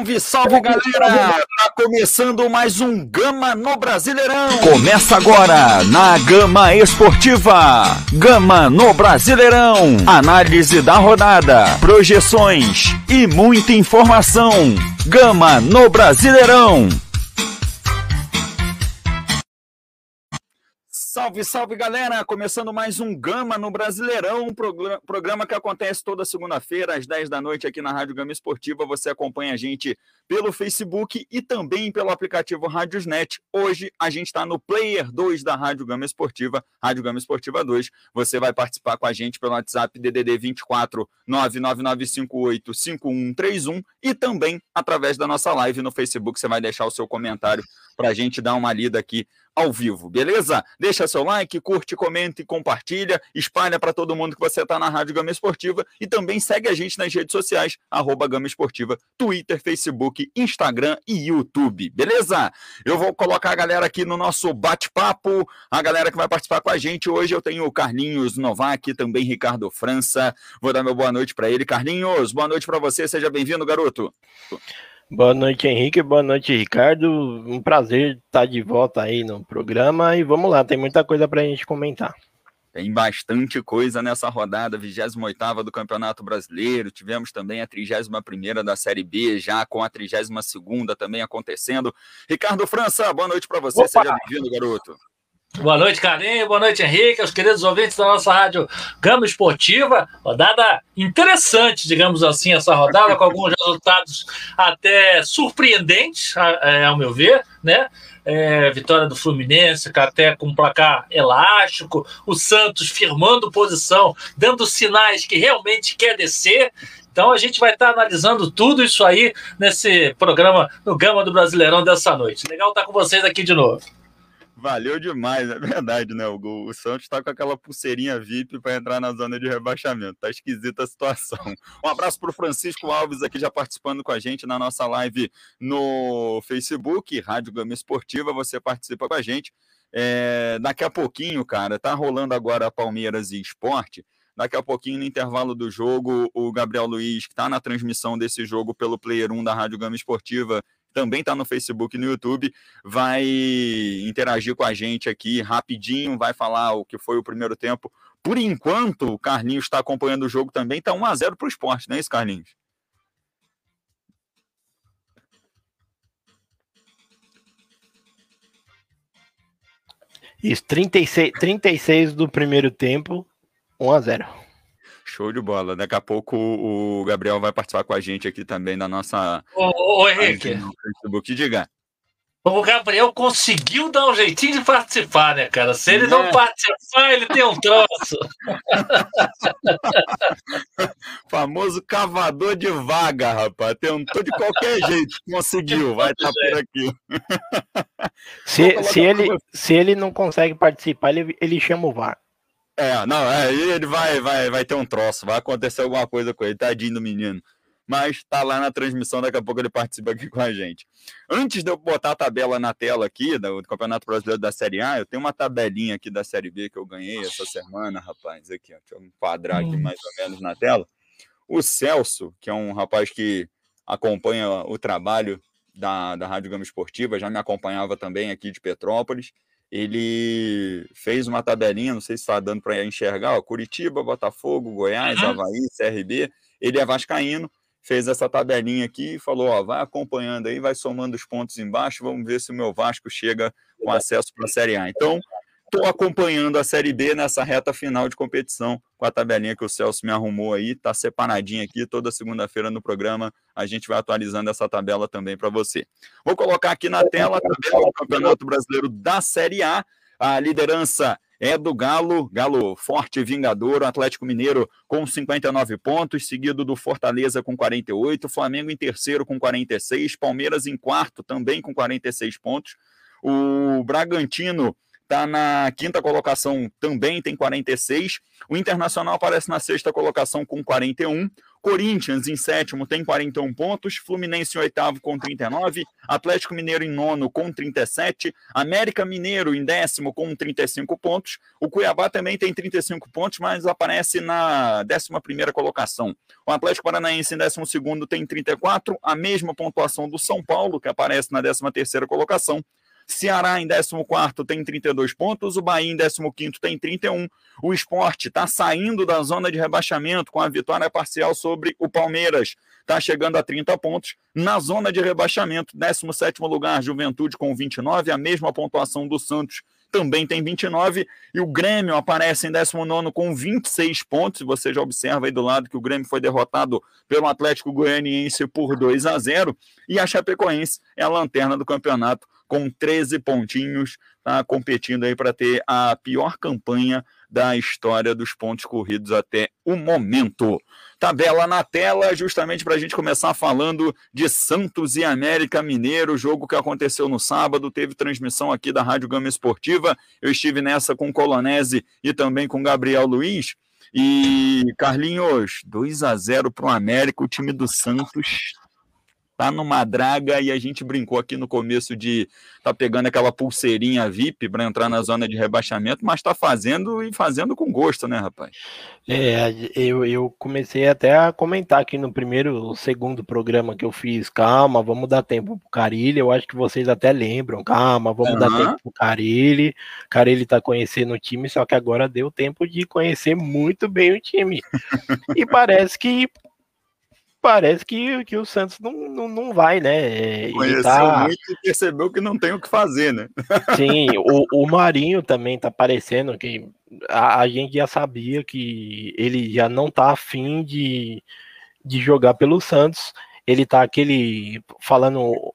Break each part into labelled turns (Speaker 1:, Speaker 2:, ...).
Speaker 1: Salve, salve galera! Tá começando mais um Gama no Brasileirão!
Speaker 2: Começa agora na Gama Esportiva. Gama no Brasileirão. Análise da rodada, projeções e muita informação. Gama no Brasileirão.
Speaker 1: Salve, salve galera! Começando mais um Gama no Brasileirão, um programa que acontece toda segunda-feira às 10 da noite aqui na Rádio Gama Esportiva. Você acompanha a gente pelo Facebook e também pelo aplicativo Rádiosnet. Hoje a gente está no Player 2 da Rádio Gama Esportiva, Rádio Gama Esportiva 2. Você vai participar com a gente pelo WhatsApp DDD 24 99958 5131 e também através da nossa live no Facebook. Você vai deixar o seu comentário para a gente dar uma lida aqui ao vivo, beleza? Deixa seu like, curte, comenta e compartilha, espalha para todo mundo que você está na Rádio Gama Esportiva e também segue a gente nas redes sociais, arroba Gama Esportiva, Twitter, Facebook, Instagram e YouTube, beleza? Eu vou colocar a galera aqui no nosso bate-papo, a galera que vai participar com a gente. Hoje eu tenho o Carlinhos Novak, também Ricardo França. Vou dar meu boa noite para ele. Carlinhos, boa noite para você, seja bem-vindo, garoto.
Speaker 3: Boa noite, Henrique. Boa noite, Ricardo. Um prazer estar de volta aí no programa. E vamos lá, tem muita coisa para a gente comentar.
Speaker 1: Tem bastante coisa nessa rodada, 28 do Campeonato Brasileiro. Tivemos também a 31 da Série B, já com a 32 também acontecendo. Ricardo França, boa noite para você. Opa. Seja bem-vindo, garoto.
Speaker 4: Boa noite, Carlinhos. Boa noite, Henrique. Os queridos ouvintes da nossa rádio Gama Esportiva. Rodada interessante, digamos assim, essa rodada, com alguns resultados até surpreendentes, é, ao meu ver, né? É, vitória do Fluminense, até com um placar elástico, o Santos firmando posição, dando sinais que realmente quer descer. Então a gente vai estar analisando tudo isso aí nesse programa no Gama do Brasileirão dessa noite. Legal estar com vocês aqui de novo.
Speaker 1: Valeu demais, é verdade, né? O, o Santos tá com aquela pulseirinha VIP para entrar na zona de rebaixamento. Tá esquisita a situação. Um abraço para o Francisco Alves aqui já participando com a gente na nossa live no Facebook, Rádio Gama Esportiva. Você participa com a gente. É, daqui a pouquinho, cara, tá rolando agora Palmeiras e Esporte. Daqui a pouquinho, no intervalo do jogo, o Gabriel Luiz, que está na transmissão desse jogo pelo Player 1 da Rádio Gama Esportiva, também está no Facebook e no YouTube, vai interagir com a gente aqui rapidinho, vai falar o que foi o primeiro tempo. Por enquanto, o Carlinhos está acompanhando o jogo também, está 1 a 0 para o esporte, não é isso, Carlinhos?
Speaker 3: Isso, 36, 36 do primeiro tempo, 1 a 0
Speaker 1: Show de bola. Daqui a pouco o Gabriel vai participar com a gente aqui também da nossa.
Speaker 4: Ô, ô Henrique.
Speaker 1: Facebook. Diga.
Speaker 4: O Gabriel conseguiu dar um jeitinho de participar, né, cara? Se ele não, não é. participar, ele tem um troço.
Speaker 1: Famoso cavador de vaga, rapaz. Tentou de qualquer jeito, conseguiu, vai estar tá por aqui.
Speaker 3: Se, se, ele, se ele não consegue participar, ele, ele chama o VAR.
Speaker 1: É, não, é, ele vai, vai, vai ter um troço, vai acontecer alguma coisa com ele, tadinho do menino. Mas tá lá na transmissão, daqui a pouco ele participa aqui com a gente. Antes de eu botar a tabela na tela aqui do Campeonato Brasileiro da Série A, eu tenho uma tabelinha aqui da Série B que eu ganhei essa semana, rapaz. Aqui, ó, deixa eu enquadrar aqui mais ou menos na tela. O Celso, que é um rapaz que acompanha o trabalho da, da Rádio Gama Esportiva, já me acompanhava também aqui de Petrópolis ele fez uma tabelinha, não sei se está dando para enxergar, ó, Curitiba, Botafogo, Goiás, uhum. Havaí, CRB, ele é vascaíno, fez essa tabelinha aqui e falou, ó, vai acompanhando aí, vai somando os pontos embaixo, vamos ver se o meu Vasco chega com acesso para a Série A. Então, Estou acompanhando a Série B nessa reta final de competição com a tabelinha que o Celso me arrumou aí. Está separadinha aqui. Toda segunda-feira no programa a gente vai atualizando essa tabela também para você. Vou colocar aqui na tela a tabela do Campeonato Brasileiro da Série A. A liderança é do Galo, Galo forte vingador, o Atlético Mineiro com 59 pontos, seguido do Fortaleza com 48, Flamengo em terceiro com 46, Palmeiras em quarto também com 46 pontos. O Bragantino está na quinta colocação, também tem 46. O Internacional aparece na sexta colocação com 41. Corinthians em sétimo tem 41 pontos, Fluminense em oitavo com 39, Atlético Mineiro em nono com 37, América Mineiro em décimo com 35 pontos, o Cuiabá também tem 35 pontos, mas aparece na décima primeira colocação. O Atlético Paranaense em décimo segundo tem 34, a mesma pontuação do São Paulo, que aparece na décima terceira colocação, Ceará em 14 tem 32 pontos, o Bahia em 15 tem 31. O esporte está saindo da zona de rebaixamento com a vitória parcial sobre o Palmeiras. Está chegando a 30 pontos. Na zona de rebaixamento, 17 lugar, Juventude com 29, a mesma pontuação do Santos também tem 29, e o Grêmio aparece em 19 com 26 pontos. Você já observa aí do lado que o Grêmio foi derrotado pelo Atlético Goianiense por 2 a 0, e a Chapecoense é a lanterna do campeonato com 13 pontinhos, tá competindo aí para ter a pior campanha da história dos pontos corridos até o momento. Tabela na tela, justamente para a gente começar falando de Santos e América Mineiro, jogo que aconteceu no sábado, teve transmissão aqui da Rádio Gama Esportiva. Eu estive nessa com Colonese e também com Gabriel Luiz. E Carlinhos, 2 a 0 para o América, o time do Santos tá numa draga e a gente brincou aqui no começo de tá pegando aquela pulseirinha VIP para entrar na zona de rebaixamento, mas tá fazendo e fazendo com gosto, né, rapaz?
Speaker 3: É, eu, eu comecei até a comentar aqui no primeiro, segundo programa que eu fiz, calma, vamos dar tempo pro Carilli, eu acho que vocês até lembram, calma, vamos uhum. dar tempo pro Carilli, Carilli tá conhecendo o time, só que agora deu tempo de conhecer muito bem o time. e parece que parece que, que o Santos não, não, não vai, né?
Speaker 1: Conheceu tá... muito e percebeu que não tem o que fazer, né?
Speaker 3: Sim, o, o Marinho também tá parecendo que a, a, gente já sabia que ele já não tá afim de, de jogar pelo Santos. Ele tá aquele falando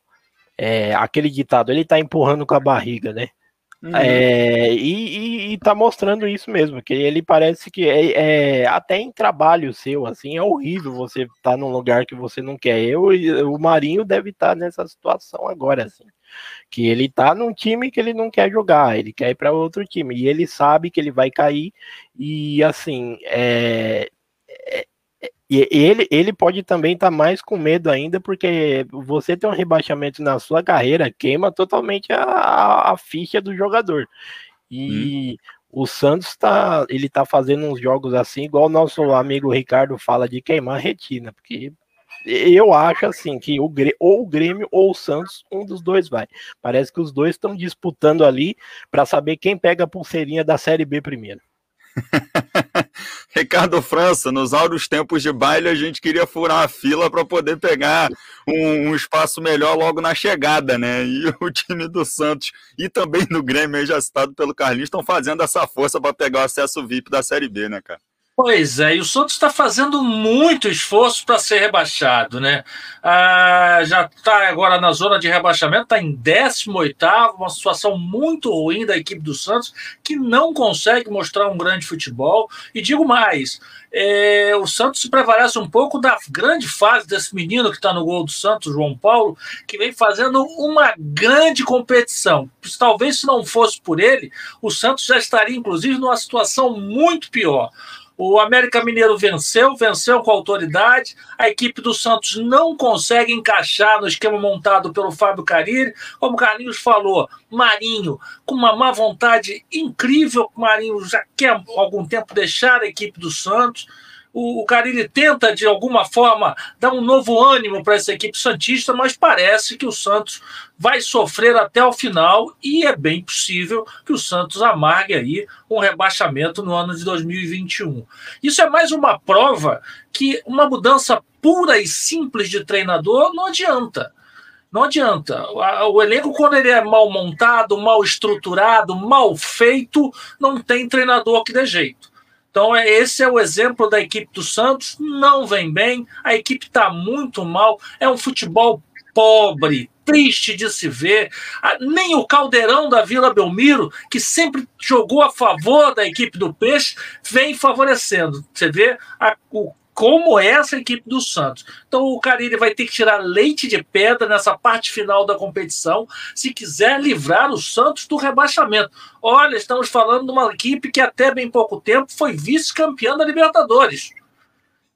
Speaker 3: é, aquele ditado, ele tá empurrando com a barriga, né? Uhum. É, e, e, e, tá mostrando isso mesmo, que ele parece que é, é, até em trabalho seu, assim, é horrível você estar tá num lugar que você não quer. Eu, o Marinho deve estar tá nessa situação agora, assim, que ele tá num time que ele não quer jogar, ele quer ir para outro time, e ele sabe que ele vai cair, e assim, é e ele, ele pode também estar tá mais com medo ainda, porque você tem um rebaixamento na sua carreira, queima totalmente a, a ficha do jogador. E hum. o Santos tá, ele tá fazendo uns jogos assim, igual o nosso amigo Ricardo fala de queimar retina, porque eu acho assim que o ou o Grêmio ou o Santos, um dos dois vai. Parece que os dois estão disputando ali para saber quem pega a pulseirinha da Série B primeiro.
Speaker 1: Ricardo França, nos áureos tempos de baile, a gente queria furar a fila para poder pegar um, um, espaço melhor logo na chegada, né? E o time do Santos e também do Grêmio, já citado pelo Carlinhos, estão fazendo essa força para pegar o acesso VIP da Série B, né, cara?
Speaker 4: Pois é, e o Santos está fazendo muito esforço para ser rebaixado, né? Ah, já está agora na zona de rebaixamento, está em 18, uma situação muito ruim da equipe do Santos, que não consegue mostrar um grande futebol. E digo mais: é, o Santos se prevalece um pouco da grande fase desse menino que está no gol do Santos, João Paulo, que vem fazendo uma grande competição. Talvez se não fosse por ele, o Santos já estaria, inclusive, numa situação muito pior. O América Mineiro venceu, venceu com autoridade. A equipe do Santos não consegue encaixar no esquema montado pelo Fábio Carilli. Como o Carlinhos falou, Marinho, com uma má vontade incrível, Marinho já quer há algum tempo deixar a equipe do Santos o, o Carilli tenta, de alguma forma, dar um novo ânimo para essa equipe Santista, mas parece que o Santos vai sofrer até o final e é bem possível que o Santos amargue aí um rebaixamento no ano de 2021. Isso é mais uma prova que uma mudança pura e simples de treinador não adianta. Não adianta. O elenco, quando ele é mal montado, mal estruturado, mal feito, não tem treinador que dê jeito. Então, é, esse é o exemplo da equipe do Santos. Não vem bem, a equipe está muito mal. É um futebol pobre, triste de se ver. Ah, nem o caldeirão da Vila Belmiro, que sempre jogou a favor da equipe do Peixe, vem favorecendo. Você vê a, o como é essa equipe do Santos. Então o Carilli vai ter que tirar leite de pedra nessa parte final da competição se quiser livrar o Santos do rebaixamento. Olha, estamos falando de uma equipe que até bem pouco tempo foi vice-campeã da Libertadores.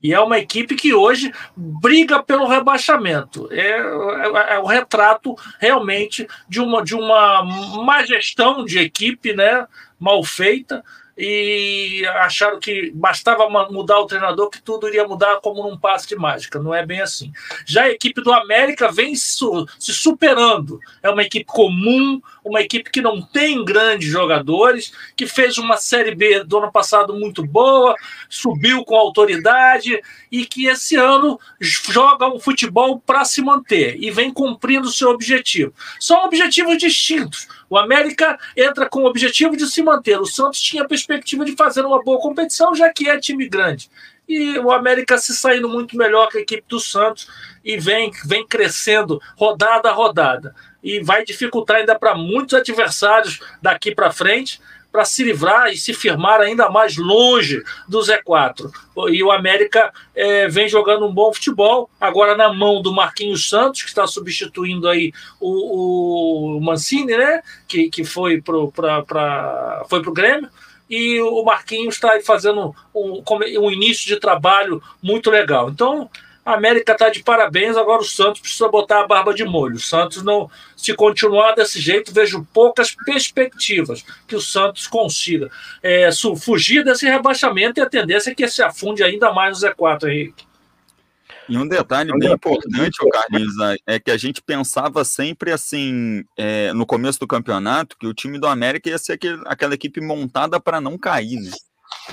Speaker 4: E é uma equipe que hoje briga pelo rebaixamento. É, é, é o retrato realmente de uma, de uma má gestão de equipe, né? Mal feita, e acharam que bastava mudar o treinador que tudo iria mudar como num passe de mágica. Não é bem assim. Já a equipe do América vem se superando. É uma equipe comum, uma equipe que não tem grandes jogadores, que fez uma Série B do ano passado muito boa, subiu com autoridade e que esse ano joga um futebol para se manter e vem cumprindo o seu objetivo. São objetivos distintos. O América entra com o objetivo de se manter. O Santos tinha a perspectiva de fazer uma boa competição, já que é time grande. E o América se saindo muito melhor que a equipe do Santos e vem, vem crescendo rodada a rodada. E vai dificultar ainda para muitos adversários daqui para frente para se livrar e se firmar ainda mais longe do Z4. E o América é, vem jogando um bom futebol, agora na mão do Marquinhos Santos, que está substituindo aí o, o Mancini, né? Que, que foi para o Grêmio. E o Marquinhos está fazendo um, um início de trabalho muito legal. Então, a América está de parabéns, agora o Santos precisa botar a barba de molho. O Santos não, se continuar desse jeito, vejo poucas perspectivas que o Santos consiga é, fugir desse rebaixamento e a tendência é que se afunde ainda mais no Z4, Henrique.
Speaker 1: E um detalhe bem importante, Carlinhos, é que a gente pensava sempre assim, é, no começo do campeonato, que o time do América ia ser aquele, aquela equipe montada para não cair, né?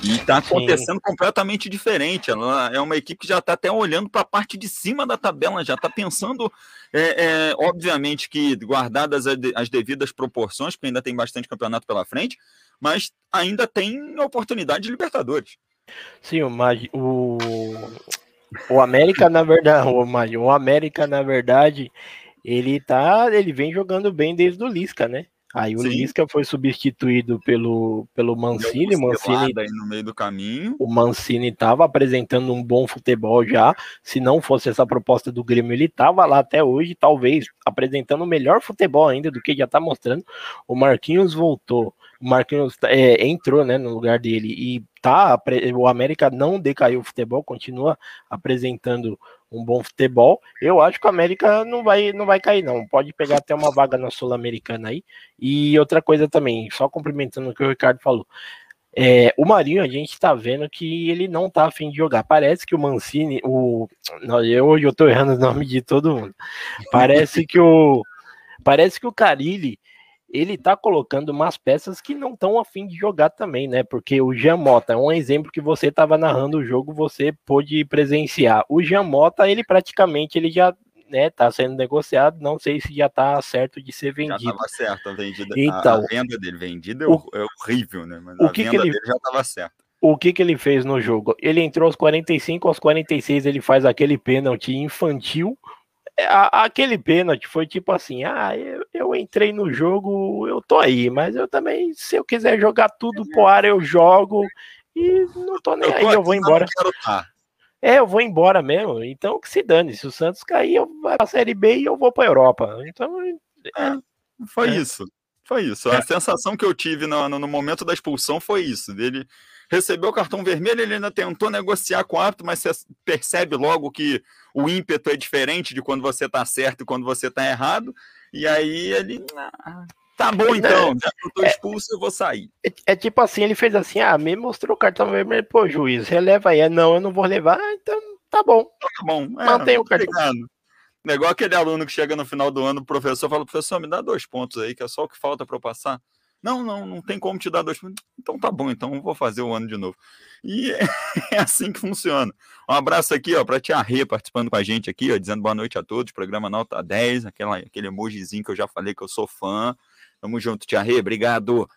Speaker 1: E está acontecendo Sim. completamente diferente. Ela é uma equipe que já está até olhando para a parte de cima da tabela, já está pensando, é, é, obviamente, que guardadas as devidas proporções, porque ainda tem bastante campeonato pela frente, mas ainda tem oportunidade de Libertadores.
Speaker 3: Sim, o, o, o América, na verdade, o, o América, na verdade, ele tá, ele vem jogando bem desde o Lisca, né? Aí o Sim. Lisca foi substituído pelo, pelo Mancini. Mancini
Speaker 1: aí no meio do caminho.
Speaker 3: O Mancini estava apresentando um bom futebol já. Se não fosse essa proposta do Grêmio, ele estava lá até hoje, talvez apresentando o melhor futebol ainda do que já está mostrando. O Marquinhos voltou. O Marquinhos é, entrou né, no lugar dele e tá. O América não decaiu o futebol, continua apresentando um bom futebol. Eu acho que o América não vai, não vai cair, não. Pode pegar até uma vaga na Sul-Americana aí. E outra coisa também, só complementando o que o Ricardo falou. É, o Marinho, a gente tá vendo que ele não tá afim de jogar. Parece que o Mancini, o. Eu, eu tô errando o nome de todo mundo. Parece que o. Parece que o Carilli ele tá colocando umas peças que não estão afim de jogar também, né? Porque o Jamota é um exemplo que você estava narrando o jogo, você pôde presenciar. O Jamota, ele praticamente ele já né, tá sendo negociado, não sei se já tá certo de ser vendido. Já
Speaker 1: tava certo, a, vendida, então, a venda dele vendida é, o, é horrível, né? Mas
Speaker 3: o que
Speaker 1: a
Speaker 3: venda que ele,
Speaker 1: dele já tava certo.
Speaker 3: O que que ele fez no jogo? Ele entrou aos 45, aos 46 ele faz aquele pênalti infantil, aquele pênalti foi tipo assim: ah, eu, eu, entrei no jogo, eu tô aí, mas eu também, se eu quiser jogar tudo pro ar, eu jogo e não tô nem eu aí, eu vou embora. É, eu vou embora mesmo. Então que se dane. Se o Santos cair, eu vou pra Série B e eu vou pra Europa. Então. É,
Speaker 1: é foi é. isso. Foi isso. A é. sensação que eu tive no, no, momento da expulsão foi isso. Dele recebeu o cartão vermelho, ele ainda tentou negociar com o árbitro, mas você percebe logo que o ímpeto é diferente de quando você está certo e quando você está errado. E aí ele. Ah, tá bom é, então, já que eu tô é. expulso, eu vou sair.
Speaker 3: É, é, tipo assim, ele fez assim, ah, me mostrou o cartão vermelho, pô, juiz, releva aí. Não, eu não vou levar, ah, então tá bom.
Speaker 1: Tá bom,
Speaker 3: é, mantém o cartão.
Speaker 1: Obrigado. Igual aquele aluno que chega no final do ano, o professor fala, professor, me dá dois pontos aí, que é só o que falta para eu passar. Não, não, não tem como te dar dois pontos. Então tá bom, então vou fazer o ano de novo. E é assim que funciona. Um abraço aqui, ó, para Tia Rê participando com a gente aqui, ó, dizendo boa noite a todos. Programa Nota 10, aquela, aquele emojizinho que eu já falei que eu sou fã. Tamo junto, Tia Rê, obrigado.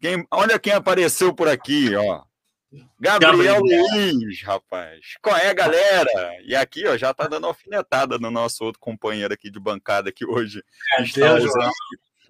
Speaker 1: Quem, olha quem apareceu por aqui, ó. Gabriel, Gabriel Luiz, rapaz. Qual é, galera? E aqui, ó, já tá dando alfinetada no nosso outro companheiro aqui de bancada que hoje é, está usando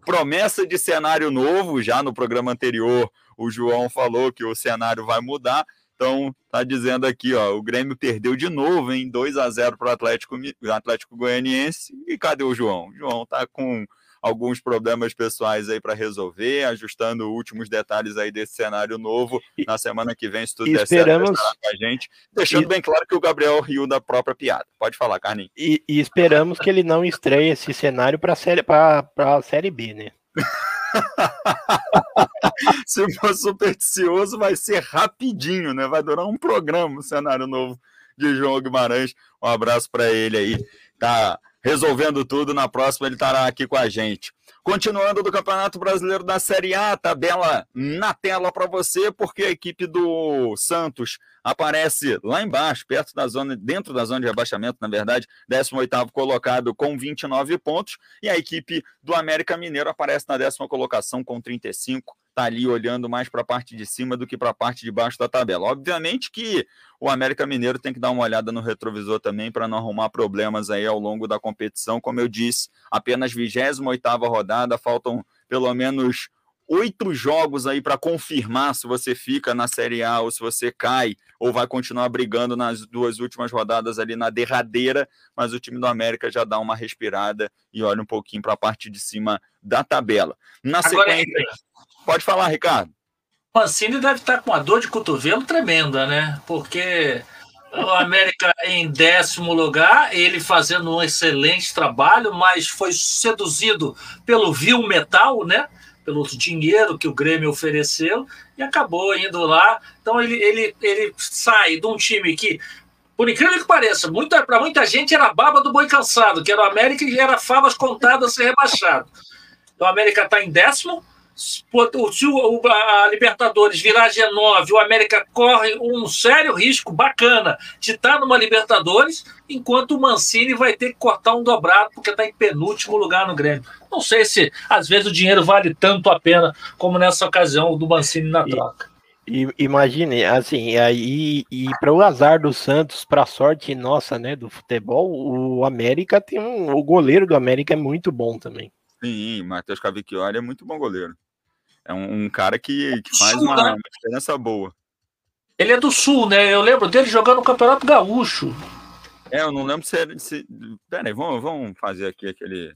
Speaker 1: promessa de cenário novo, já no programa anterior, o João falou que o cenário vai mudar. Então, tá dizendo aqui, ó, o Grêmio perdeu de novo, em 2 a 0 para o Atlético, Atlético Goianiense. E cadê o João? O João tá com alguns problemas pessoais aí para resolver, ajustando últimos detalhes aí desse cenário novo. Na semana que vem, se tudo der
Speaker 3: esperamos...
Speaker 1: certo, com a gente. Deixando e... bem claro que o Gabriel riu da própria piada. Pode falar, Carlinhos.
Speaker 3: E, e esperamos que ele não estreie esse cenário para série, a série B, né?
Speaker 1: Se for supersticioso, vai ser rapidinho, né? Vai durar um programa o cenário novo de João Guimarães. Um abraço para ele aí. Tá resolvendo tudo. Na próxima ele estará aqui com a gente. Continuando do Campeonato Brasileiro da Série A, tabela na tela para você, porque a equipe do Santos aparece lá embaixo, perto da zona, dentro da zona de rebaixamento, na verdade, 18º colocado com 29 pontos, e a equipe do América Mineiro aparece na décima colocação com 35 está ali olhando mais para a parte de cima do que para a parte de baixo da tabela. Obviamente que o América Mineiro tem que dar uma olhada no retrovisor também para não arrumar problemas aí ao longo da competição. Como eu disse, apenas 28ª rodada, faltam pelo menos oito jogos aí para confirmar se você fica na Série A ou se você cai ou vai continuar brigando nas duas últimas rodadas ali na derradeira, mas o time do América já dá uma respirada e olha um pouquinho para a parte de cima da tabela. Na Agora, sequência, Pode falar, Ricardo.
Speaker 4: Mancini deve estar com uma dor de cotovelo tremenda, né? Porque o América em décimo lugar, ele fazendo um excelente trabalho, mas foi seduzido pelo vil metal, né? Pelo dinheiro que o Grêmio ofereceu e acabou indo lá. Então ele, ele, ele sai de um time que, por incrível que pareça, para muita gente era baba do boi cansado, que era o América e era favas contadas ser rebaixado. Então o América está em décimo, se a Libertadores virar G9, o América corre um sério risco bacana de estar numa Libertadores, enquanto o Mancini vai ter que cortar um dobrado porque está em penúltimo lugar no Grêmio. Não sei se às vezes o dinheiro vale tanto a pena como nessa ocasião do Mancini na troca.
Speaker 3: E, imagine, assim, aí e, e para o azar do Santos, para a sorte nossa, né, do futebol, o América tem um, o goleiro do América é muito bom também.
Speaker 1: Sim, Matheus Cavicchioli é muito bom goleiro. É um, um cara que, que faz uma, né? uma, diferença boa.
Speaker 4: Ele é do Sul, né? Eu lembro dele jogando no Campeonato Gaúcho.
Speaker 1: É, eu não lembro se. Era, se... Pera aí, vamos, vamos fazer aqui aquele.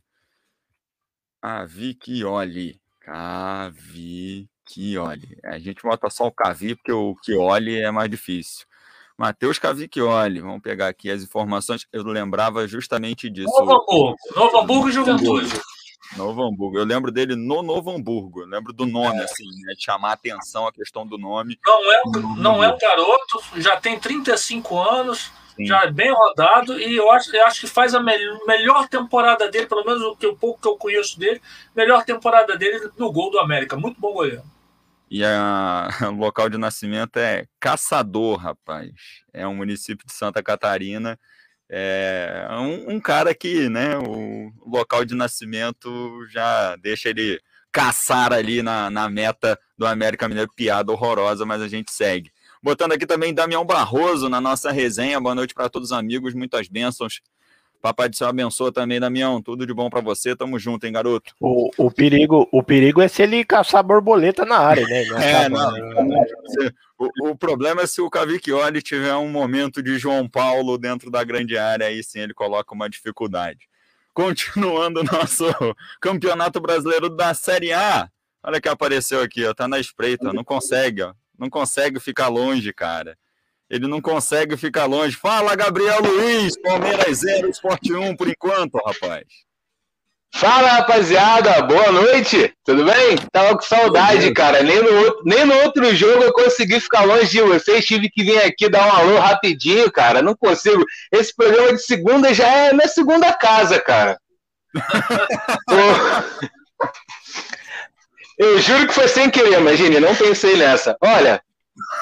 Speaker 1: Cavicchioli. Cavicchioli. É, a gente bota só o Cavi, porque o Chioli é mais difícil. Matheus Cavicchioli, vamos pegar aqui as informações. Eu lembrava justamente disso.
Speaker 4: Novo Hamburgo, Novo Hamburgo e Juventude.
Speaker 1: Novo Hamburgo. Eu lembro dele no Novo Hamburgo. Eu lembro do nome, é. assim, né? De chamar a atenção a questão do nome.
Speaker 4: Não é, não é um garoto, já tem 35 anos, Sim. já é bem rodado, e eu acho, eu acho que faz a me melhor temporada dele, pelo menos o que o pouco que eu conheço dele, melhor temporada dele no gol do América. Muito bom goleiro.
Speaker 1: E a, o local de nascimento é Caçador, rapaz. É um município de Santa Catarina. É um, um, cara que, né, o local de nascimento já deixa ele caçar ali na, na meta do América Mineiro, piada horrorosa, mas a gente segue. Botando aqui também Damião Barroso na nossa resenha. Boa noite para todos os amigos, muitas bênçãos Papai do céu abençoa também, Damião. Tudo de bom para você. Tamo junto, hein, garoto.
Speaker 3: O, o, perigo, o perigo é se ele caçar borboleta na área, né?
Speaker 1: Não é, não, né? O, o, problema é se o Cavicchioli tiver um momento de João Paulo dentro da grande área, aí sim ele coloca uma dificuldade. Continuando o nosso campeonato brasileiro da Série A. Olha que apareceu aqui, ó. Tá na espreita, não consegue, ó. Não consegue ficar longe, cara. Ele não consegue ficar longe. Fala, Gabriel Luiz, Palmeiras 0, Sport 1 por enquanto, rapaz.
Speaker 5: Fala, rapaziada, boa noite, tudo bem? Tava com saudade, cara. Nem no, outro, nem no outro jogo eu consegui ficar longe de vocês. Tive que vir aqui dar um alô rapidinho, cara. Não consigo. Esse programa de segunda já é minha segunda casa, cara. eu juro que foi sem querer, imagine, não pensei nessa. Olha,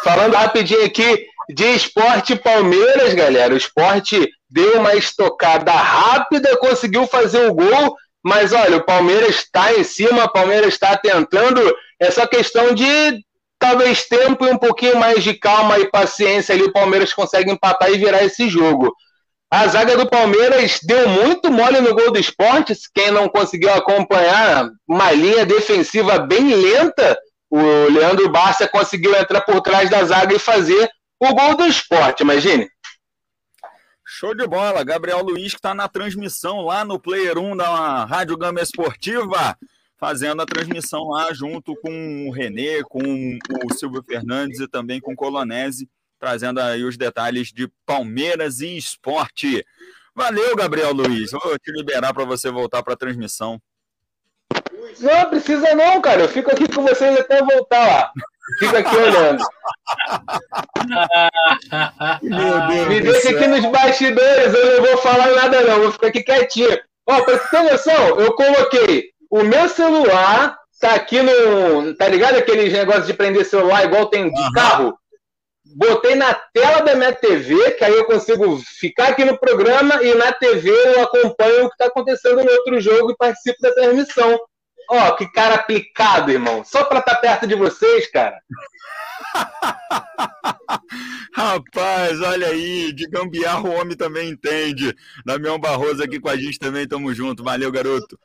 Speaker 5: falando rapidinho aqui, de esporte Palmeiras, galera. O esporte deu uma estocada rápida, conseguiu fazer o gol, mas olha, o Palmeiras está em cima, o Palmeiras está tentando. Essa questão de talvez tempo e um pouquinho mais de calma e paciência ali, o Palmeiras consegue empatar e virar esse jogo. A zaga do Palmeiras deu muito mole no gol do esporte. Quem não conseguiu acompanhar, uma linha defensiva bem lenta. O Leandro Barça conseguiu entrar por trás da zaga e fazer o gol do esporte, imagine.
Speaker 1: Show de bola. Gabriel Luiz que está na transmissão lá no Player 1 da Rádio Gama Esportiva, fazendo a transmissão lá junto com o Renê, com o Silvio Fernandes e também com o Colonese, trazendo aí os detalhes de Palmeiras e esporte. Valeu, Gabriel Luiz. Vou te liberar para você voltar para a transmissão.
Speaker 5: Não precisa não, cara. Eu fico aqui com vocês até voltar lá. Fica aqui olhando. Me deixa aqui nos bastidores, eu não vou falar nada não, vou ficar aqui quietinho. Ó, pra você ter noção, eu coloquei o meu celular, tá aqui no. Tá ligado aqueles negócios de prender celular igual tem de uhum. carro? Botei na tela da minha TV, que aí eu consigo ficar aqui no programa e na TV eu acompanho o que está acontecendo no outro jogo e participo da transmissão. Ó, que cara aplicado, irmão. Só para estar tá perto de vocês, cara.
Speaker 1: Rapaz, olha aí, de gambiarra o homem também entende. Damião Barroso aqui com a gente também, tamo junto. Valeu, garoto.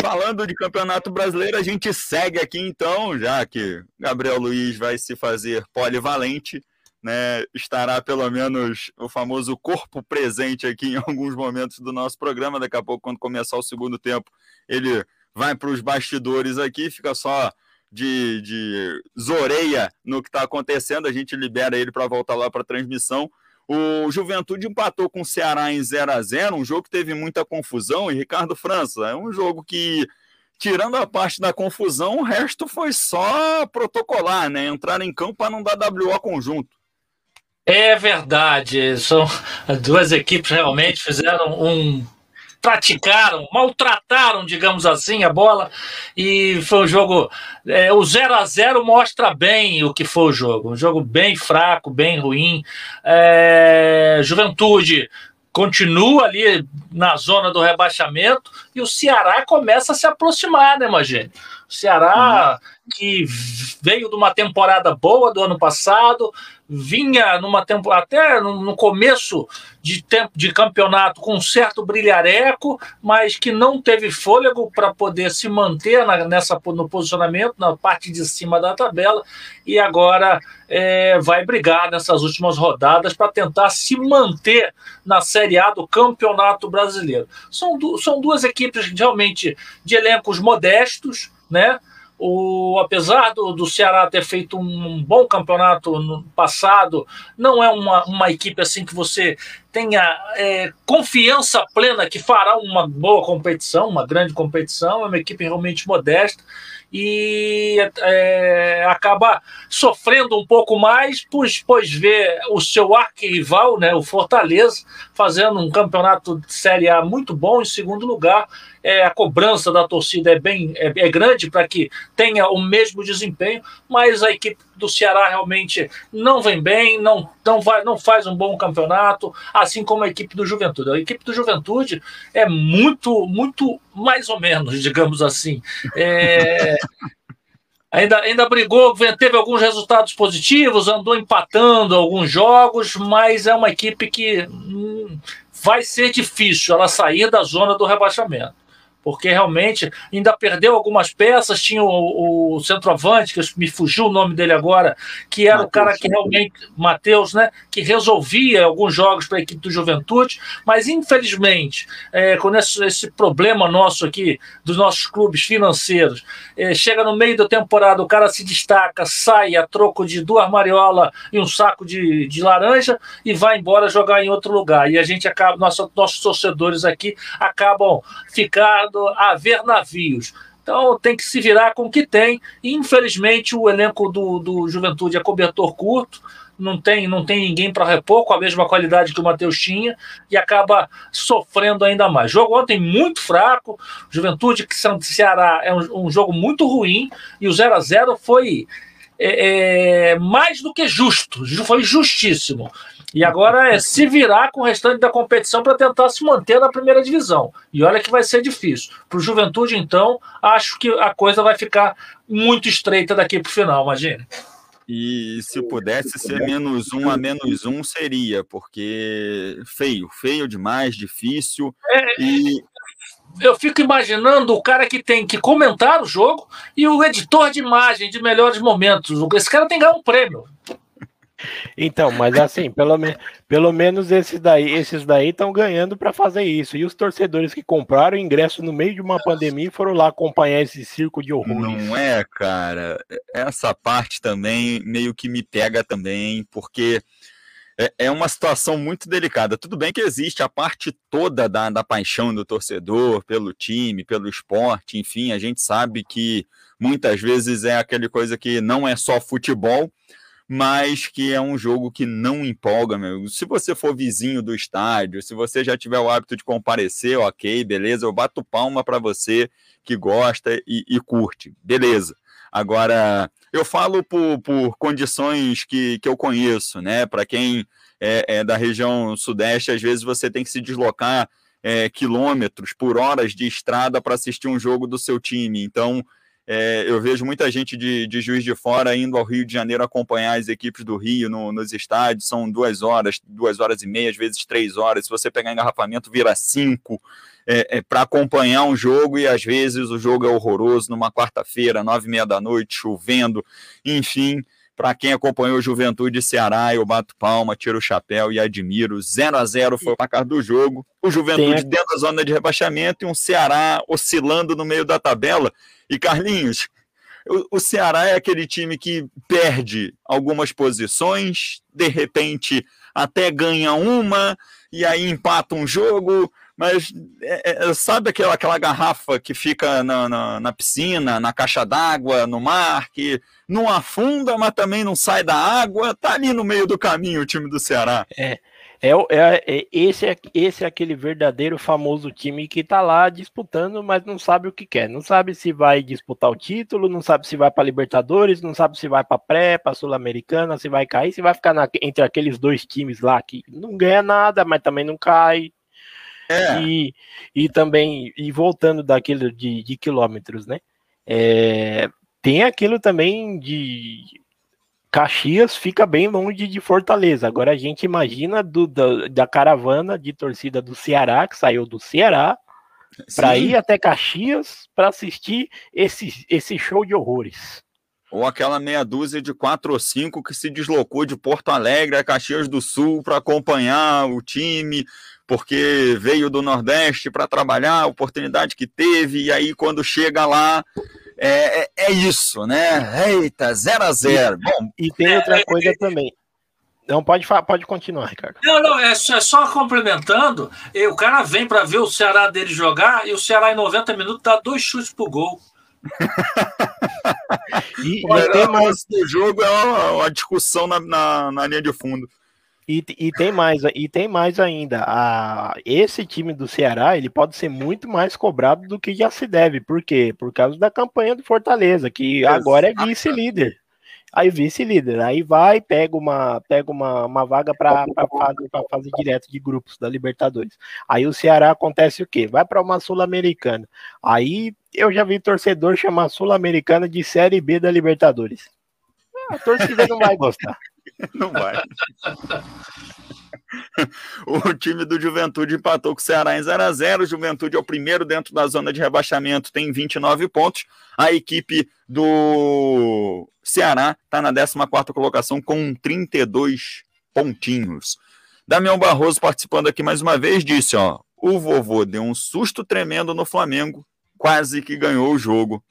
Speaker 1: Falando de Campeonato Brasileiro, a gente segue aqui então, já que Gabriel Luiz vai se fazer polivalente, né? Estará pelo menos o famoso corpo presente aqui em alguns momentos do nosso programa. Daqui a pouco, quando começar o segundo tempo, ele vai para os bastidores aqui, fica só de, de zoreia no que está acontecendo, a gente libera ele para voltar lá para a transmissão. O Juventude empatou com o Ceará em 0 a 0 um jogo que teve muita confusão, e Ricardo França, é um jogo que, tirando a parte da confusão, o resto foi só protocolar, né? Entrar em campo para não dar WO conjunto.
Speaker 4: É verdade, são duas equipes realmente fizeram um praticaram, maltrataram, digamos assim, a bola. E foi um jogo. É, o 0 a 0 mostra bem o que foi o jogo. Um jogo bem fraco, bem ruim. É, juventude continua ali na zona do rebaixamento e o Ceará começa a se aproximar, né, Magê? O Ceará, uhum. que veio de uma temporada boa do ano passado, vinha numa temporada, até no começo de tempo de campeonato com um certo brilhareco, mas que não teve fôlego para poder se manter na, nessa no posicionamento na parte de cima da tabela e agora é, vai brigar nessas últimas rodadas para tentar se manter na Série A do Campeonato Brasileiro. São, du são duas equipes realmente de elencos modestos, né? O, apesar do, do Ceará ter feito um bom campeonato no passado, não é uma, uma equipe assim que você tenha é, confiança plena que fará uma boa competição, uma grande competição. É uma equipe realmente modesta e é, acaba sofrendo um pouco mais, pois, pois vê o seu arquirrival, né, o Fortaleza, fazendo um campeonato de Série A muito bom em segundo lugar é, a cobrança da torcida é bem é, é grande para que tenha o mesmo desempenho, mas a equipe do Ceará realmente não vem bem, não, não, vai, não faz um bom campeonato, assim como a equipe do Juventude. A equipe do Juventude é muito, muito mais ou menos, digamos assim. É, ainda, ainda brigou, teve alguns resultados positivos, andou empatando alguns jogos, mas é uma equipe que hum, vai ser difícil ela sair da zona do rebaixamento porque realmente ainda perdeu algumas peças. Tinha o, o centroavante, que me fugiu o nome dele agora, que era Mateus, o cara que realmente, Matheus, né, que resolvia alguns jogos para a equipe do Juventude, mas infelizmente, é, com esse, esse, problema nosso aqui, dos nossos clubes financeiros, é, chega no meio da temporada, o cara se destaca, sai a troco de duas mariolas e um saco de, de laranja e vai embora jogar em outro lugar. E a gente acaba, nosso, nossos torcedores aqui acabam ficando a ver navios. Então tem que se virar com o que tem. Infelizmente, o elenco do, do Juventude é cobertor curto, não tem, não tem ninguém para repor com a mesma qualidade que o Matheus tinha e acaba sofrendo ainda mais. Jogo ontem muito fraco, Juventude que Santo Ceará é um, um, jogo muito ruim e o 0 a 0 foi é, é, mais do que justo, foi justíssimo. E agora é se virar com o restante da competição para tentar se manter na primeira divisão. E olha que vai ser difícil. Para o Juventude, então, acho que a coisa vai ficar muito estreita daqui para o final, imagine.
Speaker 1: E se pudesse ser menos um a menos um, seria, porque feio, feio demais, difícil. É, e
Speaker 4: eu fico imaginando o cara que tem que comentar o jogo e o editor de imagem de melhores momentos. Esse cara tem que ganhar um prêmio.
Speaker 3: Então, mas assim, pelo, me, pelo menos esses daí esses daí estão ganhando para fazer isso. E os torcedores que compraram ingresso no meio de uma pandemia foram lá acompanhar esse circo de horror.
Speaker 1: Não é, cara. Essa parte também meio que me pega também, porque é, é uma situação muito delicada. Tudo bem que existe a parte toda da, da paixão do torcedor pelo time, pelo esporte, enfim, a gente sabe que muitas vezes é aquele coisa que não é só futebol, mas que é um jogo que não empolga, meu. Se você for vizinho do estádio, se você já tiver o hábito de comparecer, ok, beleza, eu bato palma para você que gosta e, e, curte, beleza. Agora, eu falo por, por condições que, que eu conheço, né? Para quem é, é, da região sudeste, às vezes você tem que se deslocar é, quilômetros por horas de estrada para assistir um jogo do seu time. Então, é, eu vejo muita gente de, de Juiz de Fora indo ao Rio de Janeiro acompanhar as equipes do Rio no, nos estádios. São duas horas, duas horas e meia, às vezes três horas. Se você pegar engarrafamento, vira cinco é, é, para acompanhar um jogo e às vezes o jogo é horroroso numa quarta-feira, nove e meia da noite, chovendo, enfim. Para quem acompanhou Juventude Ceará, eu bato palma, tiro o chapéu e admiro. 0 a 0 foi o placar do jogo. O Juventude dentro da zona de rebaixamento e um Ceará oscilando no meio da tabela. E Carlinhos, o Ceará é aquele time que perde algumas posições, de repente até ganha uma, e aí empata um jogo, mas é, é, sabe aquela, aquela garrafa que fica na, na, na piscina, na caixa d'água, no mar, que não afunda, mas também não sai da água? Tá ali no meio do caminho o time do Ceará.
Speaker 3: É. É, é, é, esse, é, esse é aquele verdadeiro famoso time que tá lá disputando, mas não sabe o que quer. Não sabe se vai disputar o título, não sabe se vai para Libertadores, não sabe se vai para pré, para Sul-Americana, se vai cair, se vai ficar na, entre aqueles dois times lá que não ganha nada, mas também não cai. É. E, e também, e voltando daquilo de, de quilômetros, né? É, tem aquilo também de Caxias fica bem longe de Fortaleza. Agora a gente imagina do, da, da caravana de torcida do Ceará, que saiu do Ceará, para ir até Caxias para assistir esse, esse show de horrores.
Speaker 1: Ou aquela meia dúzia de quatro ou cinco que se deslocou de Porto Alegre a Caxias do Sul para acompanhar o time, porque veio do Nordeste para trabalhar, a oportunidade que teve, e aí quando chega lá, é, é, é isso, né? Eita, 0 a 0 Bom,
Speaker 3: e tem outra é, coisa também. Não, pode, pode continuar, Ricardo.
Speaker 4: Não, não, é só, é só complementando. O cara vem para ver o Ceará dele jogar e o Ceará em 90 minutos dá dois chutes pro gol.
Speaker 1: e, e tem mais do jogo é uma, uma discussão na, na, na linha de fundo.
Speaker 3: E, e, tem mais, e tem mais ainda. A, esse time do Ceará ele pode ser muito mais cobrado do que já se deve. Por quê? Por causa da campanha do Fortaleza, que agora é vice-líder. Aí vice-líder. Aí vai, pega uma, pega uma, uma vaga para fase, fase direto de grupos da Libertadores. Aí o Ceará acontece o quê? Vai para uma Sul-Americana. Aí eu já vi torcedor chamar Sul-Americana de Série B da Libertadores. A torcida não vai gostar.
Speaker 1: Não vai. o time do Juventude empatou com o Ceará em 0 a 0 O Juventude é o primeiro dentro da zona de rebaixamento, tem 29 pontos. A equipe do Ceará está na 14 colocação com 32 pontinhos. Damião Barroso participando aqui mais uma vez disse, ó, o vovô deu um susto tremendo no Flamengo, quase que ganhou o jogo.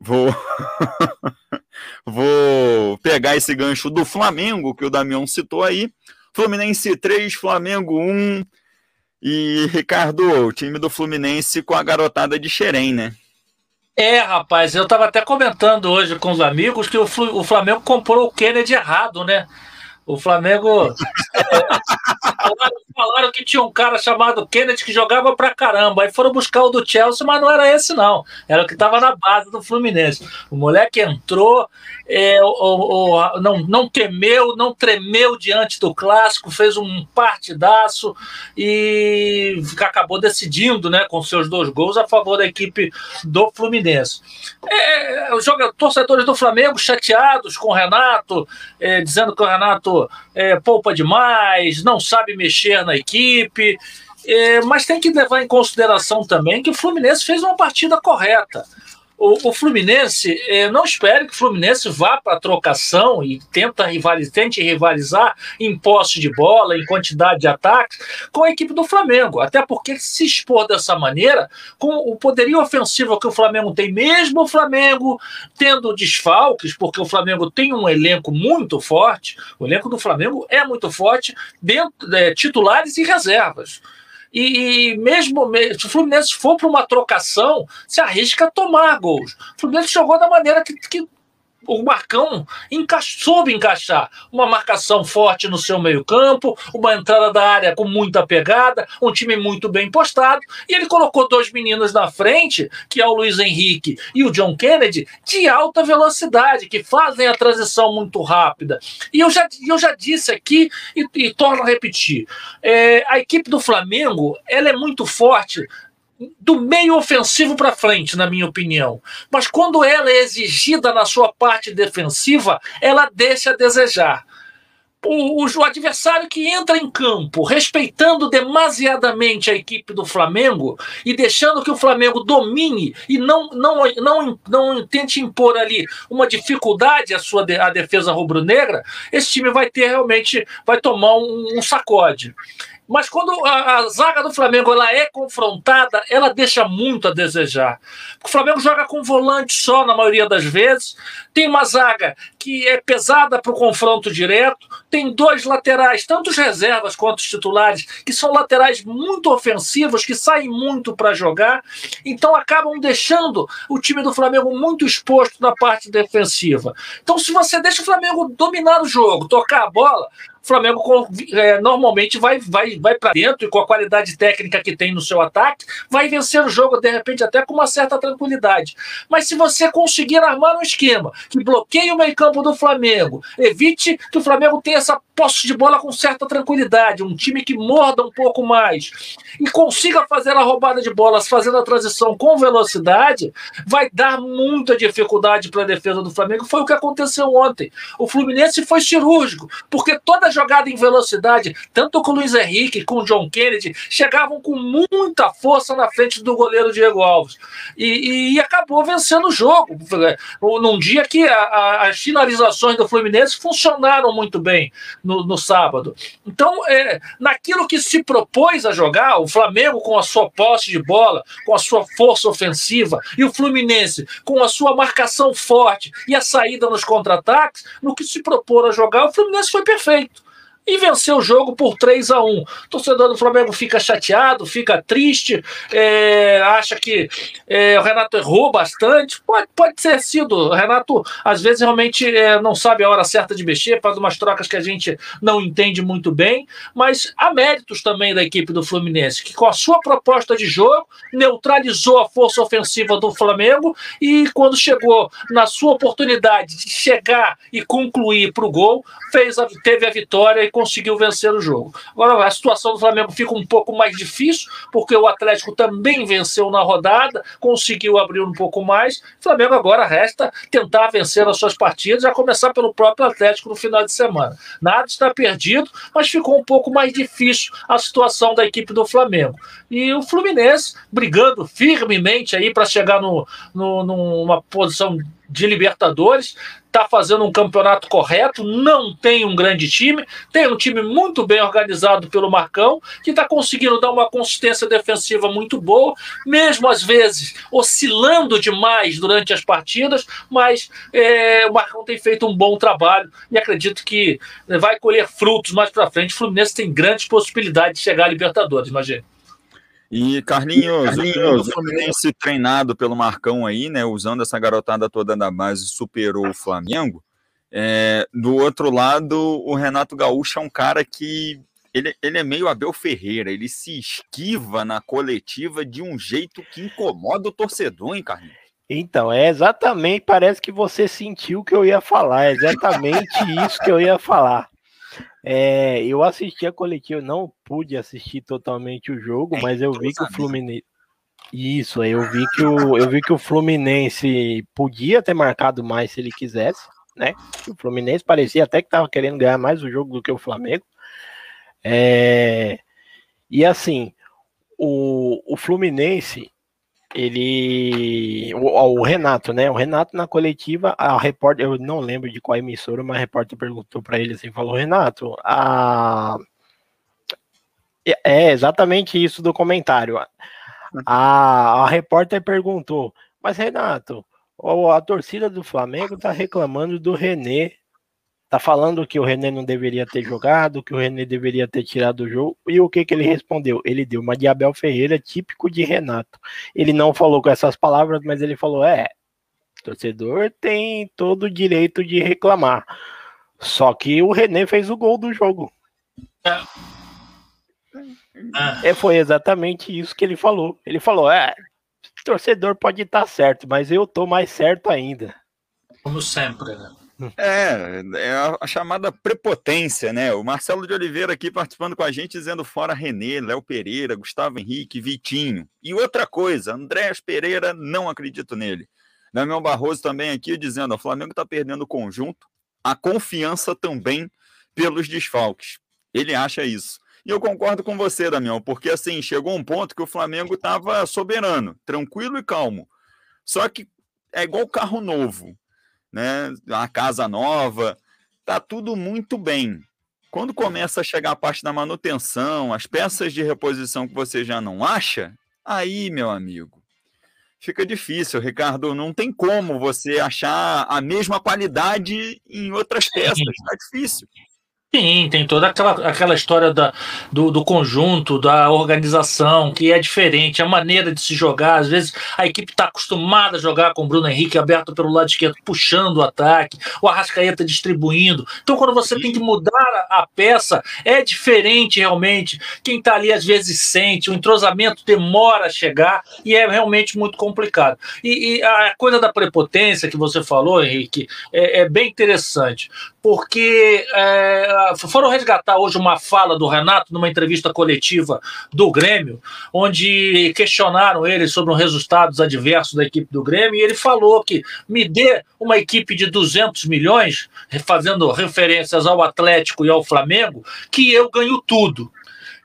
Speaker 1: Vou Vou pegar esse gancho do Flamengo, que o Damião citou aí. Fluminense 3, Flamengo 1. E, Ricardo, o time do Fluminense com a garotada de Xerém, né?
Speaker 4: É, rapaz, eu estava até comentando hoje com os amigos que o Flamengo comprou o Kennedy errado, né? O Flamengo. falaram, falaram, que tinha um cara chamado Kennedy que jogava pra caramba. Aí foram buscar o do Chelsea, mas não era esse, não. Era o que estava na base do Fluminense. O moleque entrou, é, o, o, não, não temeu, não tremeu diante do clássico, fez um partidaço e acabou decidindo né, com seus dois gols a favor da equipe do Fluminense. É, os torcedores do Flamengo chateados com o Renato, é, dizendo que o Renato é, poupa demais, não sabe mexer na equipe. É, mas tem que levar em consideração também que o Fluminense fez uma partida correta. O, o Fluminense, eh, não espere que o Fluminense vá para a trocação e tenta rivalizar, tente rivalizar em posse de bola, em quantidade de ataques, com a equipe do Flamengo. Até porque se expor dessa maneira, com o poderio ofensivo que o Flamengo tem, mesmo o Flamengo tendo desfalques, porque o Flamengo tem um elenco muito forte, o elenco do Flamengo é muito forte, dentro, é, titulares e reservas. E, e mesmo se o Fluminense for para uma trocação, se arrisca a tomar gols. O Fluminense jogou da maneira que, que o Marcão enca soube encaixar uma marcação forte no seu meio-campo, uma entrada da área com muita pegada, um time muito bem postado, e ele colocou dois meninos na frente, que é o Luiz Henrique e o John Kennedy, de alta velocidade, que fazem a transição muito rápida. E eu já, eu já disse aqui e, e torno a repetir: é, a equipe do Flamengo ela é muito forte do meio ofensivo para frente, na minha opinião. Mas quando ela é exigida na sua parte defensiva, ela deixa a desejar. O, o, o, adversário que entra em campo respeitando demasiadamente a equipe do Flamengo e deixando que o Flamengo domine e não, não, não, não tente impor ali uma dificuldade à sua à defesa rubro-negra, esse time vai ter realmente vai tomar um, um sacode. Mas quando a, a, zaga do Flamengo ela é confrontada, ela deixa muito a desejar. O Flamengo joga com volante só na maioria das vezes. Tem uma zaga que é pesada para o confronto direto. Tem dois laterais, tanto os reservas quanto os titulares, que são laterais muito ofensivos, que saem muito para jogar. Então acabam deixando o time do Flamengo muito exposto na parte defensiva. Então, se você deixa o Flamengo dominar o jogo, tocar a bola, Flamengo é, normalmente vai, vai, vai para dentro e com a qualidade técnica que tem no seu ataque, vai vencer o jogo, de repente, até com uma certa tranquilidade. Mas se você conseguir armar um esquema que bloqueie o meio-campo do Flamengo, evite que o Flamengo tenha essa posse de bola com certa tranquilidade, um time que morda um pouco mais e consiga fazer a roubada de bolas, fazendo a transição com velocidade, vai dar muita dificuldade para a defesa do Flamengo. Foi o que aconteceu ontem. O Fluminense foi cirúrgico, porque toda jogada em velocidade, tanto com o Luiz Henrique, com o John Kennedy, chegavam com muita força na frente do goleiro Diego Alves. E, e acabou vencendo o jogo. Num dia que a, a, as finalizações do Fluminense funcionaram muito bem no, no sábado. Então, é, naquilo que se propôs a jogar, o Flamengo com a sua posse de bola, com a sua força ofensiva, e o Fluminense com a sua marcação forte e a saída nos contra-ataques, no que se propôs a jogar, o Fluminense foi perfeito e venceu o jogo por 3 a 1 O torcedor do Flamengo fica chateado, fica triste, é, acha que é, o Renato errou bastante. Pode, pode ter sido. O Renato, às vezes, realmente é, não sabe a hora certa de mexer, faz umas trocas que a gente não entende muito bem, mas há méritos também da equipe do Fluminense, que com a sua proposta de jogo neutralizou a força ofensiva do Flamengo e quando chegou na sua oportunidade de chegar e concluir para o gol, fez a, teve a vitória e conseguiu vencer o jogo. Agora, a situação do Flamengo fica um pouco mais difícil, porque o Atlético também venceu na rodada, conseguiu abrir um pouco mais. O Flamengo agora resta tentar vencer as suas partidas, a começar pelo próprio Atlético no final de semana. Nada está perdido, mas ficou um pouco mais difícil a situação da equipe do Flamengo. E o Fluminense brigando firmemente aí para chegar no, no, numa posição de Libertadores, está fazendo um campeonato correto, não tem um grande time, tem um time muito bem organizado pelo Marcão, que está conseguindo dar uma consistência defensiva muito boa, mesmo às vezes oscilando demais durante as partidas, mas é, o Marcão tem feito um bom trabalho e acredito que vai colher frutos mais para frente. O Fluminense tem grandes possibilidades de chegar à Libertadores, imagina.
Speaker 1: E Carlinhos, Carlinhos, o Fluminense treinado pelo Marcão aí, né, usando essa garotada toda da base, superou o Flamengo. É, do outro lado, o Renato Gaúcho é um cara que ele, ele é meio Abel Ferreira, ele se esquiva na coletiva de um jeito que incomoda o torcedor, hein, Carlinhos?
Speaker 3: Então, é exatamente, parece que você sentiu o que eu ia falar, é exatamente isso que eu ia falar. É, eu assisti a coletiva, não pude assistir totalmente o jogo, é, mas eu vi que o Fluminense. Isso, eu vi que o, eu vi que o Fluminense podia ter marcado mais se ele quisesse, né? O Fluminense parecia até que estava querendo ganhar mais o jogo do que o Flamengo. É, e assim, o, o Fluminense ele. O, o, Renato, né? O Renato na coletiva, a repórter, eu não lembro de qual emissora, mas a repórter perguntou para ele assim: falou, Renato, a. É, exatamente isso do comentário. A, a repórter perguntou, mas Renato, a torcida do Flamengo tá reclamando do René tá falando que o René não deveria ter jogado, que o René deveria ter tirado o jogo. E o que que ele respondeu? Ele deu uma de Abel Ferreira típico de Renato. Ele não falou com essas palavras, mas ele falou: "É, torcedor tem todo o direito de reclamar". Só que o René fez o gol do jogo. É. é foi exatamente isso que ele falou. Ele falou: "É, torcedor pode estar certo, mas eu tô mais certo ainda".
Speaker 4: Como sempre, né?
Speaker 1: É, é a chamada prepotência, né? O Marcelo de Oliveira aqui participando com a gente, dizendo fora Renê, Léo Pereira, Gustavo Henrique, Vitinho. E outra coisa, Andréas Pereira, não acredito nele. Damião Barroso também aqui dizendo: o Flamengo está perdendo o conjunto, a confiança também pelos desfalques. Ele acha isso. E eu concordo com você, Damião, porque assim, chegou um ponto que o Flamengo estava soberano, tranquilo e calmo. Só que é igual carro novo né? Uma casa nova, tá tudo muito bem. Quando começa a chegar a parte da manutenção, as peças de reposição que você já não acha, aí, meu amigo, fica difícil, Ricardo. Não tem como você achar a mesma qualidade em outras peças. Tá difícil.
Speaker 4: Sim, tem toda aquela, aquela história da, do, do, conjunto, da organização, que é diferente, a maneira de se jogar. Às vezes a equipe está acostumada a jogar com o Bruno Henrique aberto pelo lado esquerdo, puxando o ataque, o Arrascaeta distribuindo. Então, quando você tem que mudar a, a peça, é diferente realmente. Quem está ali às vezes sente, o entrosamento demora a chegar e é realmente muito complicado. E, e a coisa da prepotência que você falou, Henrique, é, é bem interessante, porque. É, foram resgatar hoje uma fala do Renato numa entrevista coletiva do Grêmio, onde questionaram ele sobre os resultados adversos da equipe do Grêmio, e ele falou que me dê uma equipe de 200 milhões, fazendo referências ao Atlético e ao Flamengo, que eu ganho tudo.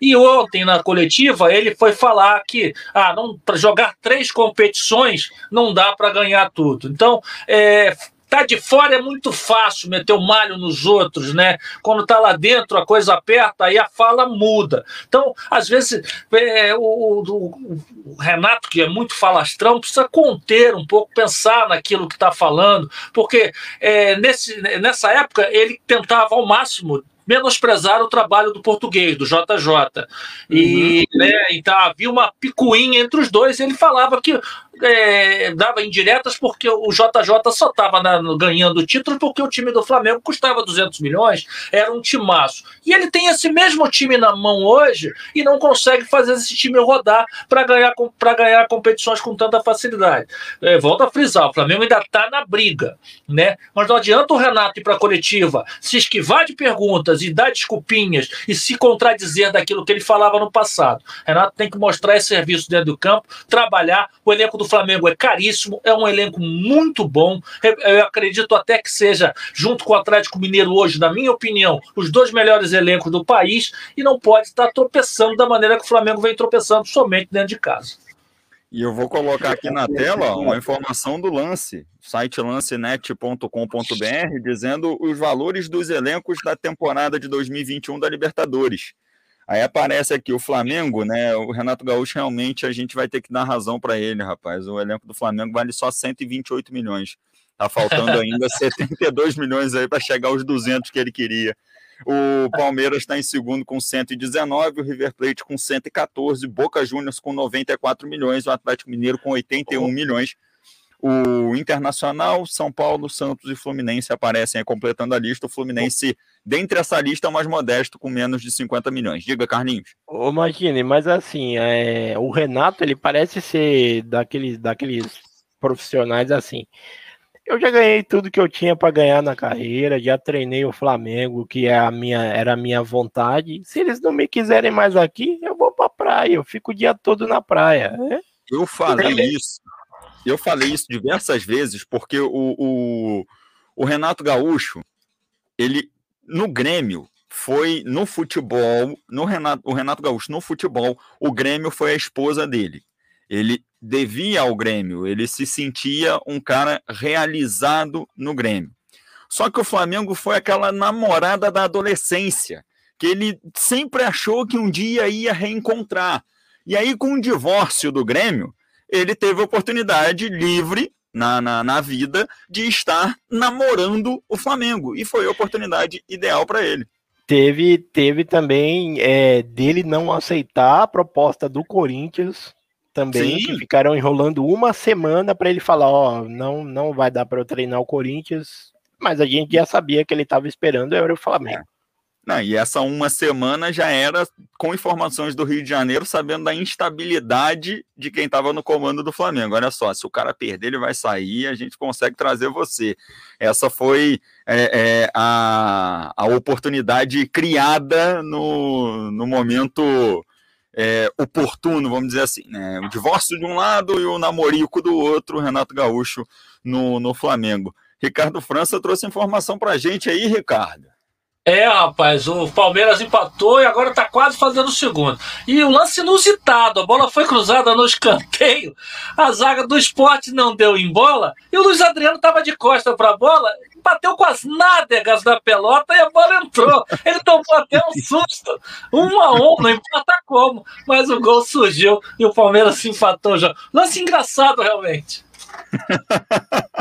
Speaker 4: E ontem, na coletiva, ele foi falar que ah, para jogar três competições não dá para ganhar tudo. Então, é, Tá de fora é muito fácil meter o malho nos outros, né? Quando tá lá dentro a coisa aperta, aí a fala muda. Então, às vezes, é, o, o, o, Renato, que é muito falastrão, precisa conter um pouco, pensar naquilo que está falando, porque é, nesse, nessa época ele tentava ao máximo menosprezar o trabalho do português, do JJ. E uhum. né, então havia uma picuinha entre os dois, e ele falava que é, dava indiretas porque o JJ só estava ganhando título porque o time do Flamengo custava 200 milhões, era um timaço. E ele tem esse mesmo time na mão hoje e não consegue fazer esse time rodar para ganhar, ganhar competições com tanta facilidade. É, volta a frisar, o Flamengo ainda está na briga, né? Mas não adianta o Renato ir para a coletiva, se esquivar de perguntas e dar desculpinhas e se contradizer daquilo que ele falava no passado. Renato tem que mostrar esse serviço dentro do campo, trabalhar. O elenco do Flamengo é caríssimo, é um elenco muito bom. Eu acredito até que seja, junto com o Atlético Mineiro hoje, na minha opinião, os dois melhores elencos do país e não pode estar tropeçando da maneira que o Flamengo vem tropeçando somente dentro de casa.
Speaker 1: E eu vou colocar aqui na tela uma informação do lance, site lancenet.com.br, dizendo os valores dos elencos da temporada de 2021 da Libertadores. Aí aparece aqui o Flamengo, né? O Renato Gaúcho realmente a gente vai ter que dar razão para ele, rapaz. O elenco do Flamengo vale só 128 milhões. Tá faltando ainda 72 milhões aí para chegar aos 200 que ele queria. O Palmeiras está em segundo com 119, o River Plate com 114, Boca Juniors com 94 milhões, o Atlético Mineiro com 81 milhões. O Internacional, São Paulo, Santos e Fluminense aparecem aí completando a lista. O Fluminense, dentre essa lista, é o mais modesto, com menos de 50 milhões. Diga, Carlinhos.
Speaker 3: Ô, Imagine, mas assim, é, o Renato, ele parece ser daqueles, daqueles profissionais assim. Eu já ganhei tudo que eu tinha para ganhar na carreira, já treinei o Flamengo, que é a minha, era a minha vontade. Se eles não me quiserem mais aqui, eu vou para praia, eu fico o dia todo na praia. É?
Speaker 1: Eu falei isso eu falei isso diversas vezes, porque o, o, o Renato Gaúcho, ele no Grêmio foi no futebol, no Renato, o Renato Gaúcho no futebol, o Grêmio foi a esposa dele. Ele devia ao Grêmio, ele se sentia um cara realizado no Grêmio. Só que o Flamengo foi aquela namorada da adolescência, que ele sempre achou que um dia ia reencontrar. E aí, com o divórcio do Grêmio, ele teve a oportunidade livre na, na, na vida de estar namorando o Flamengo. E foi a oportunidade ideal para ele.
Speaker 3: Teve, teve também é, dele não aceitar a proposta do Corinthians também, Sim. que ficaram enrolando uma semana para ele falar, ó, não, não vai dar para eu treinar o Corinthians, mas a gente já sabia que ele estava esperando era o Flamengo.
Speaker 1: Não, e essa uma semana já era com informações do Rio de Janeiro, sabendo da instabilidade de quem estava no comando do Flamengo. Olha só, se o cara perder, ele vai sair, a gente consegue trazer você. Essa foi é, é, a, a oportunidade criada no, no momento é, oportuno, vamos dizer assim. Né? O divórcio de um lado e o namorico do outro, Renato Gaúcho no, no Flamengo. Ricardo França trouxe informação para a gente aí, Ricardo.
Speaker 4: É, rapaz, o Palmeiras empatou e agora tá quase fazendo o segundo. E o lance inusitado, a bola foi cruzada no escanteio, a zaga do esporte não deu em bola, e o Luiz Adriano tava de costa pra bola, bateu com as nádegas da pelota e a bola entrou. Ele tomou até um susto. Um a um, não importa como, mas o gol surgiu e o Palmeiras se empatou já. Lance engraçado, realmente.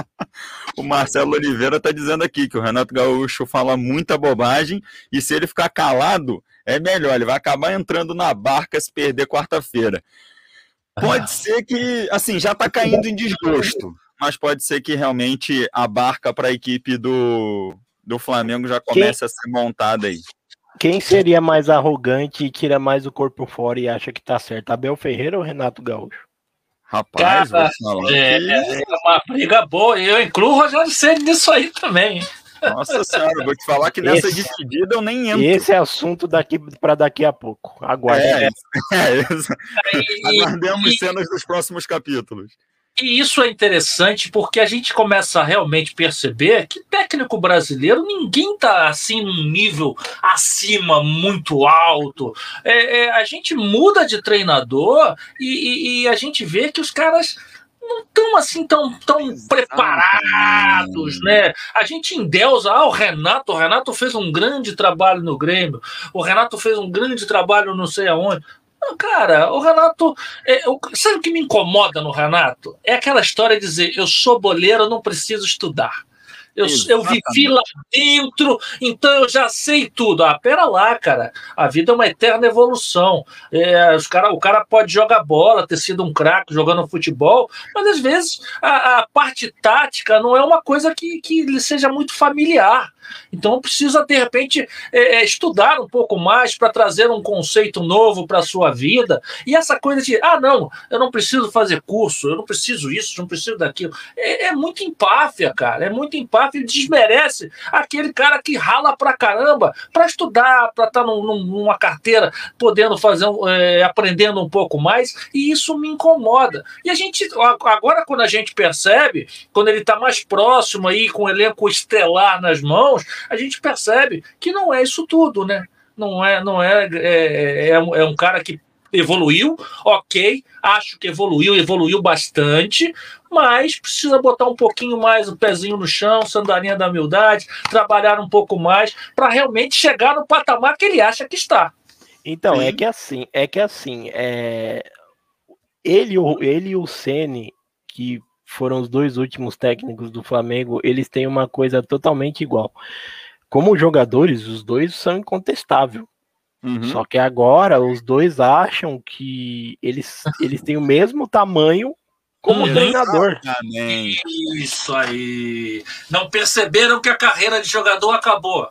Speaker 1: o Marcelo Oliveira está dizendo aqui que o Renato Gaúcho fala muita bobagem e se ele ficar calado, é melhor. Ele vai acabar entrando na barca se perder quarta-feira. Pode ah. ser que, assim, já está caindo em desgosto, mas pode ser que realmente a barca para a equipe do, do Flamengo já comece Quem... a ser montada aí.
Speaker 3: Quem seria mais arrogante e tira mais o corpo fora e acha que tá certo? Abel Ferreira ou Renato Gaúcho?
Speaker 4: Rapaz, Cara, é, é, uma briga boa. Eu incluo o Rogério Ceni nisso aí também.
Speaker 1: Nossa senhora, vou te falar que nessa esse, dividida eu nem entro.
Speaker 3: Esse é assunto daqui para daqui a pouco. Aguarde. É, é,
Speaker 1: é Aguardemos cenas dos próximos capítulos.
Speaker 4: E isso é interessante porque a gente começa a realmente perceber que técnico brasileiro ninguém está assim num nível acima muito alto. É, é, a gente muda de treinador e, e, e, a gente vê que os caras não estão assim tão, tão preparados, né? A gente endeusa, ah, o Renato, o Renato fez um grande trabalho no Grêmio, o Renato fez um grande trabalho não sei aonde. Cara, o Renato. É, o, sabe o que me incomoda no Renato? É aquela história de dizer: eu sou boleiro, não preciso estudar. Eu, eu vivi lá dentro, então eu já sei tudo. Ah, pera lá, cara. A vida é uma eterna evolução. É, os cara, o cara pode jogar bola, ter sido um craque jogando futebol, mas às vezes a, a, parte tática não é uma coisa que, que lhe seja muito familiar. Então precisa, de repente, é, é estudar um pouco mais para trazer um conceito novo para a sua vida. E essa coisa de, ah, não, eu não preciso fazer curso, eu não preciso isso, não preciso daquilo. É, é muito empáfia, cara. É muito empáfia e desmerece aquele cara que rala pra caramba para estudar, para estar tá num, numa carteira, podendo fazer, é, aprendendo um pouco mais. E isso me incomoda. E a gente, agora, quando a gente percebe, quando ele está mais próximo aí, com o elenco estelar nas mãos, a gente percebe que não é isso tudo, né? Não é, não é, é, é, é um cara que evoluiu, ok, acho que evoluiu, evoluiu bastante, mas precisa botar um pouquinho mais o pezinho no chão, sandalinha da humildade, trabalhar um pouco mais para realmente chegar no patamar que ele acha que está.
Speaker 3: Então, é Sim. é que assim, é que assim, é... ele, ele e o Ceni que foram os dois últimos técnicos do Flamengo, eles têm uma coisa totalmente igual. Como jogadores, os dois são incontestáveis. Uhum. Só que agora os dois acham que eles, eles têm o mesmo tamanho como uhum. treinador.
Speaker 4: Isso aí. Não perceberam que a carreira de jogador acabou.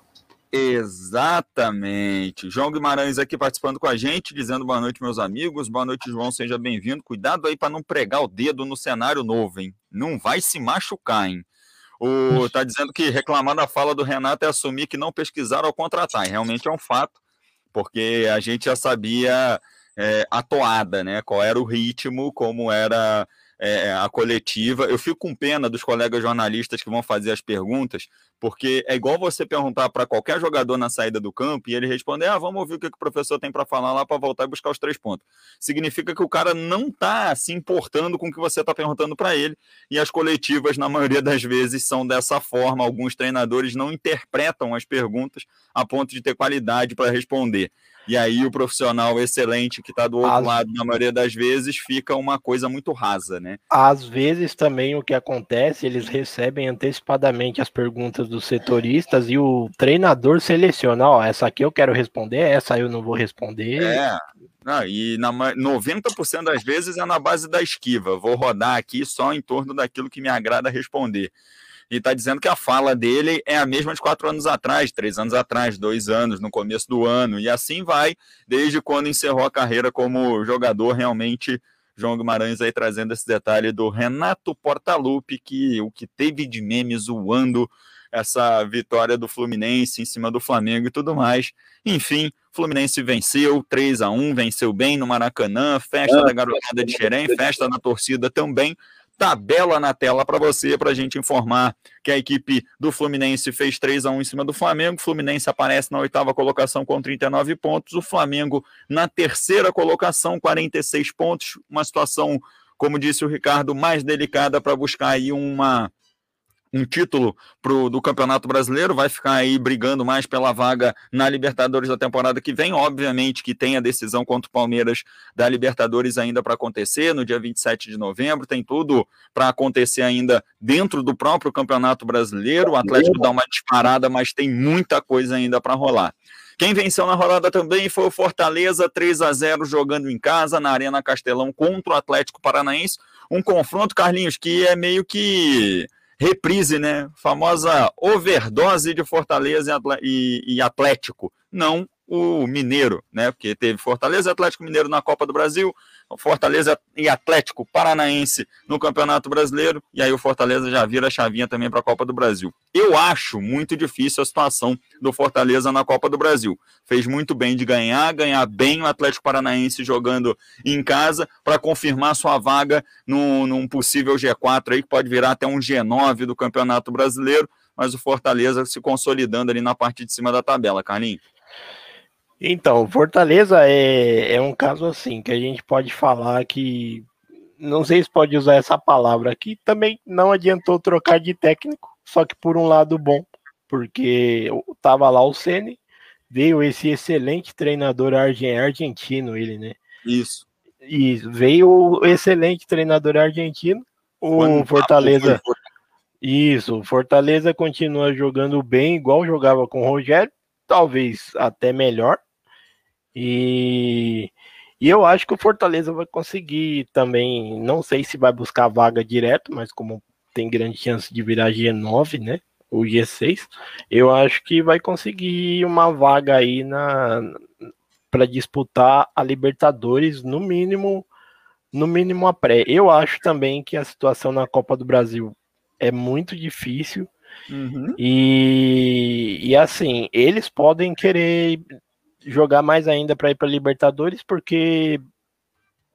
Speaker 1: Exatamente. João Guimarães aqui participando com a gente, dizendo boa noite, meus amigos. Boa noite, João. Seja bem-vindo. Cuidado aí para não pregar o dedo no cenário novo, hein? Não vai se machucar, hein? O, tá dizendo que reclamar da fala do Renato é assumir que não pesquisaram ao contratar. E realmente é um fato, porque a gente já sabia é, a toada, né? Qual era o ritmo, como era é, a coletiva. Eu fico com pena dos colegas jornalistas que vão fazer as perguntas, Porque é igual você perguntar para qualquer jogador na saída do campo e ele responder: ah, vamos ouvir o que, que o professor tem para falar lá para voltar e buscar os três pontos. Significa que o cara não está se importando com o que você está perguntando para ele. E as coletivas, na maioria das vezes, são dessa forma. Alguns treinadores não interpretam as perguntas a ponto de ter qualidade para responder. E aí o profissional excelente que está do outro As... lado, na maioria das vezes, fica uma coisa muito rasa, né?
Speaker 3: Às vezes também o que acontece, eles recebem antecipadamente as perguntas dos setoristas e o treinador seleciona, ó, essa aqui eu quero responder, essa eu não vou responder.
Speaker 1: É. Ah, e na 90% das vezes é na base da esquiva. Vou rodar aqui só em torno daquilo que me agrada responder e está dizendo que a fala dele é a mesma de quatro anos atrás, três anos atrás, dois anos, no começo do ano, e assim vai, desde quando encerrou a carreira como jogador, realmente. João Guimarães aí trazendo esse detalhe do Renato Portaluppi, que o que teve de meme zoando essa vitória do Fluminense em cima do Flamengo e tudo mais. Enfim, Fluminense venceu 3 a 1 venceu bem no Maracanã, festa ah, da garotada de Xerém, festa da torcida também tabela na tela para você, para a gente informar que a equipe do Fluminense fez 3 a 1 em cima do Flamengo. O Fluminense aparece na oitava colocação com 39 pontos. O Flamengo na terceira colocação, 46 pontos. Uma situação, como disse o Ricardo, mais delicada para buscar aí uma um título pro, do Campeonato Brasileiro, vai ficar aí brigando mais pela vaga na Libertadores da temporada que vem. Obviamente que tem a decisão contra o Palmeiras da Libertadores ainda para acontecer no dia 27 de novembro, tem tudo para acontecer ainda dentro do próprio Campeonato Brasileiro. O Atlético dá uma disparada, mas tem muita coisa ainda para rolar. Quem venceu na rodada também foi o Fortaleza, 3 a 0 jogando em casa na Arena Castelão contra o Atlético Paranaense. Um confronto, Carlinhos, que é meio que reprise, né? Famosa overdose de Fortaleza e Atlético. Não o Mineiro, né? Porque teve Fortaleza e Atlético Mineiro na Copa do Brasil, Fortaleza e Atlético Paranaense no Campeonato Brasileiro, e aí o Fortaleza já vira a chavinha também para a Copa do Brasil. Eu acho muito difícil a situação do Fortaleza na Copa do Brasil. Fez muito bem de ganhar, ganhar bem o Atlético Paranaense jogando em casa para confirmar sua vaga num, num possível G4 aí, que pode virar até um G9 do Campeonato Brasileiro, mas o Fortaleza se consolidando ali na parte de cima da tabela, Carlinhos.
Speaker 3: Então, Fortaleza é, é um caso assim que a gente pode falar que não sei se pode usar essa palavra aqui, também não adiantou trocar de técnico, só que por um lado bom, porque tava lá o Ceni, veio esse excelente treinador argentino, ele, né?
Speaker 1: Isso.
Speaker 3: E veio o excelente treinador argentino, o Quando Fortaleza. Isso, o Fortaleza continua jogando bem, igual jogava com o Rogério, talvez até melhor, e, e eu acho que o Fortaleza vai conseguir também. Não sei se vai buscar vaga direto, mas como tem grande chance de virar G9, né? O G6, eu acho que vai conseguir uma vaga aí na para disputar a Libertadores, no mínimo, no mínimo a pré. Eu acho também que a situação na Copa do Brasil é muito difícil. Uhum. E, e assim, eles podem querer jogar mais ainda para ir para Libertadores, porque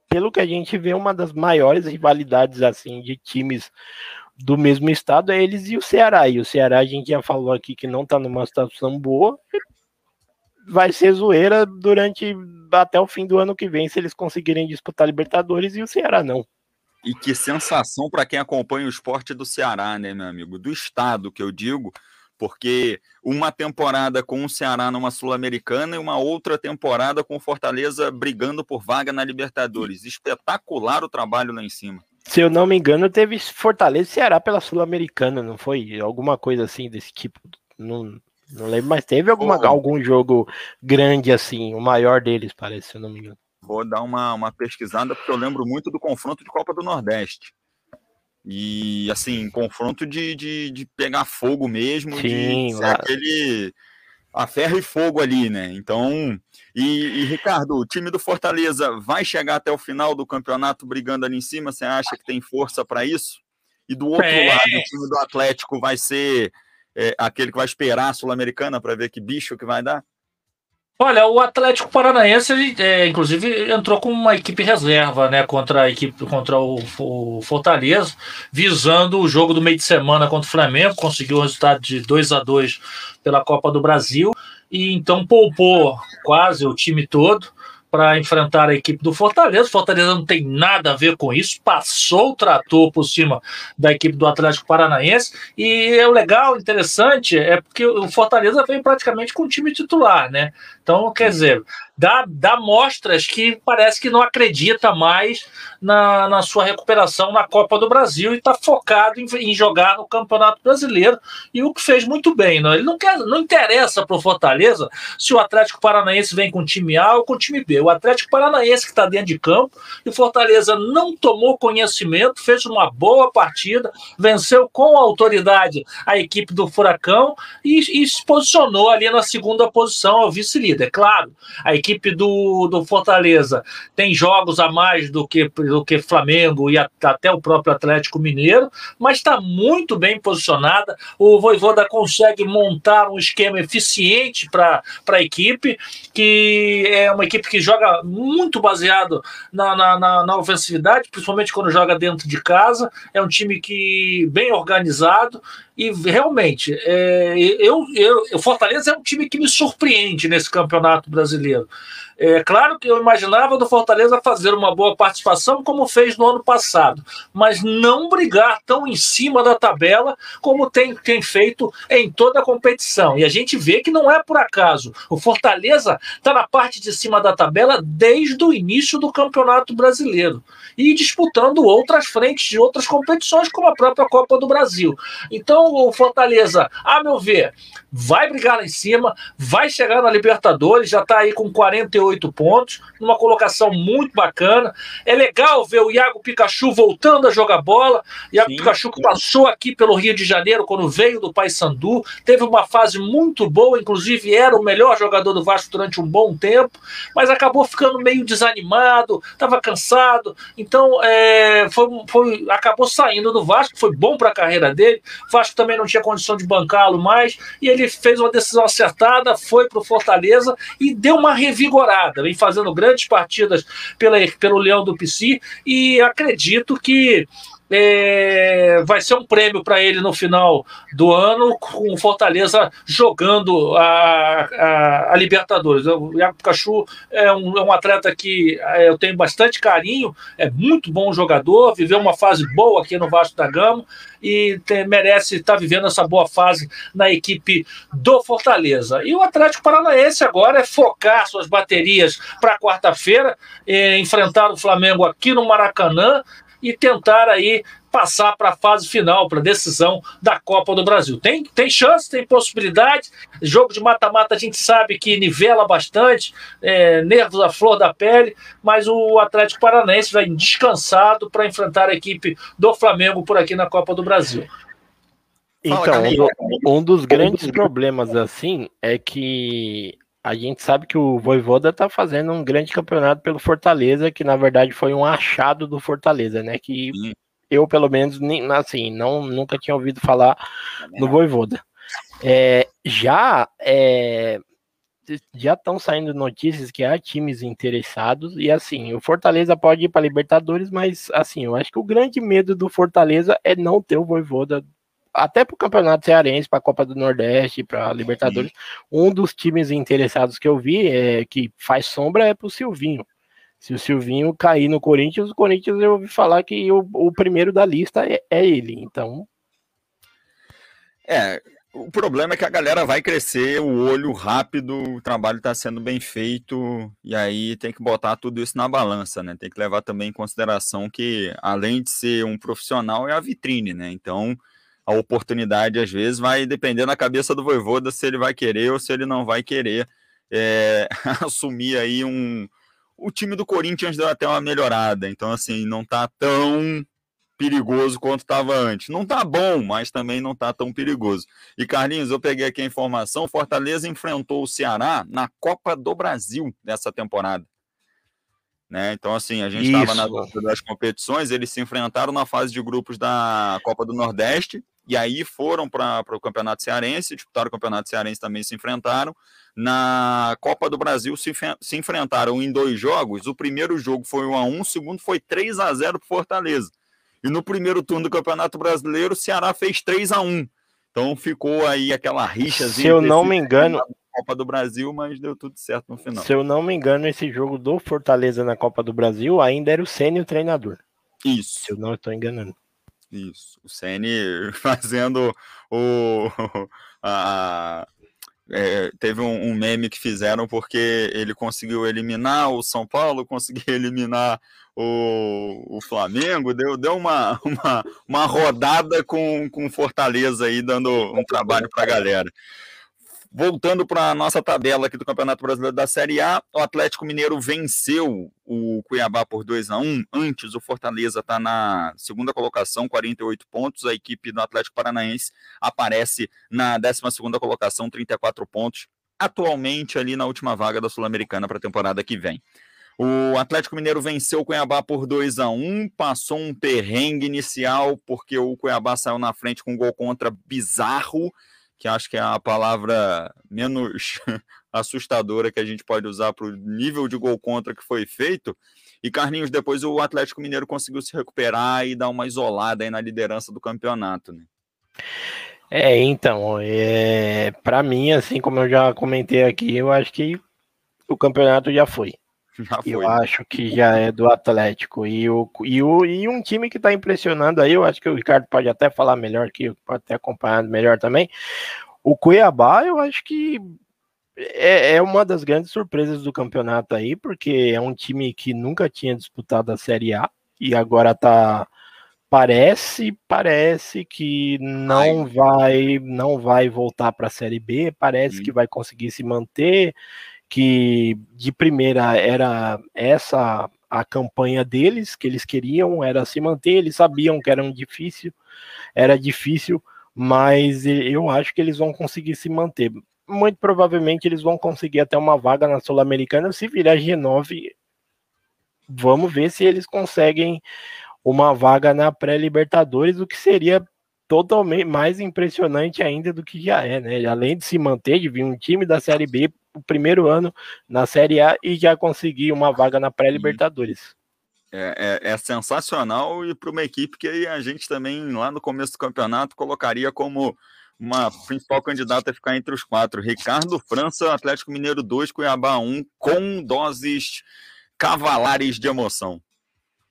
Speaker 3: pelo que a gente vê, uma das maiores rivalidades assim de times do mesmo estado é eles e o Ceará. E o Ceará a gente já falou aqui que não está numa situação boa. Vai ser zoeira durante até o fim do ano que vem se eles conseguirem disputar Libertadores e o Ceará não.
Speaker 1: E que sensação para quem acompanha o esporte do Ceará, né, meu amigo? Do estado que eu digo, porque uma temporada com o Ceará numa Sul-Americana e uma outra temporada com o Fortaleza brigando por vaga na Libertadores. Espetacular o trabalho lá em cima.
Speaker 3: Se eu não me engano, teve Fortaleza e Ceará pela Sul-Americana, não foi? Alguma coisa assim desse tipo. Não, não lembro, mas teve alguma, oh. algum jogo grande assim, o maior deles, parece, se eu não me engano.
Speaker 1: Vou dar uma, uma pesquisada, porque eu lembro muito do confronto de Copa do Nordeste. E, assim, confronto de, de, de pegar fogo mesmo, Sim, de ser aquele a ferro e fogo ali, né? Então, e, e, Ricardo, o time do Fortaleza vai chegar até o final do campeonato brigando ali em cima? Você acha que tem força para isso? E do outro é. lado, o time do Atlético vai ser é, aquele que vai esperar a Sul-Americana para ver que bicho que vai dar?
Speaker 4: Olha, o Atlético Paranaense, é, inclusive, entrou com uma equipe reserva, né, contra a equipe, contra o, o, Fortaleza, visando o jogo do meio de semana contra o Flamengo, conseguiu o resultado de 2 a 2 pela Copa do Brasil e então poupou quase o time todo para enfrentar a equipe do Fortaleza. O Fortaleza não tem nada a ver com isso, passou o trator por cima da equipe do Atlético Paranaense. E é o legal, interessante, é porque o Fortaleza vem praticamente com o time titular, né? Então, quer dizer, dá, dá mostras que parece que não acredita mais na, na sua recuperação na Copa do Brasil e está focado em, em, jogar no Campeonato Brasileiro e o que fez muito bem. Não, ele não quer, não interessa para o Fortaleza se o Atlético Paranaense vem com o time A ou com o time B. O Atlético Paranaense que está dentro de campo e o Fortaleza não tomou conhecimento, fez uma boa partida, venceu com autoridade a equipe do Furacão e, e se posicionou ali na segunda posição ao vice-líder é claro, a equipe do, do Fortaleza tem jogos a mais do que, do que Flamengo e a, até o próprio Atlético Mineiro, mas está muito bem posicionada. O Voivoda consegue montar um esquema eficiente para a equipe, que é uma equipe que joga muito baseado na, na, na, na ofensividade, principalmente quando joga dentro de casa. É um time que bem organizado e realmente, é, eu, eu, o Fortaleza é um time que me surpreende nesse campeonato brasileiro. É claro que eu imaginava do Fortaleza fazer uma boa participação, como fez no ano passado, mas não brigar tão em cima da tabela como tem, tem feito em toda a competição. E a gente vê que não é por acaso. O Fortaleza está na parte de cima da tabela desde o início do Campeonato Brasileiro e disputando outras frentes de outras competições, como a própria Copa do Brasil. Então, o Fortaleza, a meu ver, vai brigar lá em cima, vai chegar na Libertadores, já está aí com 48 pontos, numa colocação muito bacana. É legal ver o Iago Pikachu voltando a jogar bola. Iago sim, Pikachu que passou aqui pelo Rio de Janeiro quando veio do Paysandu, teve uma fase muito boa, inclusive era o melhor jogador do Vasco durante um bom tempo, mas acabou ficando meio desanimado, estava cansado. Então, é, foi, foi, acabou saindo do Vasco, foi bom para a carreira dele. O Vasco também não tinha condição de bancá-lo mais, e ele fez uma decisão acertada, foi para o Fortaleza e deu uma revigorada. Vem fazendo grandes partidas pela, pelo Leão do Pici, e acredito que é, vai ser um prêmio para ele no final do ano, com o Fortaleza jogando a, a, a Libertadores. O Iago Pikachu é um, é um atleta que é, eu tenho bastante carinho, é muito bom jogador, viveu uma fase boa aqui no Vasco da Gama e tem, merece estar tá vivendo essa boa fase na equipe do Fortaleza. E o Atlético Paranaense agora é focar suas baterias para quarta-feira, é, enfrentar o Flamengo aqui no Maracanã e tentar aí passar para a fase final, para a decisão da Copa do Brasil. Tem, tem chance, tem possibilidade. Jogo de mata-mata a gente sabe que nivela bastante, é, nervos à flor da pele, mas o Atlético Paranaense vai descansado para enfrentar a equipe do Flamengo por aqui na Copa do Brasil.
Speaker 3: Então, um, um dos grandes problemas assim é que a gente sabe que o Voivoda tá fazendo um grande campeonato pelo Fortaleza, que na verdade foi um achado do Fortaleza, né? Que Sim. eu, pelo menos, nem, assim, não, nunca tinha ouvido falar no Voivoda. É, já é, já estão saindo notícias que há times interessados e assim, o Fortaleza pode ir para Libertadores, mas assim, eu acho que o grande medo do Fortaleza é não ter o Voivoda até para o Campeonato Cearense, para a Copa do Nordeste, para a Libertadores. Um dos times interessados que eu vi é, que faz sombra é para o Silvinho. Se o Silvinho cair no Corinthians, o Corinthians eu ouvi falar que o, o primeiro da lista é, é ele. Então.
Speaker 1: É, o problema é que a galera vai crescer, o olho rápido, o trabalho está sendo bem feito, e aí tem que botar tudo isso na balança, né? Tem que levar também em consideração que, além de ser um profissional, é a vitrine, né? Então, a oportunidade, às vezes, vai depender na cabeça do Voivoda se ele vai querer ou se ele não vai querer é, assumir aí um. O time do Corinthians deu até uma melhorada, então, assim, não tá tão perigoso quanto estava antes. Não tá bom, mas também não tá tão perigoso. E Carlinhos, eu peguei aqui a informação: Fortaleza enfrentou o Ceará na Copa do Brasil dessa temporada. Né? Então, assim, a gente estava nas das competições, eles se enfrentaram na fase de grupos da Copa do Nordeste e aí foram para o Campeonato Cearense, disputaram o Campeonato Cearense também se enfrentaram. Na Copa do Brasil se, se enfrentaram em dois jogos. O primeiro jogo foi 1 a 1 o segundo foi 3 a 0 para Fortaleza. E no primeiro turno do Campeonato Brasileiro, o Ceará fez 3 a 1 Então ficou aí aquela rixa.
Speaker 3: Se eu não me engano.
Speaker 1: Copa do Brasil, mas deu tudo certo no final.
Speaker 3: Se eu não me engano, esse jogo do Fortaleza na Copa do Brasil ainda era o Sênio treinador.
Speaker 1: Isso.
Speaker 3: Se eu não estou enganando.
Speaker 1: Isso. O Ceni fazendo o. A, é, teve um, um, meme que fizeram porque ele conseguiu eliminar o São Paulo, conseguiu eliminar o, o Flamengo, deu, deu uma, uma, uma rodada com, com Fortaleza aí, dando um trabalho para a galera. Voltando para a nossa tabela aqui do Campeonato Brasileiro da Série A, o Atlético Mineiro venceu o Cuiabá por 2 a 1 Antes, o Fortaleza está na segunda colocação, 48 pontos. A equipe do Atlético Paranaense aparece na 12 colocação, 34 pontos. Atualmente ali na última vaga da Sul-Americana para a temporada que vem. O Atlético Mineiro venceu o Cuiabá por 2 a 1 passou um perrengue inicial, porque o Cuiabá saiu na frente com um gol contra bizarro que acho que é a palavra menos assustadora que a gente pode usar para o nível de gol contra que foi feito. E Carlinhos, depois o Atlético Mineiro conseguiu se recuperar e dar uma isolada aí na liderança do campeonato, né?
Speaker 3: É, então, é, para mim, assim como eu já comentei aqui, eu acho que o campeonato já foi. Eu acho que já é do Atlético. E, o, e, o, e um time que está impressionando aí, eu acho que o Ricardo pode até falar melhor que pode ter acompanhado melhor também. O Cuiabá, eu acho que é, é uma das grandes surpresas do campeonato aí, porque é um time que nunca tinha disputado a Série A e agora tá parece parece que não Ai. vai não vai voltar para a Série B, parece que vai conseguir se manter que de primeira era essa a campanha deles, que eles queriam era se manter, eles sabiam que era difícil, era difícil, mas eu acho que eles vão conseguir se manter. Muito provavelmente eles vão conseguir até uma vaga na Sul-Americana se virar G9. Vamos ver se eles conseguem uma vaga na pré-Libertadores, o que seria totalmente mais impressionante ainda do que já é, né? Além de se manter, de vir um time da Série B o primeiro ano na Série A e já conseguir uma vaga na pré-Libertadores.
Speaker 1: É, é, é, sensacional e para uma equipe que a gente também, lá no começo do campeonato, colocaria como uma principal candidata a ficar entre os quatro. Ricardo França, Atlético Mineiro 2, Cuiabá 1, com doses cavalares de emoção.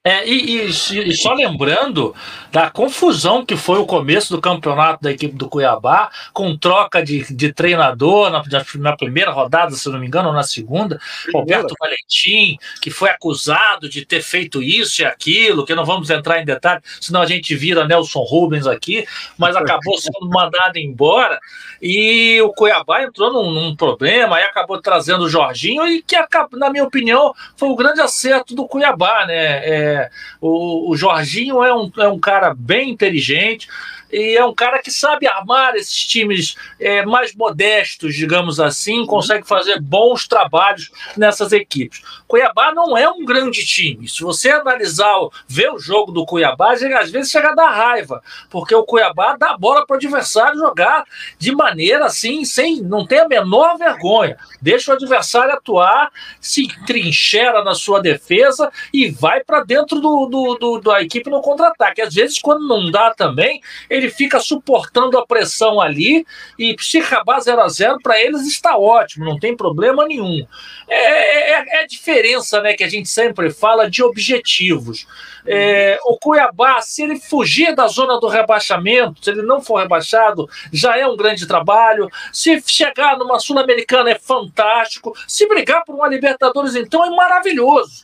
Speaker 4: É, e, e, e, só lembrando da confusão que foi o começo do campeonato da equipe do Cuiabá, com troca de, de treinador na, na primeira rodada, se não me engano, ou na segunda. Roberto Valentim, que foi acusado de ter feito isso e aquilo, que não vamos entrar em detalhe, senão a gente vira Nelson Rubens aqui, mas acabou sendo mandado embora. E o Cuiabá entrou num, num problema, aí acabou trazendo o Jorginho, e que, na minha opinião, foi o grande acerto do Cuiabá, né? É, o, o Jorginho é um, é um cara bem inteligente, e é um cara que sabe armar esses times é, mais modestos, digamos assim, consegue fazer bons trabalhos nessas equipes. Cuiabá não é um grande time. Se você analisar, ver o jogo do Cuiabá, às vezes chega a dar raiva, porque o Cuiabá dá bola para o adversário jogar de maneira assim, sem não tem a menor vergonha. Deixa o adversário atuar, se trincheira na sua defesa e vai para dentro do, do, do, da equipe no contra-ataque. Às vezes, quando não dá também, ele fica suportando a pressão ali e se acabar 0 a 0 para eles está ótimo, não tem problema nenhum. É, é, é, a diferença né, que a gente sempre fala de objetivos. É, o Cuiabá, se ele fugir da zona do rebaixamento, se ele não for rebaixado, já é um grande trabalho. Se chegar numa Sul-Americana é fantástico. Se brigar por uma Libertadores, então, é maravilhoso.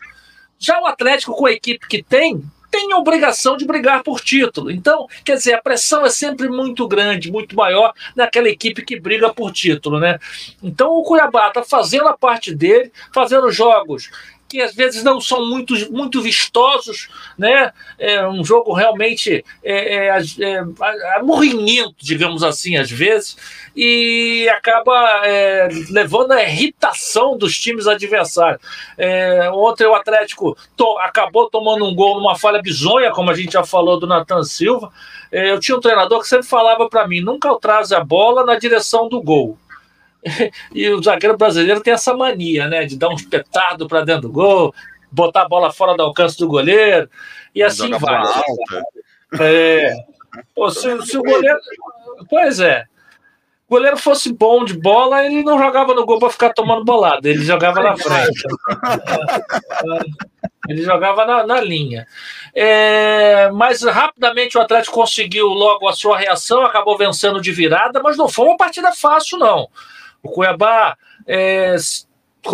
Speaker 4: Já o Atlético, com a equipe que tem, tem obrigação de brigar por título. Então, quer dizer, a pressão é sempre muito grande, muito maior naquela equipe que briga por título, né? Então o Cuiabá está fazendo a parte dele, fazendo jogos que às vezes não são muito, muito vistosos, né? É um jogo realmente é, é, é, digamos assim, às vezes, e acaba é, levando a irritação dos times adversários. É, ontem o Atlético to, acabou tomando um gol numa falha bizonha, como a gente já falou do Nathan Silva. É, eu tinha um treinador que sempre falava para mim: nunca traz a bola na direção do gol. e o zagueiro brasileiro tem essa mania, né? De dar um petardo para dentro do gol, botar a bola fora do alcance do goleiro, e assim Joga vai. É. Pô, se, se o goleiro. Pois é. O goleiro fosse bom de bola, ele não jogava no gol para ficar tomando bolada, ele jogava na frente. ele jogava na, na linha. É, mas rapidamente o Atlético conseguiu logo a sua reação, acabou vencendo de virada, mas não foi uma partida fácil, não. O Cuiabá é,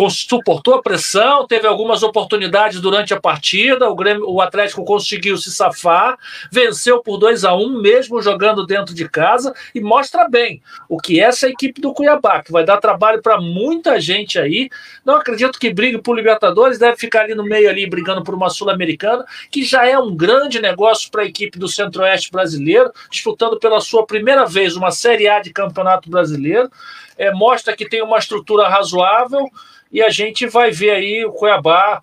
Speaker 4: suportou a pressão, teve algumas oportunidades durante a partida, o, Grêmio, o Atlético conseguiu se safar, venceu por 2 a 1 um, mesmo jogando dentro de casa, e mostra bem o que é essa equipe do Cuiabá, que vai dar trabalho para muita gente aí. Não acredito que brigue por Libertadores, deve ficar ali no meio ali brigando por uma Sul-Americana, que já é um grande negócio para a equipe do Centro-Oeste brasileiro, disputando pela sua primeira vez uma Série A de Campeonato Brasileiro. É, mostra que tem uma estrutura razoável e a gente vai ver aí o Cuiabá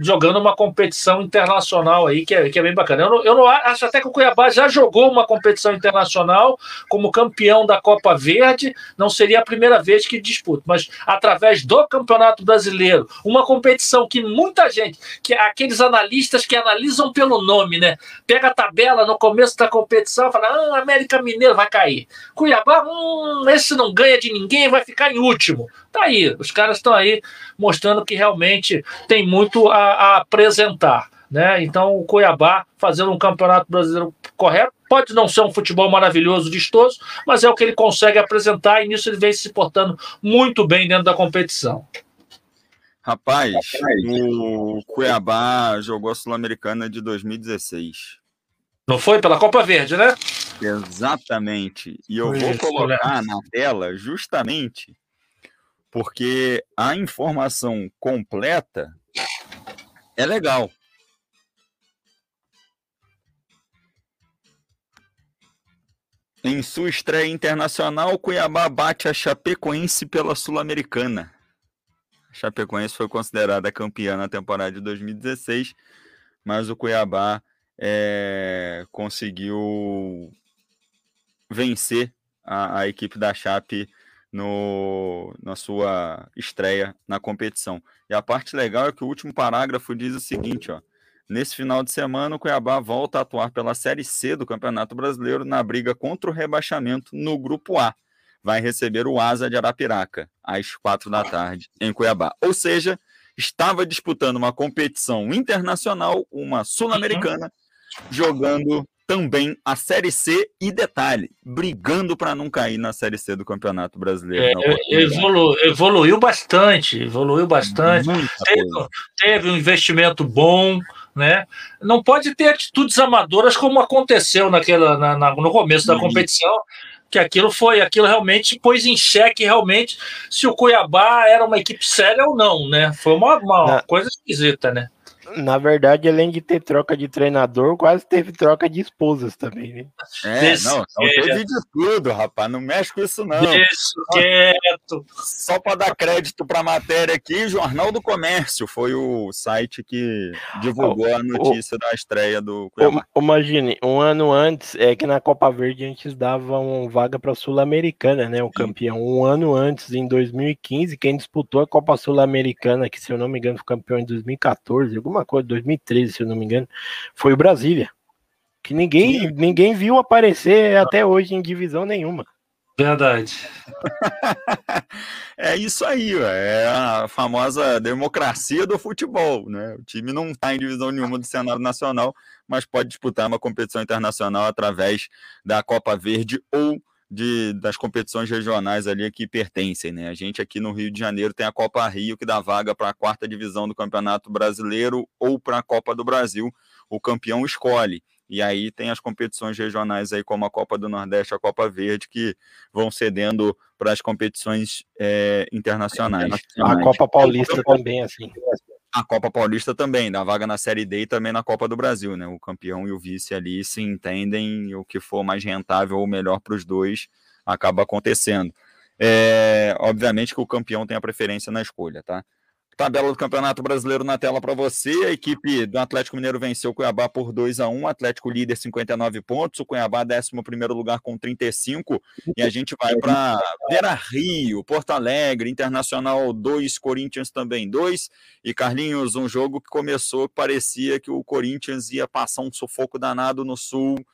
Speaker 4: jogando uma competição internacional aí, que é, que é bem bacana. Eu não, eu não acho até que o Cuiabá já jogou uma competição internacional como campeão da Copa Verde, não seria a primeira vez que disputa, mas através do Campeonato Brasileiro, uma competição que muita gente, que aqueles analistas que analisam pelo nome, né? Pega a tabela no começo da competição e fala: ah, América Mineiro vai cair. Cuiabá, hum, esse não ganha de ninguém, vai ficar em último. Tá aí, os caras estão aí mostrando que realmente tem muito a, a apresentar. Né? Então, o Cuiabá fazendo um campeonato brasileiro correto, pode não ser um futebol maravilhoso, vistoso, mas é o que ele consegue apresentar e nisso ele vem se portando muito bem dentro da competição.
Speaker 1: Rapaz, o Cuiabá jogou a Sul-Americana de 2016.
Speaker 4: Não foi? Pela Copa Verde, né?
Speaker 1: Exatamente. E eu vou colocar na tela justamente porque a informação completa é legal. Em sua estreia internacional, Cuiabá bate a Chapecoense pela Sul-Americana. A Chapecoense foi considerada campeã na temporada de 2016, mas o Cuiabá é, conseguiu vencer a, a equipe da Chape no, na sua estreia na competição. E a parte legal é que o último parágrafo diz o seguinte, ó. Nesse final de semana, o Cuiabá volta a atuar pela Série C do Campeonato Brasileiro na briga contra o rebaixamento no Grupo A. Vai receber o Asa de Arapiraca, às quatro da tarde, em Cuiabá. Ou seja, estava disputando uma competição internacional, uma sul-americana, jogando também a Série C e detalhe, brigando para não cair na Série C do Campeonato Brasileiro.
Speaker 4: É, evolu, evoluiu bastante, evoluiu bastante. Teve, teve, um investimento bom, né? Não pode ter atitudes amadoras como aconteceu naquela, na, na, no começo da uhum. competição, que aquilo foi, aquilo realmente pôs em xeque realmente se o Cuiabá era uma equipe séria ou não, né? Foi uma, uma coisa esquisita, né?
Speaker 3: Na verdade, além de ter troca de treinador, quase teve troca de esposas também, né?
Speaker 1: É, não, não teve de tudo, rapaz. Não mexe com isso, não.
Speaker 4: Isso, quieto.
Speaker 1: Só para dar crédito para a matéria aqui, Jornal do Comércio foi o site que divulgou a notícia o, da estreia do
Speaker 3: Cuiabá. Imagine, um ano antes, é que na Copa Verde a gente dava uma vaga para a Sul-Americana, né? O campeão. Um ano antes, em 2015, quem disputou a Copa Sul-Americana, que se eu não me engano foi campeão em 2014, alguma alguma coisa, 2013, se eu não me engano, foi o Brasília. Que ninguém, ninguém viu aparecer até hoje em divisão nenhuma.
Speaker 4: Verdade.
Speaker 1: é isso aí, é a famosa democracia do futebol, né? O time não está em divisão nenhuma do cenário nacional, mas pode disputar uma competição internacional através da Copa Verde ou de, das competições regionais ali que pertencem, né? A gente aqui no Rio de Janeiro tem a Copa Rio que dá vaga para a quarta divisão do Campeonato Brasileiro ou para a Copa do Brasil. O campeão escolhe. E aí tem as competições regionais aí, como a Copa do Nordeste, a Copa Verde, que vão cedendo para as competições é, internacionais.
Speaker 3: A Copa Paulista também, assim.
Speaker 1: A Copa Paulista também, da vaga na Série D e também na Copa do Brasil, né? O campeão e o vice ali se entendem o que for mais rentável ou melhor para os dois acaba acontecendo. É, obviamente que o campeão tem a preferência na escolha, tá? Tabela do Campeonato Brasileiro na tela para você. A equipe do Atlético Mineiro venceu o Cuiabá por 2 a 1 Atlético líder 59 pontos, o Cuiabá 11 lugar com 35. E a gente vai para Vera Rio, Porto Alegre, Internacional 2, Corinthians também 2. E Carlinhos, um jogo que começou que parecia que o Corinthians ia passar um sufoco danado no Sul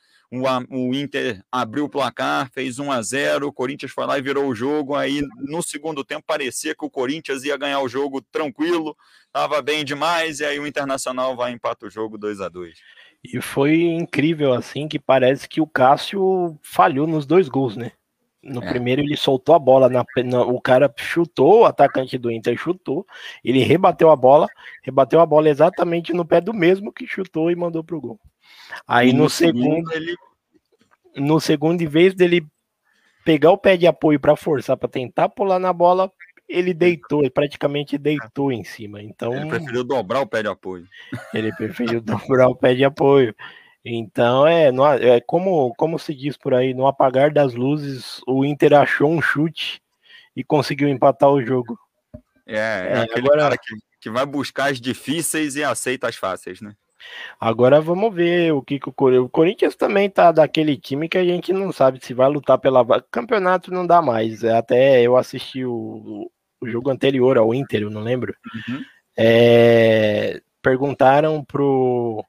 Speaker 1: o, Inter abriu o placar, fez 1 a 0 o Corinthians foi lá e virou o jogo. Aí no segundo tempo parecia que o Corinthians ia ganhar o jogo tranquilo, estava bem demais, e aí o Internacional vai empatar o jogo 2 a 2
Speaker 3: E foi incrível assim que parece que o Cássio falhou nos dois gols, né? No é. primeiro ele soltou a bola, na, na, o cara chutou, o atacante do Inter chutou, ele rebateu a bola, rebateu a bola exatamente no pé do mesmo que chutou e mandou pro gol. Aí no, no, segundo, ele no segundo, em vez dele pegar o pé de apoio para forçar para tentar pular na bola, ele deitou, ele praticamente deitou em cima. Então
Speaker 1: ele preferiu dobrar o pé de apoio.
Speaker 3: Ele preferiu dobrar o pé de apoio. Então é, no, é como, como se diz por aí, no apagar das luzes, o Inter achou um chute e conseguiu empatar o jogo.
Speaker 1: É, é, é aquele agora... cara que, que vai buscar as difíceis e aceita as fáceis, né?
Speaker 3: Agora vamos ver o que, que o Corinthians. O Corinthians também tá daquele time que a gente não sabe se vai lutar pela campeonato não dá mais. É, até eu assisti o, o jogo anterior ao Inter, eu não lembro. Uhum. É, perguntaram pro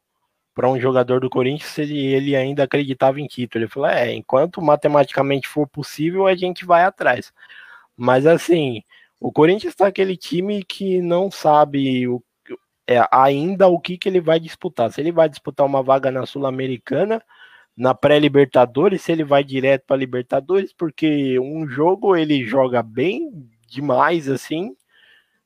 Speaker 3: para um jogador do Corinthians se ele, ele, ainda acreditava em título. Ele falou: é, enquanto matematicamente for possível, a gente vai atrás. Mas assim, o Corinthians está aquele time que não sabe o é, ainda o que, que ele vai disputar. Se ele vai disputar uma vaga na Sul-Americana, na pré-Libertadores, se ele vai direto para Libertadores, porque um jogo ele joga bem demais assim,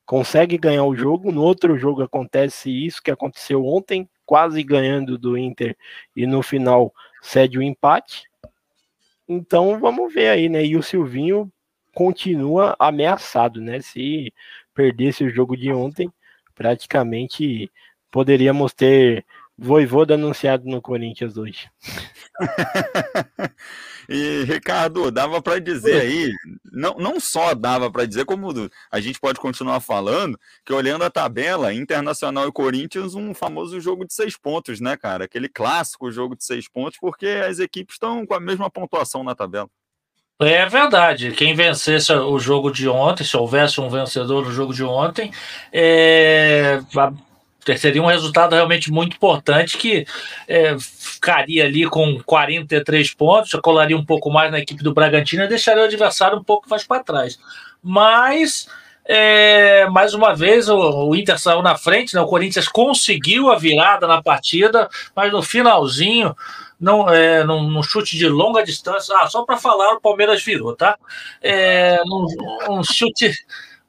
Speaker 3: consegue ganhar o jogo, no outro jogo acontece isso que aconteceu ontem, quase ganhando do Inter e no final cede o empate. Então vamos ver aí, né? E o Silvinho continua ameaçado, né? Se perdesse o jogo de ontem, praticamente poderíamos ter Voivoda anunciado no Corinthians hoje.
Speaker 1: e Ricardo, dava para dizer aí, não, não só dava para dizer, como a gente pode continuar falando, que olhando a tabela, Internacional e Corinthians, um famoso jogo de seis pontos, né, cara? Aquele clássico jogo de seis pontos, porque as equipes estão com a mesma pontuação na tabela.
Speaker 4: É verdade. Quem vencesse o jogo de ontem, se houvesse um vencedor no jogo de ontem, é, seria um resultado realmente muito importante que é, ficaria ali com 43 pontos, colaria um pouco mais na equipe do Bragantino e deixaria o adversário um pouco mais para trás. Mas é, mais uma vez o, o, Inter saiu na frente, né? o Corinthians conseguiu a virada na partida, mas no finalzinho não, é, num, num, chute de longa distância. Ah, só para falar, o Palmeiras virou, tá? É, num, um chute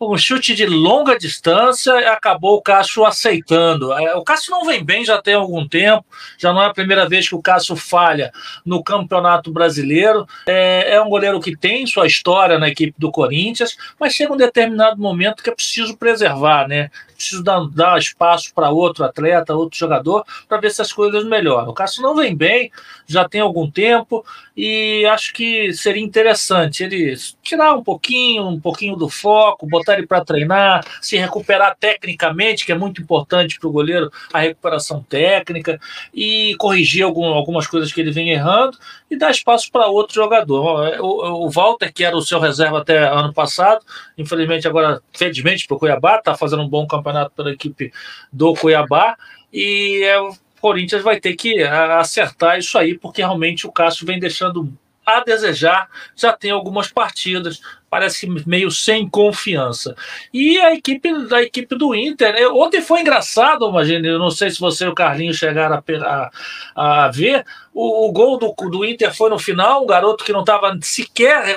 Speaker 4: um chute de longa distância e acabou o Cássio aceitando. É, o Cássio não vem bem já tem algum tempo, já não é a primeira vez que o Cássio falha no Campeonato Brasileiro. É, é um goleiro que tem sua história na equipe do Corinthians, mas chega um determinado momento que é preciso preservar, né? Preciso dar, dar espaço para outro atleta, outro jogador, para ver se as coisas melhoram. O Cássio não vem bem, já tem algum tempo, e acho que seria interessante ele tirar um pouquinho, um pouquinho do foco, botar ele para treinar, se recuperar tecnicamente, que é muito importante para o goleiro a recuperação técnica, e corrigir algum, algumas coisas que ele vem errando e dar espaço para outro jogador. O, o, Walter, que era o seu reserva até ano passado, infelizmente agora, felizmente para o Cuiabá, está fazendo um bom campeonato pela equipe do Cuiabá, e é Corinthians vai ter que acertar isso aí, porque realmente o Cássio vem deixando a desejar, já tem algumas partidas, parece meio sem confiança. E a equipe da equipe do Inter, né? ontem foi engraçado, imagina, eu não sei se você e o Carlinhos chegaram a, a, a ver, o, o, gol do, do Inter foi no final, um garoto que não estava sequer,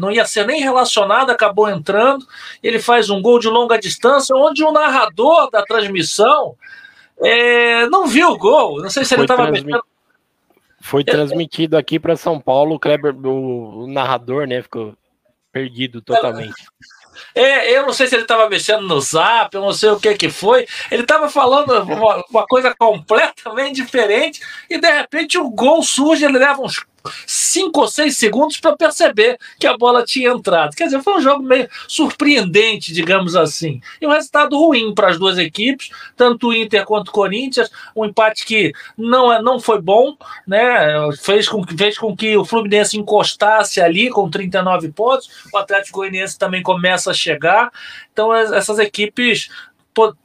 Speaker 4: não ia ser nem relacionado, acabou entrando, ele faz um gol de longa distância, onde o narrador da transmissão é, não viu o gol. Não sei se ele estava transmi...
Speaker 3: Foi transmitido aqui para São Paulo, o Kleber, o, o, narrador, né, ficou perdido totalmente.
Speaker 4: É, eu não sei se ele estava mexendo no zap, eu não sei o que que foi. Ele estava falando uma, uma, coisa completamente diferente e de repente o gol surge, ele leva uns cinco ou seis segundos para perceber que a bola tinha entrado. Quer dizer, foi um jogo meio surpreendente, digamos assim. E um resultado ruim para as duas equipes, tanto o Inter quanto o Corinthians. Um empate que não, é, não foi bom, né? Fez com, fez com que o Fluminense encostasse ali com 39 pontos. O Atlético Goianiense também começa a chegar. Então, essas equipes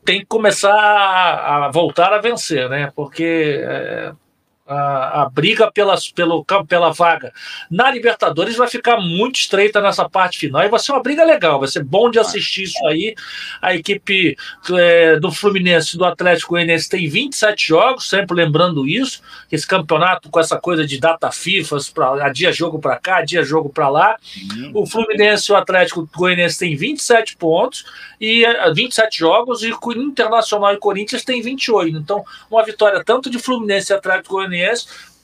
Speaker 4: tem que começar a, voltar a vencer, né? Porque é, a, a briga pela, pelo, pela vaga na Libertadores vai ficar muito estreita nessa parte final e vai ser uma briga legal, vai ser bom de assistir isso aí. A equipe é, do Fluminense do Atlético Goianiense tem 27 jogos, sempre lembrando isso, esse campeonato com essa coisa de data FIFA, pra, dia jogo para cá, dia jogo para lá. O Fluminense e o Atlético Goianiense tem 27 pontos e 27 é, jogos e o Internacional e Corinthians tem 28. Então, uma vitória tanto de Fluminense e Atlético Goianiense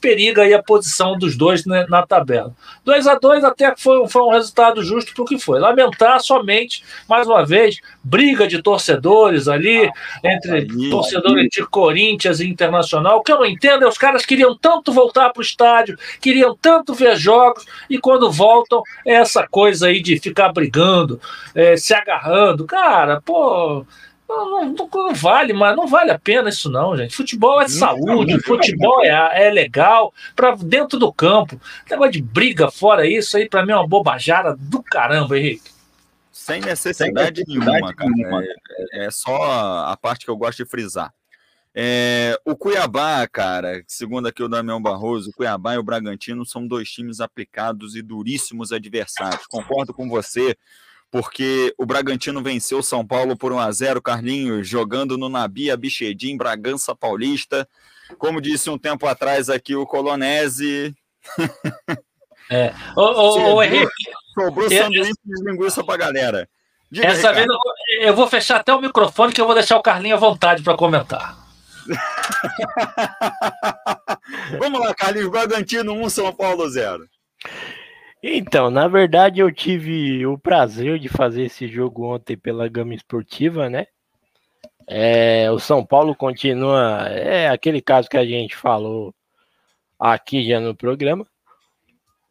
Speaker 4: periga aí a posição dos dois né, na tabela. 2 a 2 até foi, foi um resultado justo para o que foi. Lamentar somente, mais uma vez, briga de torcedores ali, entre torcedores de Corinthians e Internacional. O que eu não entendo é os caras queriam tanto voltar para o estádio, queriam tanto ver jogos, e quando voltam, é essa coisa aí de ficar brigando, é, se agarrando. Cara, pô não, não, não, vale, mas não vale a pena isso não, gente. Futebol é saúde, futebol é, é legal para dentro do campo. Negócio de briga fora isso aí para mim é uma bobajara do caramba, Henrique.
Speaker 1: Sem necessidade, Sem necessidade nenhuma, cara. É, é, só a parte que eu gosto de frisar. É, o Cuiabá, cara, segundo aqui o Damião Barroso, o Cuiabá e o Bragantino são dois times aplicados e duríssimos adversários. Concordo com você porque o Bragantino venceu o São Paulo por 1 a 0 Carlinhos, jogando no Nabi Abichedim, Bragança Paulista. Como disse um tempo atrás aqui o Colonese.
Speaker 4: É. Ô, ô, ô Henrique.
Speaker 1: Sobrou sanduíche de linguiça pra galera.
Speaker 4: Diga, essa vez eu vou, eu vou fechar até o microfone que eu vou deixar o Carlinhos à vontade para comentar.
Speaker 1: Vamos lá, Carlinhos. Bragantino 1, São Paulo 0.
Speaker 3: Então, na verdade, eu tive o prazer de fazer esse jogo ontem pela Gama Esportiva, né? É, o São Paulo continua. É aquele caso que a gente falou aqui já no programa.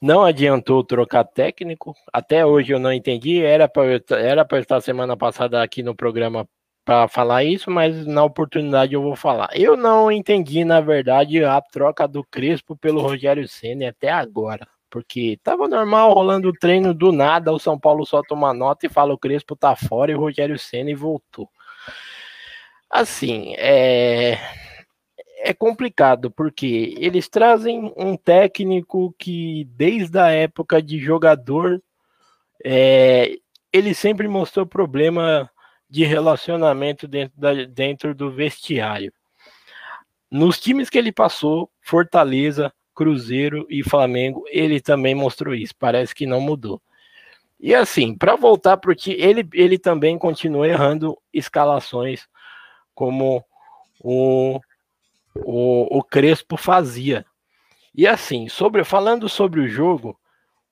Speaker 3: Não adiantou trocar técnico. Até hoje eu não entendi. Era para era estar semana passada aqui no programa para falar isso, mas na oportunidade eu vou falar. Eu não entendi, na verdade, a troca do Crespo pelo Rogério Senna até agora porque tava normal rolando o treino do nada, o São Paulo solta uma nota e fala o Crespo tá fora e o Rogério Senna voltou. Assim, é é complicado porque eles trazem um técnico que desde a época de jogador é, ele sempre mostrou problema de relacionamento dentro, da, dentro do vestiário. Nos times que ele passou, Fortaleza, Cruzeiro e Flamengo, ele também mostrou isso. Parece que não mudou. E assim, para voltar para o time, ele, ele também continua errando escalações como o, o, o Crespo fazia. E assim, sobre falando sobre o jogo,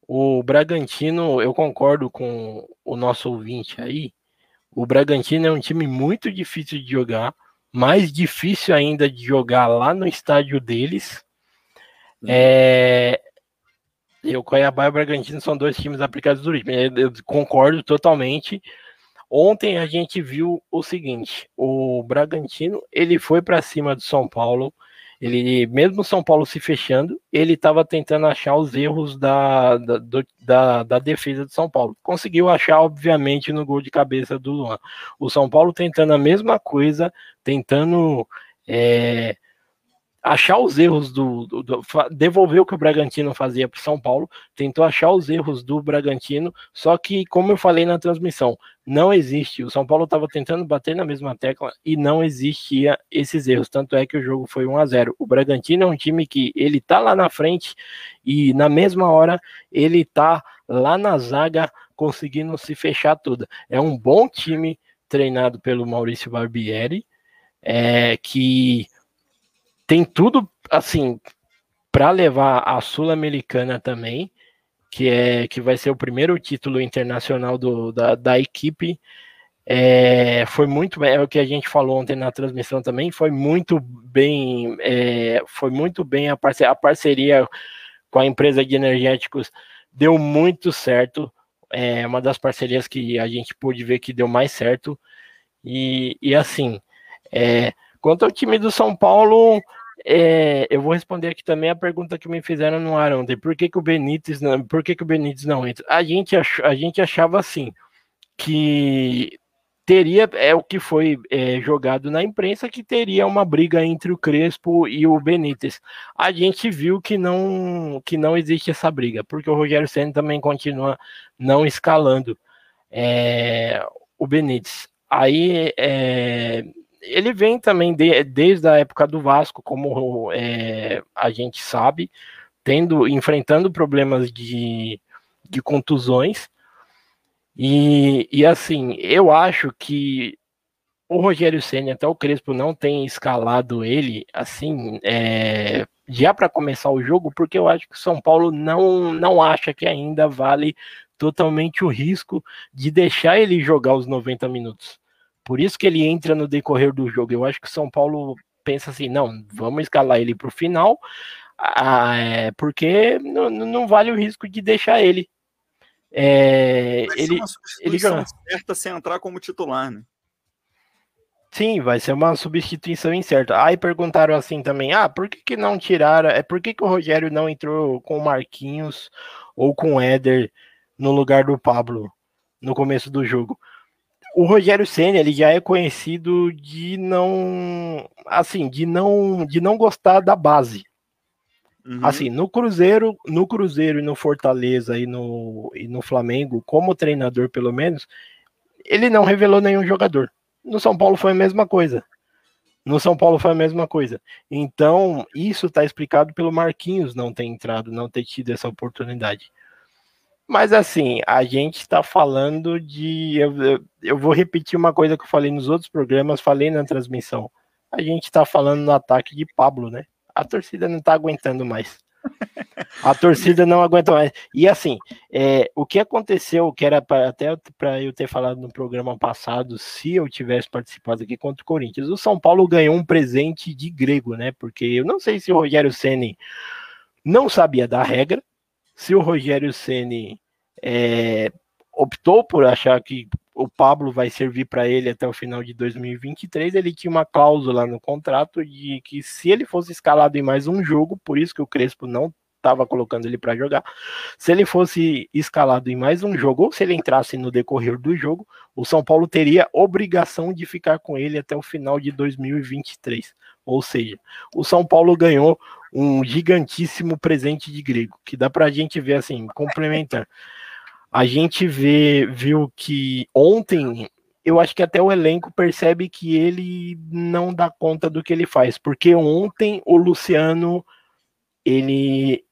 Speaker 3: o Bragantino, eu concordo com o nosso ouvinte aí. O Bragantino é um time muito difícil de jogar, mais difícil ainda de jogar lá no estádio deles, é, e o Cuiabá e o Bragantino são dois times aplicados do ritmo. Eu concordo totalmente. Ontem a gente viu o seguinte: o Bragantino ele foi para cima do São Paulo. Ele, mesmo São Paulo se fechando, ele estava tentando achar os erros da, da, do, da, da, defesa de São Paulo. Conseguiu achar, obviamente, no gol de cabeça do Luan. O São Paulo tentando a mesma coisa, tentando é, achar os erros do, do, do, devolver o que o Bragantino fazia para São Paulo, tentou achar os erros do Bragantino, só que como eu falei na transmissão, não existe. O São Paulo estava tentando bater na mesma tecla e não existia esses erros, tanto é que o jogo foi 1 a 0. O Bragantino é um time que ele tá lá na frente e na mesma hora ele tá lá na zaga conseguindo se fechar toda. É um bom time treinado pelo Maurício Barbieri, é, que tem tudo assim para levar a Sul-Americana também. que é que vai ser o primeiro título internacional do, da, da equipe. É, foi muito é o que a gente falou ontem na transmissão também foi muito bem é, foi muito bem a parceria, a parceria com a empresa de energéticos deu muito certo é uma das parcerias que a gente pôde ver que deu mais certo e, e assim é, quanto ao time do São Paulo é, eu vou responder aqui também a pergunta que me fizeram no ar ontem. Por que, que o Benítez não, por que, que o Benítez não entra? A gente, ach, a gente achava assim que teria é o que foi é, jogado na imprensa que teria uma briga entre o Crespo e o Benítez. A gente viu que não que não existe essa briga, porque o Rogério Senna também continua não escalando é, o Benítez. Aí é, ele vem também de, desde a época do Vasco, como é, a gente sabe, tendo enfrentando problemas de, de contusões. E, e assim, eu acho que o Rogério Senna, até o Crespo não tem escalado ele assim, é, já para começar o jogo, porque eu acho que o São Paulo não, não acha que ainda vale totalmente o risco de deixar ele jogar os 90 minutos. Por isso que ele entra no decorrer do jogo. Eu acho que o São Paulo pensa assim, não, vamos escalar ele para o final, ah, é, porque não, não vale o risco de deixar ele. É, ele ele joga
Speaker 1: certa sem entrar como titular, né?
Speaker 3: Sim, vai ser uma substituição incerta. Aí perguntaram assim também: ah, por que, que não tiraram? É por que, que o Rogério não entrou com o Marquinhos ou com o Éder no lugar do Pablo no começo do jogo? O Rogério Senna ele já é conhecido de não assim de não de não gostar da base. Uhum. assim no Cruzeiro no Cruzeiro e no Fortaleza e no e no Flamengo como treinador pelo menos ele não revelou nenhum jogador. No São Paulo foi a mesma coisa. No São Paulo foi a mesma coisa. Então isso está explicado pelo Marquinhos não ter entrado não ter tido essa oportunidade mas assim, a gente está falando de. Eu, eu, vou repetir uma coisa que eu falei nos outros programas, falei na transmissão. A gente está falando no ataque de Pablo, né? A torcida não está aguentando mais. A torcida não aguenta mais. E assim, é, o que aconteceu, que era pra, até para eu ter falado no programa passado, se eu tivesse participado aqui contra o Corinthians, o São Paulo ganhou um presente de grego, né? Porque eu não sei se o Rogério Ceni não sabia da regra, se o Rogério Ceni é, optou por achar que o Pablo vai servir para ele até o final de 2023, ele tinha uma cláusula no contrato de que se ele fosse escalado em mais um jogo, por isso que o Crespo não estava colocando ele para jogar. Se ele fosse escalado em mais um jogo, ou se ele entrasse no decorrer do jogo, o São Paulo teria obrigação de ficar com ele até o final de 2023. Ou seja, o São Paulo ganhou um gigantíssimo presente de grego, que dá para a gente ver assim, complementar. A gente vê, viu que ontem, eu acho que até o elenco percebe que ele não dá conta do que ele faz, porque ontem o Luciano ele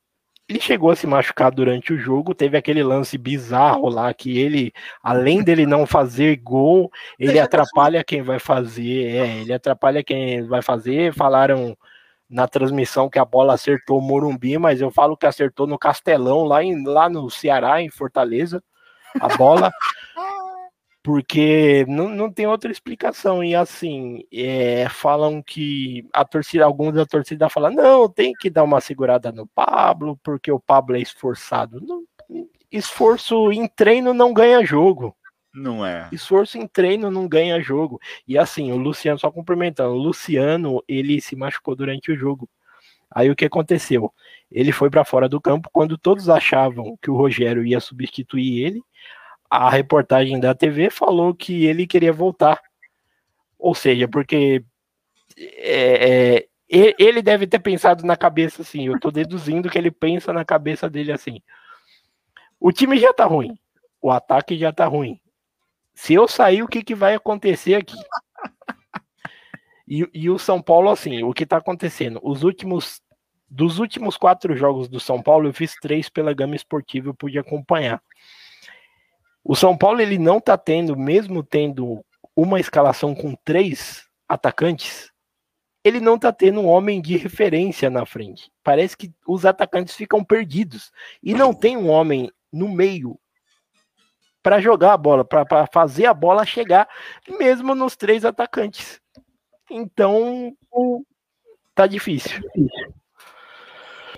Speaker 3: ele chegou a se machucar durante o jogo, teve aquele lance bizarro lá que ele, além dele não fazer gol, ele atrapalha quem vai fazer, é, ele atrapalha quem vai fazer. Falaram na transmissão que a bola acertou o Morumbi, mas eu falo que acertou no Castelão, lá, em, lá no Ceará, em Fortaleza, a bola, porque não, não tem outra explicação. E assim, é, falam que a torcida, alguns da torcida falam, não, tem que dar uma segurada no Pablo, porque o Pablo é esforçado. Não, esforço em treino não ganha jogo.
Speaker 1: Não é.
Speaker 3: Esforço em treino não ganha jogo. E assim, o Luciano, só complementando, o Luciano, ele se machucou durante o jogo. Aí o que aconteceu? Ele foi para fora do campo quando todos achavam que o Rogério ia substituir ele. A reportagem da TV falou que ele queria voltar. Ou seja, porque é, é, ele deve ter pensado na cabeça assim. Eu tô deduzindo que ele pensa na cabeça dele assim. O time já tá ruim. O ataque já tá ruim. Se eu sair, o que, que vai acontecer aqui? E, e o São Paulo, assim, o que está acontecendo? Os últimos. Dos últimos quatro jogos do São Paulo, eu fiz três pela gama esportiva, eu pude acompanhar. O São Paulo, ele não está tendo, mesmo tendo uma escalação com três atacantes, ele não tá tendo um homem de referência na frente. Parece que os atacantes ficam perdidos e não tem um homem no meio para jogar a bola, para fazer a bola chegar, mesmo nos três atacantes. Então, tá difícil.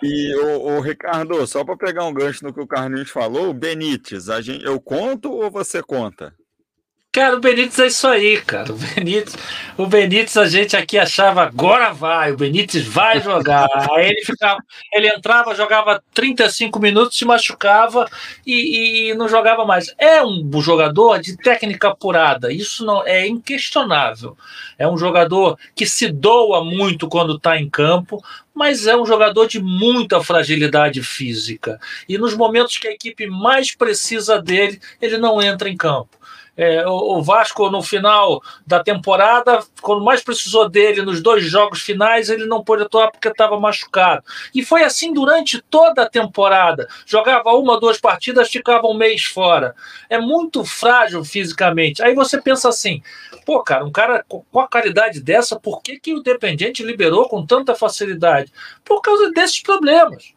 Speaker 1: E o, o Ricardo, só para pegar um gancho no que o Carlinhos falou, Benítez, a gente, eu conto ou você conta?
Speaker 4: Cara, o Benítez é isso aí, cara. O Benítez, o Benítez a gente aqui achava agora vai, o Benítez vai jogar. Aí ele ficava, ele entrava, jogava 35 minutos, se machucava e, e não jogava mais. É um jogador de técnica apurada, isso não é inquestionável. É um jogador que se doa muito quando está em campo, mas é um jogador de muita fragilidade física. E nos momentos que a equipe mais precisa dele, ele não entra em campo. É, o Vasco, no final da temporada, quando mais precisou dele nos dois jogos finais, ele não pôde atuar porque estava machucado. E foi assim durante toda a temporada. Jogava uma, duas partidas, ficava um mês fora. É muito frágil fisicamente. Aí você pensa assim: pô, cara, um cara com a qualidade dessa, por que, que o Dependente liberou com tanta facilidade? Por causa desses problemas.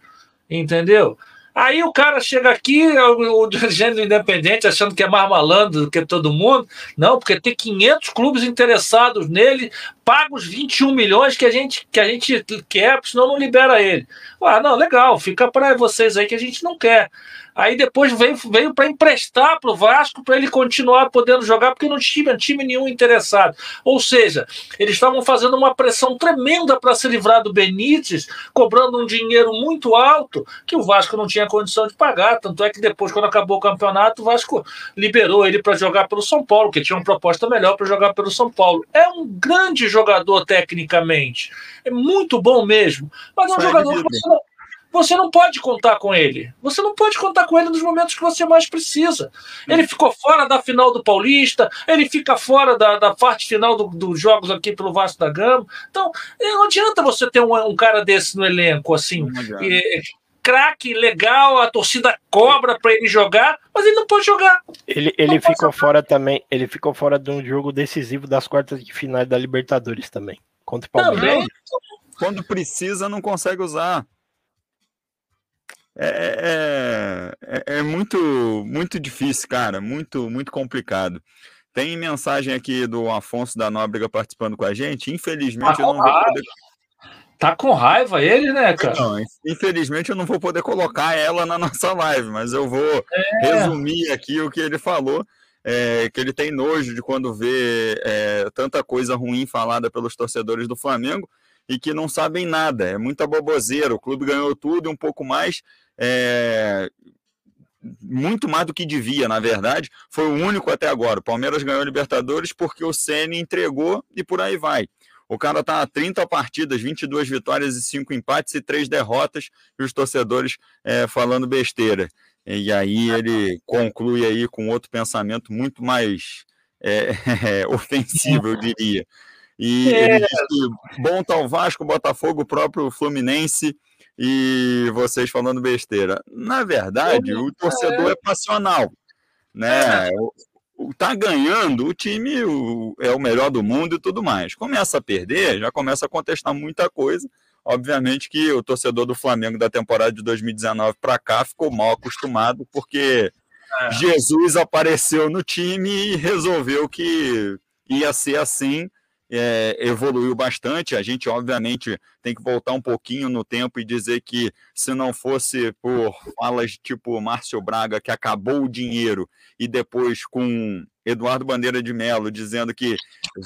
Speaker 4: Entendeu? Aí o cara chega aqui, o, o dirigente do Independente, achando que é mais malandro do que todo mundo. Não, porque tem 500 clubes interessados nele, paga os 21 milhões que a gente, que a gente quer, senão não libera ele. Ah, não, legal, fica para vocês aí que a gente não quer. Aí depois veio, veio para emprestar para o Vasco para ele continuar podendo jogar, porque não tinha time nenhum interessado. Ou seja, eles estavam fazendo uma pressão tremenda para se livrar do Benítez, cobrando um dinheiro muito alto que o Vasco não tinha condição de pagar. Tanto é que depois, quando acabou o campeonato, o Vasco liberou ele para jogar pelo São Paulo, que tinha uma proposta melhor para jogar pelo São Paulo. É um grande jogador tecnicamente, é muito bom mesmo, mas é um jogador que você não você não pode contar com ele. Você não pode contar com ele nos momentos que você mais precisa. Ele ficou fora da final do Paulista, ele fica fora da, da parte final do, dos jogos aqui pelo Vasco da Gama. Então, eh, não adianta você ter um, um cara desse no elenco, assim. Craque, legal, a torcida cobra para ele jogar, mas ele não pode jogar.
Speaker 3: Ele, ele ficou jogar. fora também. Ele ficou fora de um jogo decisivo das quartas de final da Libertadores também. Contra o Palmeiras. Também.
Speaker 1: Quando precisa, não consegue usar. É, é, é, é, muito, muito difícil, cara. Muito, muito complicado. Tem mensagem aqui do Afonso da Nóbrega participando com a gente. Infelizmente, tá eu não vou poder.
Speaker 4: Tá com raiva ele, né, cara? Não,
Speaker 1: infelizmente, eu não vou poder colocar ela na nossa live, mas eu vou é. resumir aqui o que ele falou. É, que ele tem nojo de quando vê é, tanta coisa ruim falada pelos torcedores do Flamengo e que não sabem nada. É muita boboseira. O clube ganhou tudo e um pouco mais é, muito mais do que devia, na verdade. Foi o único até agora. O Palmeiras ganhou a Libertadores porque o Ceni entregou e por aí vai. O cara tá a 30 partidas, 22 vitórias e 5 empates e 3 derrotas, e os torcedores é, falando besteira. E aí ele conclui aí com outro pensamento muito mais é, é, ofensivo, eu diria. E ele diz que bom tá o Vasco, Botafogo, o próprio Fluminense e vocês falando besteira. Na verdade, o torcedor é, é passional, né? Tá ganhando, o time é o melhor do mundo e tudo mais. Começa a perder, já começa a contestar muita coisa. Obviamente que o torcedor do Flamengo da temporada de 2019 para cá ficou mal acostumado, porque é. Jesus apareceu no time e resolveu que ia ser assim é, evoluiu bastante. A gente, obviamente, tem que voltar um pouquinho no tempo e dizer que se não fosse por falas tipo Márcio Braga, que acabou o dinheiro, e depois com Eduardo Bandeira de Melo dizendo que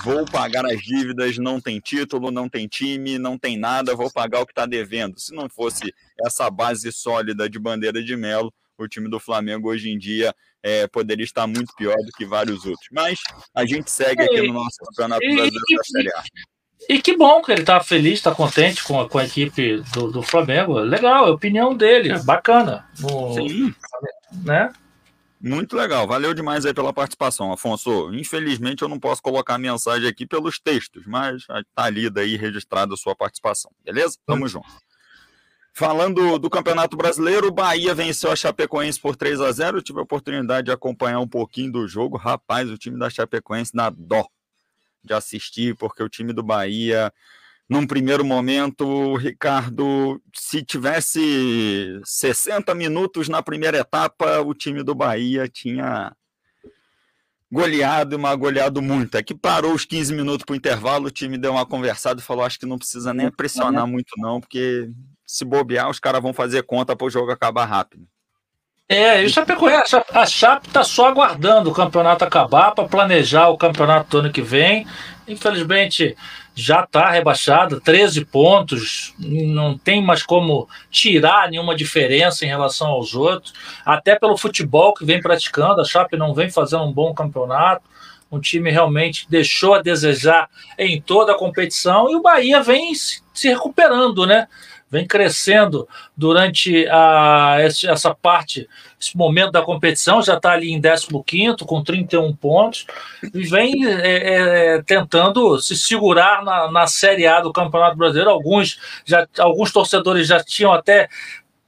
Speaker 1: vou pagar as dívidas, não tem título, não tem time, não tem nada, vou pagar o que está devendo. Se não fosse essa base sólida de Bandeira de Melo, o time do Flamengo hoje em dia é, poderia estar muito pior do que vários outros. Mas a gente segue aqui no nosso Campeonato Brasileiro da Série A.
Speaker 4: E que bom que ele está feliz, está contente com a, com a equipe do, do Flamengo. Legal, é a opinião dele, bacana. No, Sim. Né?
Speaker 1: Muito legal, valeu demais aí pela participação, Afonso. Infelizmente eu não posso colocar a mensagem aqui pelos textos, mas está ali daí registrada a sua participação, beleza? Tamo hum. junto. Falando do Campeonato Brasileiro, o Bahia venceu a Chapecoense por 3 a 0 Eu tive a oportunidade de acompanhar um pouquinho do jogo. Rapaz, o time da Chapecoense na dó de assistir, porque o time do Bahia num primeiro momento, Ricardo, se tivesse 60 minutos na primeira etapa, o time do Bahia tinha goleado, mas goleado muito. É que parou os 15 minutos para o intervalo, o time deu uma conversada e falou: acho que não precisa nem pressionar muito, não, porque se bobear, os caras vão fazer conta para o jogo acabar rápido.
Speaker 4: É, e o Chapecoense, a Chape está só aguardando o campeonato acabar para planejar o campeonato do ano que vem. Infelizmente, já está rebaixada, 13 pontos, não tem mais como tirar nenhuma diferença em relação aos outros, até pelo futebol que vem praticando, a Chape não vem fazendo um bom campeonato, um time realmente deixou a desejar em toda a competição e o Bahia vem se recuperando, né? Vem crescendo durante a, essa parte, esse momento da competição, já está ali em 15 com 31 pontos, e vem é, é, tentando se segurar na, na Série A do Campeonato Brasileiro. Alguns, já, alguns torcedores já tinham até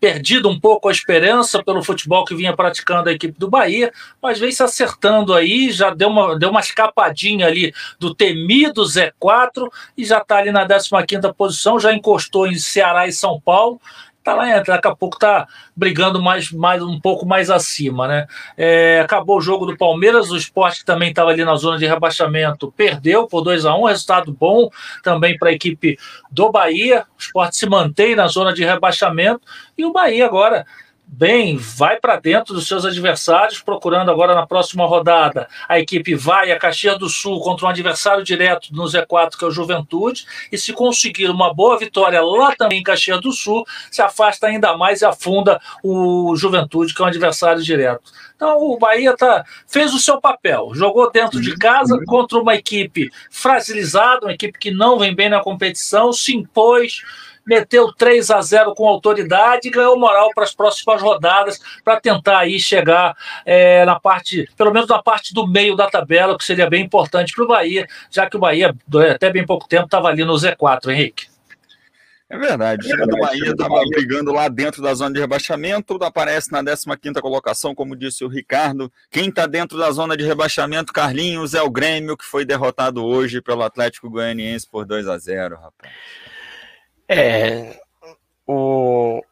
Speaker 4: perdido um pouco a esperança pelo futebol que vinha praticando a equipe do Bahia, mas vem se acertando aí, já deu uma, deu uma escapadinha ali do temido Z4 e já está ali na 15ª posição, já encostou em Ceará e São Paulo, tá lá, daqui a pouco tá brigando mais, mais um pouco mais acima, né? É, acabou o jogo do Palmeiras, o esporte também estava ali na zona de rebaixamento, perdeu por 2 a 1 um, resultado bom também para a equipe do Bahia. O esporte se mantém na zona de rebaixamento e o Bahia agora bem, vai para dentro dos seus adversários, procurando agora na próxima rodada. A equipe vai a Caxias do Sul contra um adversário direto no Z4, que é o Juventude, e se conseguir uma boa vitória lá também em Caxias do Sul, se afasta ainda mais e afunda o Juventude, que é um adversário direto. Então o Bahia tá, fez o seu papel, jogou dentro de casa contra uma equipe fragilizada, uma equipe que não vem bem na competição, se impôs meteu 3 a 0 com autoridade e ganhou moral para as próximas rodadas para tentar aí chegar é, na parte, pelo menos na parte do meio da tabela, que seria bem importante para o Bahia, já que o Bahia, até bem pouco tempo, estava ali no Z4, Henrique.
Speaker 1: É verdade, o time do Bahia estava brigando lá dentro da zona de rebaixamento, aparece na 15 colocação, como disse o Ricardo. Quem está dentro da zona de rebaixamento, Carlinhos, é o Grêmio, que foi derrotado hoje pelo Atlético Goianiense por 2 a 0 rapaz.
Speaker 3: É, o,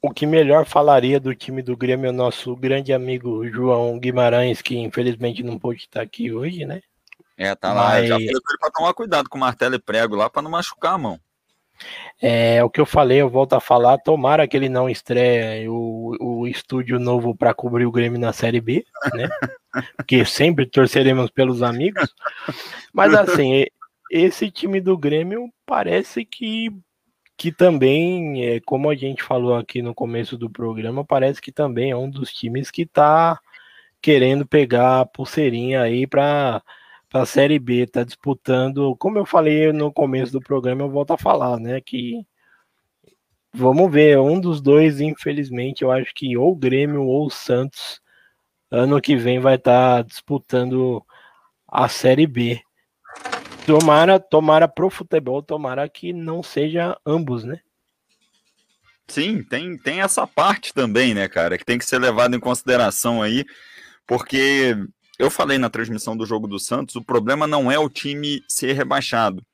Speaker 3: o que melhor falaria do time do Grêmio é o nosso grande amigo João Guimarães, que infelizmente não pôde estar aqui hoje, né?
Speaker 1: É, tá lá. Mas... Já falei para tomar cuidado com martelo e prego lá para não machucar a mão.
Speaker 3: É o que eu falei, eu volto a falar. Tomara que ele não estreia o, o estúdio novo para cobrir o Grêmio na Série B, né? Porque sempre torceremos pelos amigos. Mas assim, esse time do Grêmio parece que que também, é, como a gente falou aqui no começo do programa, parece que também é um dos times que está querendo pegar a pulseirinha aí para a Série B, está disputando, como eu falei no começo do programa, eu volto a falar, né, que vamos ver, um dos dois, infelizmente, eu acho que ou o Grêmio ou o Santos, ano que vem vai estar tá disputando a Série B. Tomara, tomara pro futebol, tomara que não seja ambos, né?
Speaker 1: Sim, tem, tem essa parte também, né, cara, que tem que ser levado em consideração aí, porque eu falei na transmissão do jogo do Santos, o problema não é o time ser rebaixado,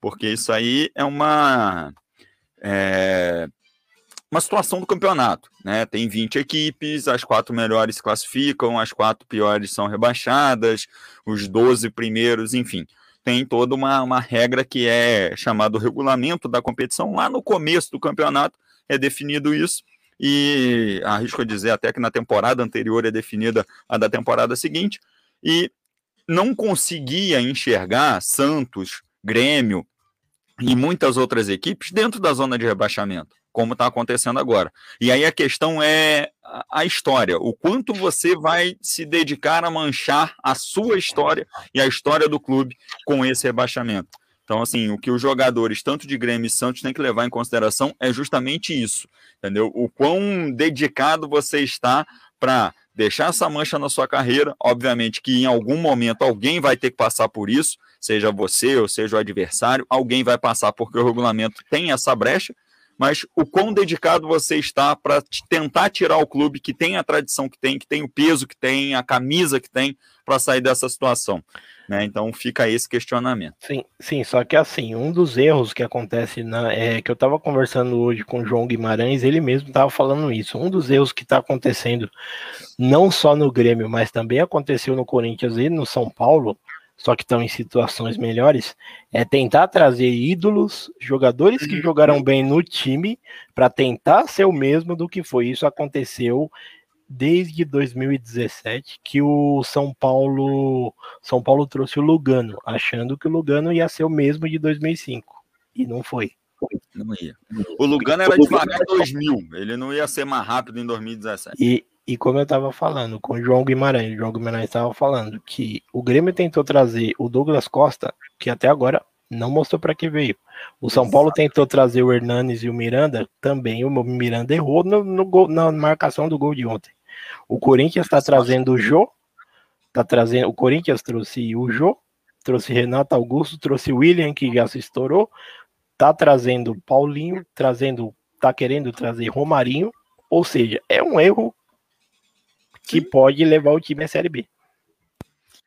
Speaker 1: porque isso aí é uma é, uma situação do campeonato, né? Tem 20 equipes, as quatro melhores se classificam, as quatro piores são rebaixadas, os 12 primeiros, enfim tem toda uma, uma regra que é chamado regulamento da competição. Lá no começo do campeonato é definido isso, e arrisco dizer até que na temporada anterior é definida a da temporada seguinte, e não conseguia enxergar Santos, Grêmio e muitas outras equipes dentro da zona de rebaixamento como está acontecendo agora. E aí a questão é a história, o quanto você vai se dedicar a manchar a sua história e a história do clube com esse rebaixamento. Então, assim, o que os jogadores, tanto de Grêmio e Santos, têm que levar em consideração é justamente isso, entendeu? O quão dedicado você está para deixar essa mancha na sua carreira. Obviamente que em algum momento alguém vai ter que passar por isso, seja você ou seja o adversário, alguém vai passar porque o regulamento tem essa brecha, mas o quão dedicado você está para tentar tirar o clube que tem a tradição que tem, que tem o peso que tem, a camisa que tem, para sair dessa situação. Né? Então fica esse questionamento.
Speaker 3: Sim, sim, só que assim, um dos erros que acontece na, é que eu estava conversando hoje com o João Guimarães, ele mesmo estava falando isso. Um dos erros que está acontecendo não só no Grêmio, mas também aconteceu no Corinthians e no São Paulo, só que estão em situações melhores, é tentar trazer ídolos, jogadores que jogaram bem no time, para tentar ser o mesmo do que foi. Isso aconteceu desde 2017 que o São Paulo São Paulo trouxe o Lugano, achando que o Lugano ia ser o mesmo de 2005 e não foi.
Speaker 1: Não ia. O Lugano era devagar em 2000, ele não ia ser mais rápido em 2017.
Speaker 3: E, e como eu estava falando com o João Guimarães, o João Guimarães estava falando que o Grêmio tentou trazer o Douglas Costa, que até agora não mostrou para que veio. O São Paulo tentou trazer o Hernanes e o Miranda, também o Miranda errou no, no gol, na marcação do gol de ontem. O Corinthians está trazendo o Jô, tá trazendo, o Corinthians trouxe o Jô, trouxe Renato Augusto, trouxe o William, que já se estourou, tá trazendo Paulinho, trazendo, tá querendo trazer Romarinho, ou seja, é um erro que Sim. pode levar o time à Série B.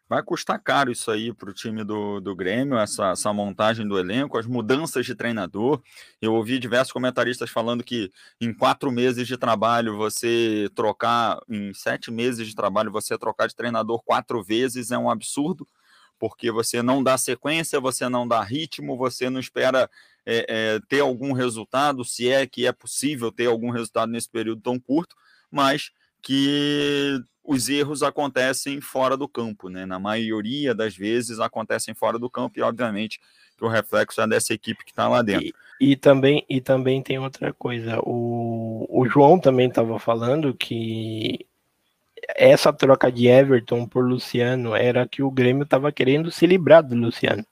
Speaker 1: Vai custar caro isso aí para o time do, do Grêmio, essa, essa montagem do elenco, as mudanças de treinador. Eu ouvi diversos comentaristas falando que em quatro meses de trabalho você trocar, em sete meses de trabalho, você trocar de treinador quatro vezes é um absurdo, porque você não dá sequência, você não dá ritmo, você não espera é, é, ter algum resultado, se é que é possível ter algum resultado nesse período tão curto, mas que os erros acontecem fora do campo, né? Na maioria das vezes acontecem fora do campo e, obviamente, que o reflexo é dessa equipe que está lá dentro.
Speaker 3: E, e, também, e também tem outra coisa. O, o João também estava falando que essa troca de Everton por Luciano era que o Grêmio estava querendo se livrar do Luciano.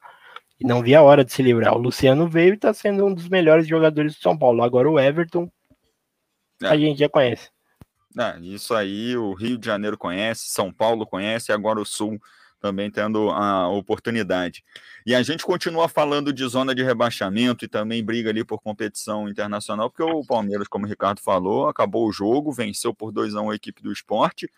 Speaker 3: E não via a hora de se livrar. O Luciano veio e está sendo um dos melhores jogadores do São Paulo. Agora o Everton é. a gente já conhece.
Speaker 1: É, isso aí o Rio de Janeiro conhece, São Paulo conhece, agora o Sul também tendo a oportunidade. E a gente continua falando de zona de rebaixamento e também briga ali por competição internacional, porque o Palmeiras, como o Ricardo falou, acabou o jogo, venceu por 2 a 1 a equipe do esporte.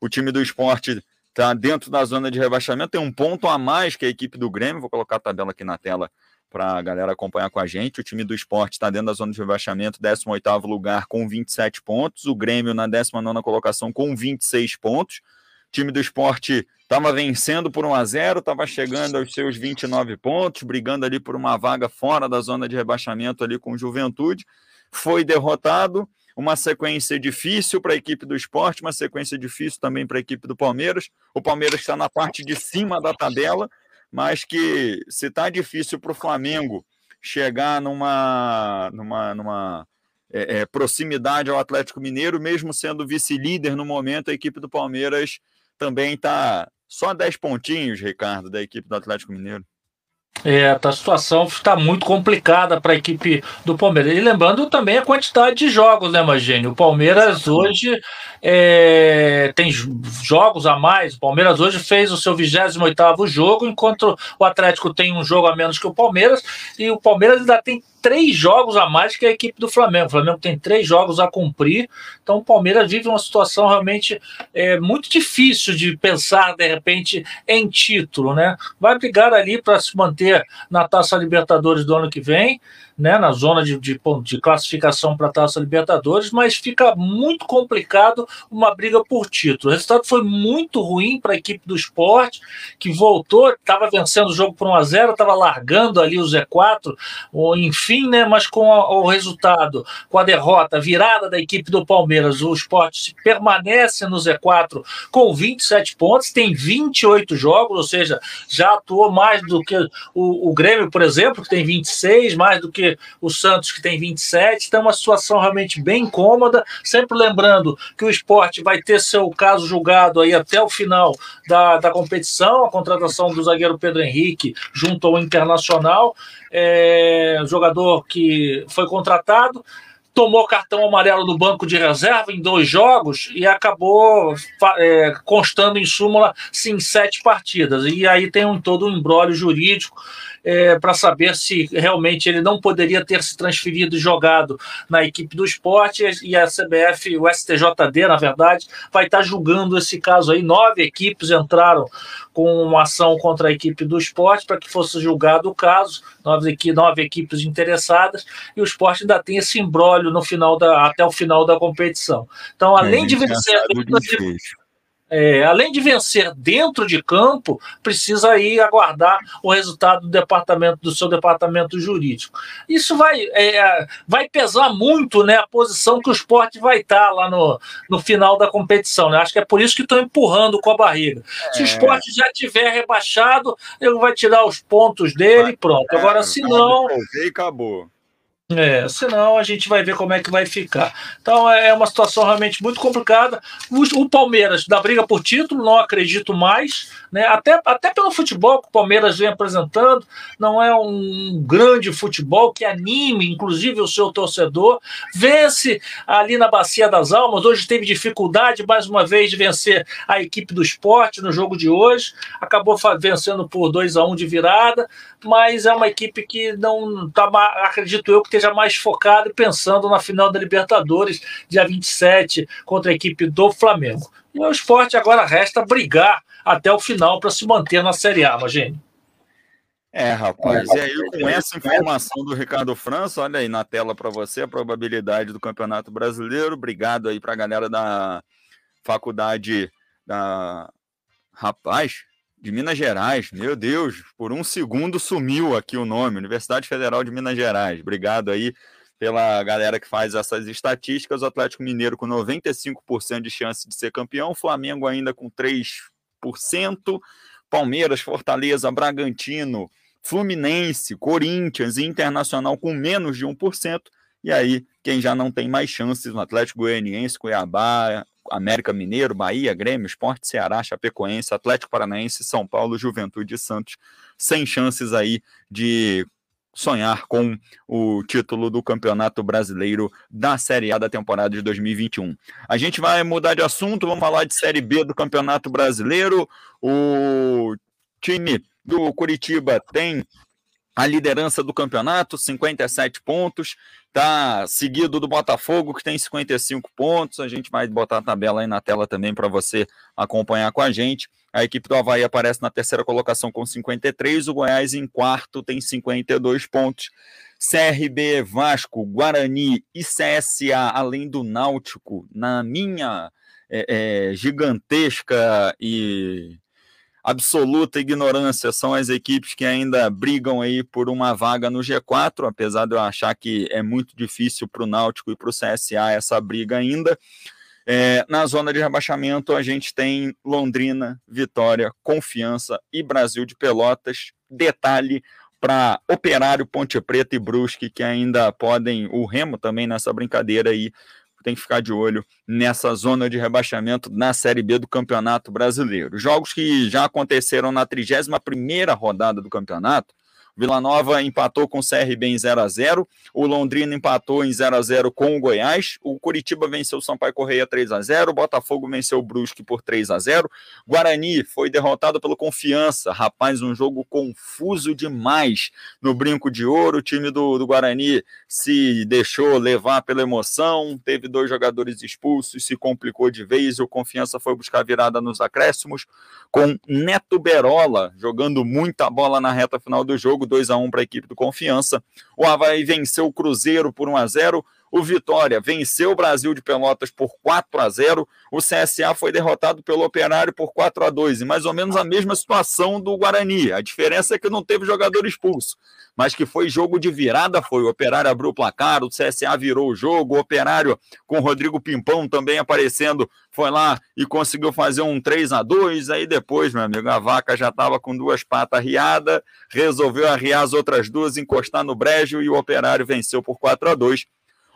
Speaker 1: O time do esporte está dentro da zona de rebaixamento, tem um ponto a mais que a equipe do Grêmio. Vou colocar a tabela aqui na tela para a galera acompanhar com a gente. O time do esporte está dentro da zona de rebaixamento, 18 lugar com 27 pontos. O Grêmio na 19 colocação com 26 pontos. O time do esporte estava vencendo por 1 a 0 estava chegando aos seus 29 pontos, brigando ali por uma vaga fora da zona de rebaixamento ali com Juventude. Foi derrotado. Uma sequência difícil para a equipe do esporte, uma sequência difícil também para a equipe do Palmeiras. O Palmeiras está na parte de cima da tabela, mas que se está difícil para o Flamengo chegar numa, numa, numa é, é, proximidade ao Atlético Mineiro, mesmo sendo vice-líder no momento, a equipe do Palmeiras também está só 10 pontinhos, Ricardo, da equipe do Atlético Mineiro.
Speaker 4: É, a situação está muito complicada para a equipe do Palmeiras. E lembrando também a quantidade de jogos, né, Magênio? O Palmeiras hoje é, tem jogos a mais. O Palmeiras hoje fez o seu 28 jogo, enquanto o Atlético tem um jogo a menos que o Palmeiras, e o Palmeiras ainda tem três jogos a mais que a equipe do Flamengo. O Flamengo tem três jogos a cumprir, então o Palmeiras vive uma situação realmente é, muito difícil de pensar, de repente, em título, né? Vai brigar ali para se manter na Taça Libertadores do ano que vem, né, na zona de, de, de classificação para a Taça Libertadores, mas fica muito complicado uma briga por título. O resultado foi muito ruim para a equipe do esporte, que voltou, estava vencendo o jogo por 1 a 0 estava largando ali o Z4, ou, enfim, né, mas com a, o resultado, com a derrota, virada da equipe do Palmeiras, o esporte permanece no Z4 com 27 pontos, tem 28 jogos, ou seja, já atuou mais do que o, o Grêmio, por exemplo, que tem 26, mais do que que o Santos, que tem 27, está uma situação realmente bem cômoda. Sempre lembrando que o esporte vai ter seu caso julgado aí até o final da, da competição, a contratação do zagueiro Pedro Henrique junto ao Internacional, é, jogador que foi contratado tomou cartão amarelo do banco de reserva em dois jogos e acabou é, constando em súmula sim sete partidas. E aí tem um todo um embrólio jurídico é, para saber se realmente ele não poderia ter se transferido e jogado na equipe do esporte, e a CBF, o STJD, na verdade, vai estar tá julgando esse caso aí. Nove equipes entraram com uma ação contra a equipe do esporte para que fosse julgado o caso, nove, nove equipes interessadas, e o esporte ainda tem esse embrólio no final da, até o final da competição. Então, além é, de vencer é, além de vencer dentro de campo, precisa aí aguardar o resultado do departamento do seu departamento jurídico. Isso vai, é, vai pesar muito né, a posição que o esporte vai estar lá no, no final da competição. Né? Acho que é por isso que estão empurrando com a barriga. É. Se o esporte já tiver rebaixado, ele vai tirar os pontos dele e pronto. Agora, se não.
Speaker 1: Acabou.
Speaker 4: É, senão a gente vai ver como é que vai ficar. Então é uma situação realmente muito complicada. O, Palmeiras da briga por título, não acredito mais, né? Até, até pelo futebol que o Palmeiras vem apresentando, não é um grande futebol que anime, inclusive, o seu torcedor. Vence ali na Bacia das Almas. Hoje teve dificuldade, mais uma vez, de vencer a equipe do esporte no jogo de hoje. Acabou vencendo por 2 a 1 um de virada, mas é uma equipe que não está, acredito eu, que esteja mais focado e pensando na final da Libertadores, dia 27, contra a equipe do Flamengo. E o esporte agora resta brigar até o final para se manter na Série A, Magênio.
Speaker 1: É, rapaz, e aí com essa informação do Ricardo França, olha aí na tela para você a probabilidade do Campeonato Brasileiro. Obrigado aí para a galera da faculdade da rapaz de Minas Gerais. Meu Deus, por um segundo sumiu aqui o nome, Universidade Federal de Minas Gerais. Obrigado aí pela galera que faz essas estatísticas. O Atlético Mineiro com 95% de chance de ser campeão, Flamengo ainda com 3%, Palmeiras, Fortaleza, Bragantino, Fluminense, Corinthians e Internacional com menos de 1%. E aí, quem já não tem mais chances, no Atlético Goianiense, Cuiabá, América Mineiro, Bahia, Grêmio, Esporte Ceará, Chapecoense, Atlético Paranaense, São Paulo, Juventude e Santos, sem chances aí de sonhar com o título do Campeonato Brasileiro da Série A da temporada de 2021. A gente vai mudar de assunto, vamos falar de Série B do Campeonato Brasileiro. O time do Curitiba tem a liderança do campeonato, 57 pontos, tá seguido do Botafogo, que tem 55 pontos. A gente vai botar a tabela aí na tela também para você acompanhar com a gente. A equipe do Havaí aparece na terceira colocação com 53, o Goiás em quarto tem 52 pontos. CRB, Vasco, Guarani e CSA, além do Náutico, na minha é, é, gigantesca e absoluta ignorância são as equipes que ainda brigam aí por uma vaga no G4, apesar de eu achar que é muito difícil para o Náutico e para o CSA essa briga ainda. É, na zona de rebaixamento, a gente tem Londrina, Vitória, Confiança e Brasil de Pelotas. Detalhe para Operário, Ponte Preta e Brusque, que ainda podem, o Remo também nessa brincadeira aí, tem que ficar de olho nessa zona de rebaixamento na Série B do Campeonato Brasileiro. Jogos que já aconteceram na 31ª rodada do campeonato, Vila Nova empatou com o CRB em 0 a 0 o Londrina empatou em 0 a 0 com o Goiás, o Curitiba venceu o Sampaio Correia 3 a 0 o Botafogo venceu o Brusque por 3 a 0 Guarani foi derrotado pelo Confiança, rapaz, um jogo confuso demais no Brinco de Ouro, o time do, do Guarani se deixou levar pela emoção, teve dois jogadores expulsos, se complicou de vez, o Confiança foi buscar virada nos acréscimos, com Neto Berola jogando muita bola na reta final do jogo, jogo 2 a 1 para a equipe do Confiança. O Havaí venceu o Cruzeiro por 1 a 0. O Vitória venceu o Brasil de Pelotas por 4 a 0. O CSA foi derrotado pelo Operário por 4 a 2. E mais ou menos a mesma situação do Guarani. A diferença é que não teve jogador expulso. Mas que foi jogo de virada, foi. O Operário abriu o placar, o CSA virou o jogo. O Operário, com o Rodrigo Pimpão também aparecendo, foi lá e conseguiu fazer um 3 a 2 Aí depois, meu amigo, a vaca já estava com duas patas riadas, resolveu arriar as outras duas, encostar no brejo e o Operário venceu por 4 a 2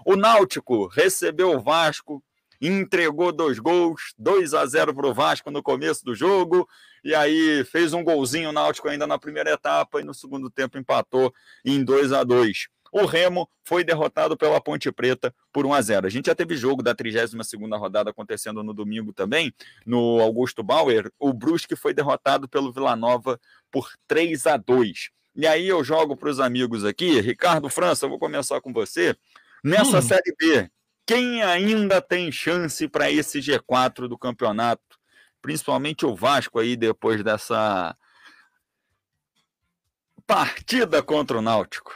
Speaker 1: o Náutico recebeu o Vasco, entregou dois gols, 2 a 0 para o Vasco no começo do jogo, e aí fez um golzinho o Náutico ainda na primeira etapa e no segundo tempo empatou em 2 a 2 o Remo foi derrotado pela Ponte Preta por 1 a 0. A gente já teve jogo da 32ª rodada acontecendo no domingo também, no Augusto Bauer. O Brusque foi derrotado pelo Vila Nova por 3 a 2. E aí eu jogo para os amigos aqui, Ricardo França, eu vou começar com você. Nessa hum. Série B, quem ainda tem chance para esse G4 do campeonato? Principalmente o Vasco aí depois dessa partida contra o Náutico.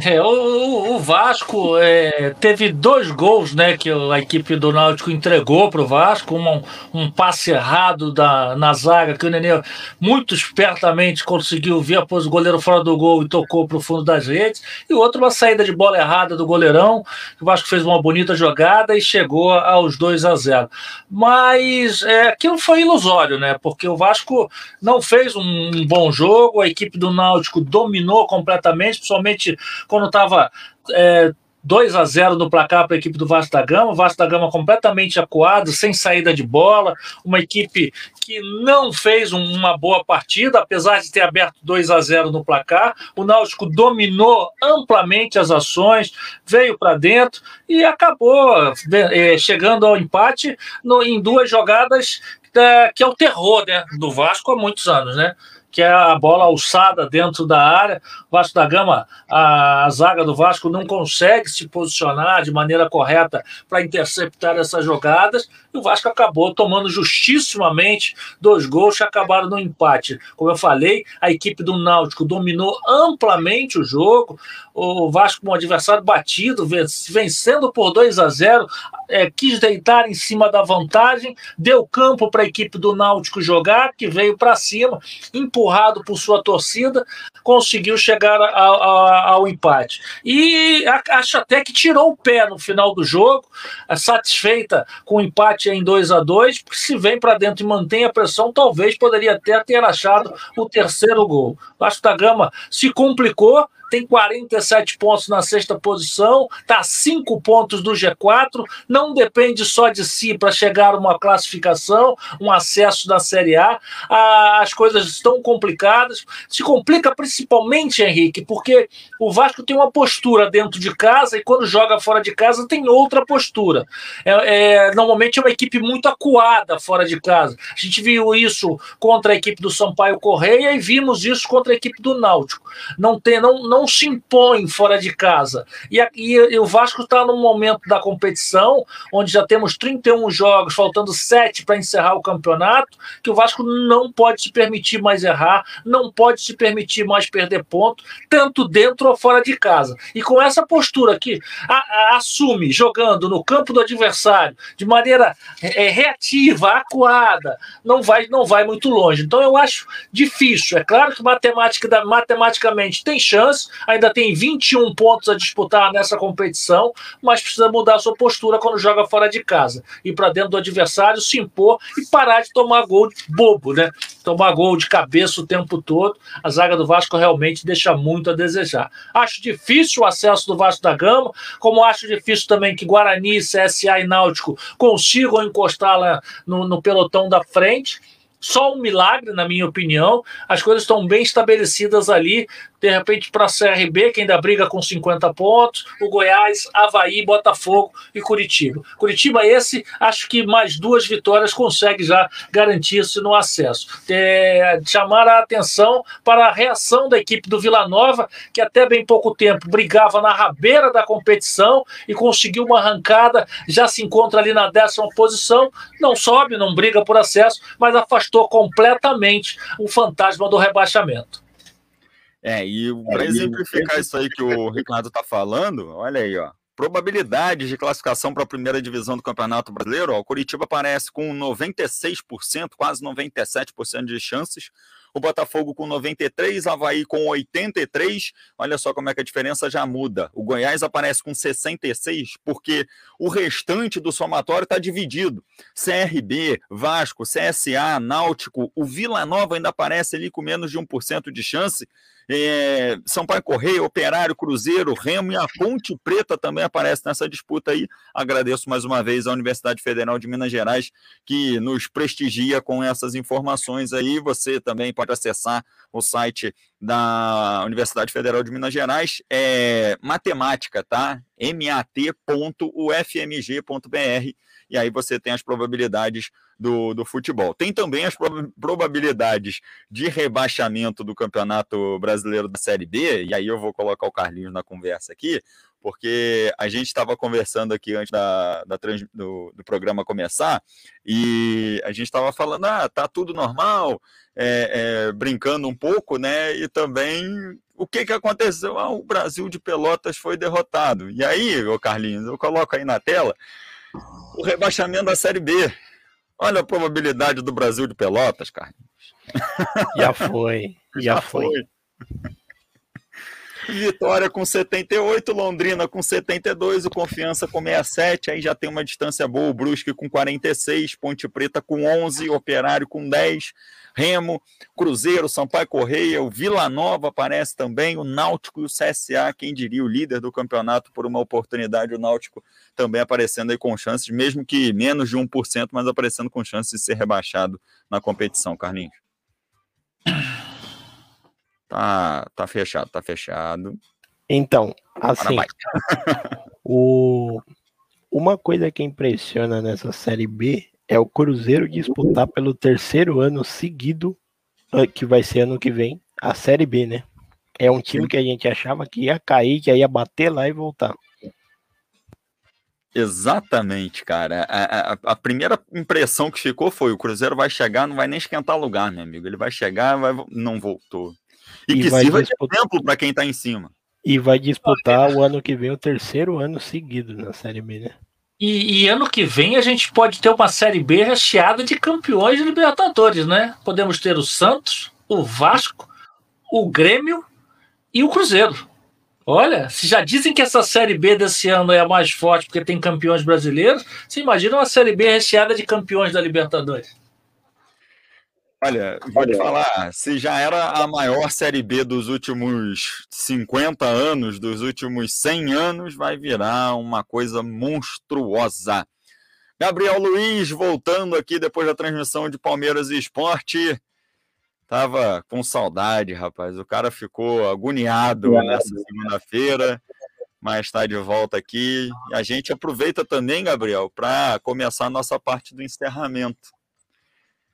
Speaker 4: É, o, o Vasco é, teve dois gols né, que a equipe do Náutico entregou para o Vasco, um, um passe errado da, na zaga que o Nenê muito espertamente conseguiu ver, pôs o goleiro fora do gol e tocou para o fundo das redes, e o outro uma saída de bola errada do goleirão, o Vasco fez uma bonita jogada e chegou aos 2 a 0 Mas é, aquilo foi ilusório, né? Porque o Vasco não fez um, um bom jogo, a equipe do Náutico dominou completamente, principalmente quando estava é, 2 a 0 no placar para a equipe do Vasco da Gama, o Vasco da Gama completamente acuado, sem saída de bola, uma equipe que não fez uma boa partida, apesar de ter aberto 2 a 0 no placar. O Náutico dominou amplamente as ações, veio para dentro e acabou é, chegando ao empate no, em duas jogadas é, que é o terror né, do Vasco há muitos anos, né? Que é a bola alçada dentro da área. O Vasco da Gama, a, a zaga do Vasco não consegue se posicionar de maneira correta para interceptar essas jogadas. E o Vasco acabou tomando justissimamente dois gols que acabaram no empate. Como eu falei, a equipe do Náutico dominou amplamente o jogo. O Vasco, um adversário batido, vencendo por 2 a 0, é, quis deitar em cima da vantagem, deu campo para a equipe do Náutico jogar, que veio para cima, empurrado por sua torcida, conseguiu chegar a, a, ao empate. E acho até que tirou o pé no final do jogo, satisfeita com o empate em 2 a 2 porque se vem para dentro e mantém a pressão, talvez poderia até ter achado o terceiro gol. Vasco da Gama se complicou tem 47 pontos na sexta posição, está a 5 pontos do G4, não depende só de si para chegar a uma classificação, um acesso da Série A. Ah, as coisas estão complicadas. Se complica principalmente, Henrique, porque o Vasco tem uma postura dentro de casa e quando joga fora de casa tem outra postura. É, é, normalmente é uma equipe muito acuada fora de casa. A gente viu isso contra a equipe do Sampaio Correia e vimos isso contra a equipe do Náutico. Não tem, não, não se impõe fora de casa. E, e, e o Vasco está num momento da competição, onde já temos 31 jogos, faltando 7 para encerrar o campeonato, que o Vasco não pode se permitir mais errar, não pode se permitir mais perder ponto, tanto dentro fora de casa. E com essa postura que a, a, assume jogando no campo do adversário de maneira é, reativa, acuada, não vai, não vai muito longe. Então eu acho difícil. É claro que matematicamente tem chance, ainda tem 21 pontos a disputar nessa competição, mas precisa mudar sua postura quando joga fora de casa. Ir para dentro do adversário, se impor e parar de tomar gol bobo, né? Tomar gol de cabeça o tempo todo. A zaga do Vasco realmente deixa muito a desejar. Acho difícil o acesso do Vasco da Gama, como acho difícil também que Guarani, CSA e Náutico consigam encostar lá no, no pelotão da frente. Só um milagre, na minha opinião. As coisas estão bem estabelecidas ali de repente para a CRB, que ainda briga com 50 pontos, o Goiás, Havaí, Botafogo e Curitiba. Curitiba, esse, acho que mais duas vitórias consegue já garantir-se no acesso. É, chamar a atenção para a reação da equipe do Vila Nova, que até bem pouco tempo brigava na rabeira da competição e conseguiu uma arrancada, já se encontra ali na décima posição, não sobe, não briga por acesso, mas afastou completamente o fantasma do rebaixamento.
Speaker 1: É, e é, para exemplificar isso aí que o Ricardo está falando, olha aí, ó. Probabilidades de classificação para a primeira divisão do Campeonato Brasileiro, ó, o Curitiba aparece com 96%, quase 97% de chances o Botafogo com 93, Havaí com 83. Olha só como é que a diferença já muda. O Goiás aparece com 66, porque o restante do somatório está dividido. CRB, Vasco, CSA, Náutico, o Vila Nova ainda aparece ali com menos de 1% de chance. É, Sampaio Correia, Operário, Cruzeiro, Remo e a Ponte Preta também aparece nessa disputa aí. Agradeço mais uma vez à Universidade Federal de Minas Gerais que nos prestigia com essas informações aí. Você também pode acessar o site da Universidade Federal de Minas Gerais, é matemática, tá? mat.ufmg.br, e aí você tem as probabilidades do, do futebol. Tem também as probabilidades de rebaixamento do Campeonato Brasileiro da Série B, e aí eu vou colocar o Carlinhos na conversa aqui, porque a gente estava conversando aqui antes da, da trans, do, do, programa começar e a gente estava falando, ah, tá tudo normal, é, é, brincando um pouco, né? E também o que, que aconteceu? Ah, o Brasil de Pelotas foi derrotado. E aí, ô Carlinhos, eu coloco aí na tela o rebaixamento da Série B. Olha a probabilidade do Brasil de Pelotas, Carlinhos.
Speaker 3: Já foi, já, já foi. foi.
Speaker 1: Vitória com 78, Londrina com 72, o Confiança com 67, aí já tem uma distância boa, o Brusque com 46, Ponte Preta com 11, Operário com 10, Remo, Cruzeiro, Sampaio Correia, o Vila Nova aparece também, o Náutico e o CSA, quem diria, o líder do campeonato por uma oportunidade, o Náutico também aparecendo aí com chances, mesmo que menos de 1%, mas aparecendo com chances de ser rebaixado na competição, Carlinhos. Tá, tá fechado, tá fechado.
Speaker 3: Então, assim, o... uma coisa que impressiona nessa Série B é o Cruzeiro disputar pelo terceiro ano seguido, ah, que vai ser ano que vem, a Série B, né? É um time que a gente achava que ia cair, que ia bater lá e voltar.
Speaker 1: Exatamente, cara. A, a, a, primeira impressão que ficou foi: o Cruzeiro vai chegar, não vai nem esquentar lugar, meu amigo. Ele vai chegar, vai... não voltou. E, e que sirva disputar... de exemplo para quem está em cima.
Speaker 3: E vai disputar o ano que vem o terceiro ano seguido na Série B, né?
Speaker 4: E, e, ano que vem a gente pode ter uma Série B recheada de campeões de Libertadores, né? Podemos ter o Santos, o Vasco, o Grêmio e o Cruzeiro. Olha, se já dizem que essa Série B desse ano é a mais forte porque tem campeões brasileiros, você imagina uma Série B recheada de campeões da Libertadores.
Speaker 1: Olha, vou te falar, se já era a maior Série B dos últimos 50 anos, dos últimos 100 anos, vai virar uma coisa monstruosa. Gabriel Luiz voltando aqui depois da transmissão de Palmeiras e Esporte. Tava com saudade, rapaz. O cara ficou agoniado nessa segunda-feira, mas está de volta aqui. E a gente aproveita também, Gabriel, para começar a nossa parte do encerramento.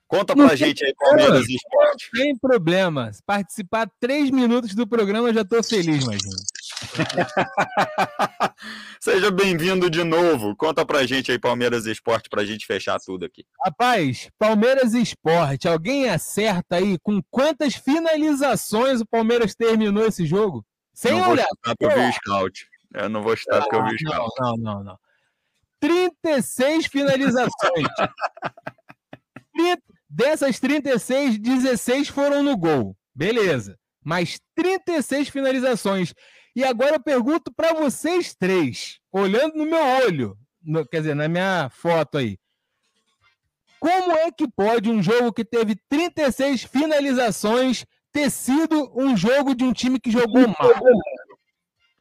Speaker 1: Conta pra gente aí, Palmeiras e Esporte.
Speaker 6: Não tem problema. Participar três minutos do programa, eu já tô feliz, imagina.
Speaker 1: Seja bem-vindo de novo. Conta pra gente aí, Palmeiras e Esporte, pra gente fechar tudo aqui.
Speaker 6: Rapaz, Palmeiras e Esporte, alguém acerta aí com quantas finalizações o Palmeiras terminou esse jogo?
Speaker 1: Sem não olhar. Vou porque eu vi o scout. Eu não vou chutar porque eu vi o scout.
Speaker 6: Não, não, não. 36 finalizações. 30, Dessas 36, 16 foram no gol. Beleza. Mas 36 finalizações. E agora eu pergunto para vocês três, olhando no meu olho, no, quer dizer, na minha foto aí. Como é que pode um jogo que teve 36 finalizações ter sido um jogo de um time que jogou mal?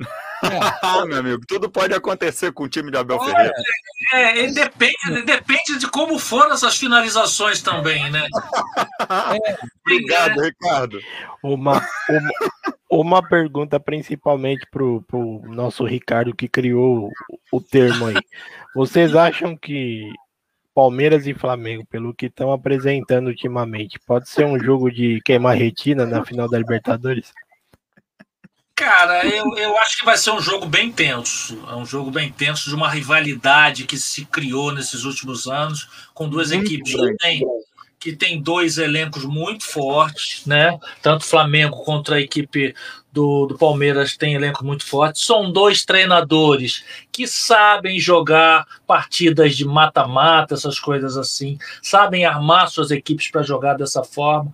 Speaker 1: É. meu amigo, tudo pode acontecer com o time de Abel Olha, Ferreira.
Speaker 4: É, é, depende, depende de como foram essas finalizações também, né?
Speaker 1: É, Obrigado, Ricardo.
Speaker 3: Uma, uma, uma pergunta principalmente para o nosso Ricardo que criou o termo aí. Vocês acham que Palmeiras e Flamengo, pelo que estão apresentando ultimamente, pode ser um jogo de queimar retina na final da Libertadores?
Speaker 4: Cara, eu, eu acho que vai ser um jogo bem tenso. É um jogo bem tenso de uma rivalidade que se criou nesses últimos anos com duas muito equipes que têm, que tem dois elencos muito fortes, né? Tanto Flamengo contra a equipe do, do Palmeiras tem elenco muito forte. São dois treinadores que sabem jogar partidas de mata-mata, essas coisas assim, sabem armar suas equipes para jogar dessa forma.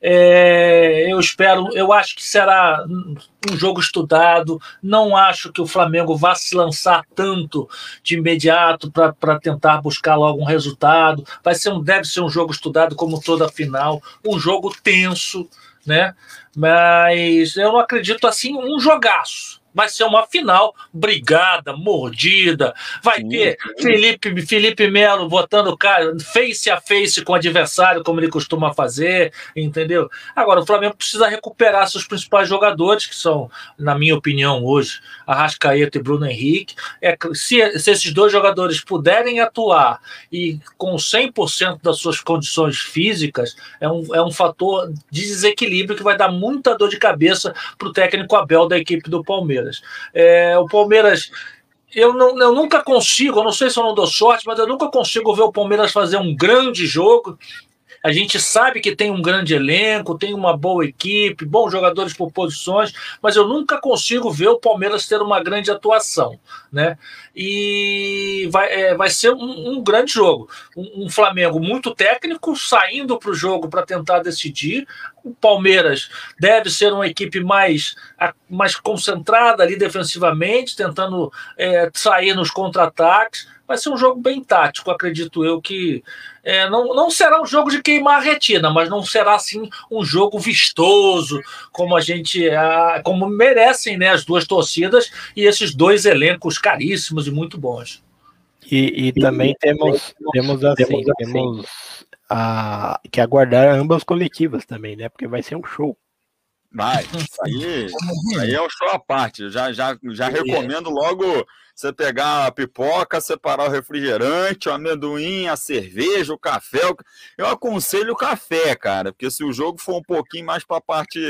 Speaker 4: É, eu espero, eu acho que será um jogo estudado. Não acho que o Flamengo vá se lançar tanto de imediato para tentar buscar logo um resultado. Vai ser um, deve ser um jogo estudado como toda final, um jogo tenso, né? Mas eu não acredito assim um jogaço. Vai ser uma final brigada, mordida. Vai sim, ter sim. Felipe, Felipe Melo votando cara, face a face com o adversário, como ele costuma fazer, entendeu? Agora, o Flamengo precisa recuperar seus principais jogadores, que são, na minha opinião, hoje, Arrascaeta e Bruno Henrique. É, se, se esses dois jogadores puderem atuar e com 100% das suas condições físicas, é um, é um fator de desequilíbrio que vai dar muita dor de cabeça para o técnico Abel da equipe do Palmeiras. É, o Palmeiras eu, não, eu nunca consigo, eu não sei se eu não dou sorte, mas eu nunca consigo ver o Palmeiras fazer um grande jogo. A gente sabe que tem um grande elenco, tem uma boa equipe, bons jogadores por posições, mas eu nunca consigo ver o Palmeiras ter uma grande atuação, né? E vai, é, vai ser um, um grande jogo. Um, um, Flamengo muito técnico, saindo para o jogo para tentar decidir. O Palmeiras deve ser uma equipe mais, mais concentrada ali defensivamente, tentando é, sair nos contra-ataques vai ser um jogo bem tático, acredito eu que é, não, não será um jogo de queimar a retina, mas não será assim um jogo vistoso como a gente a, como merecem né, as duas torcidas e esses dois elencos caríssimos e muito bons.
Speaker 3: E, e também e, temos, temos assim, temos, assim, temos a, que aguardar ambas coletivas também, né? Porque vai ser um show.
Speaker 1: Vai, isso aí, isso aí é um show à parte. Já, já, já recomendo logo você pegar a pipoca, separar o refrigerante, o amendoim, a cerveja, o café. Eu aconselho o café, cara, porque se o jogo for um pouquinho mais para a parte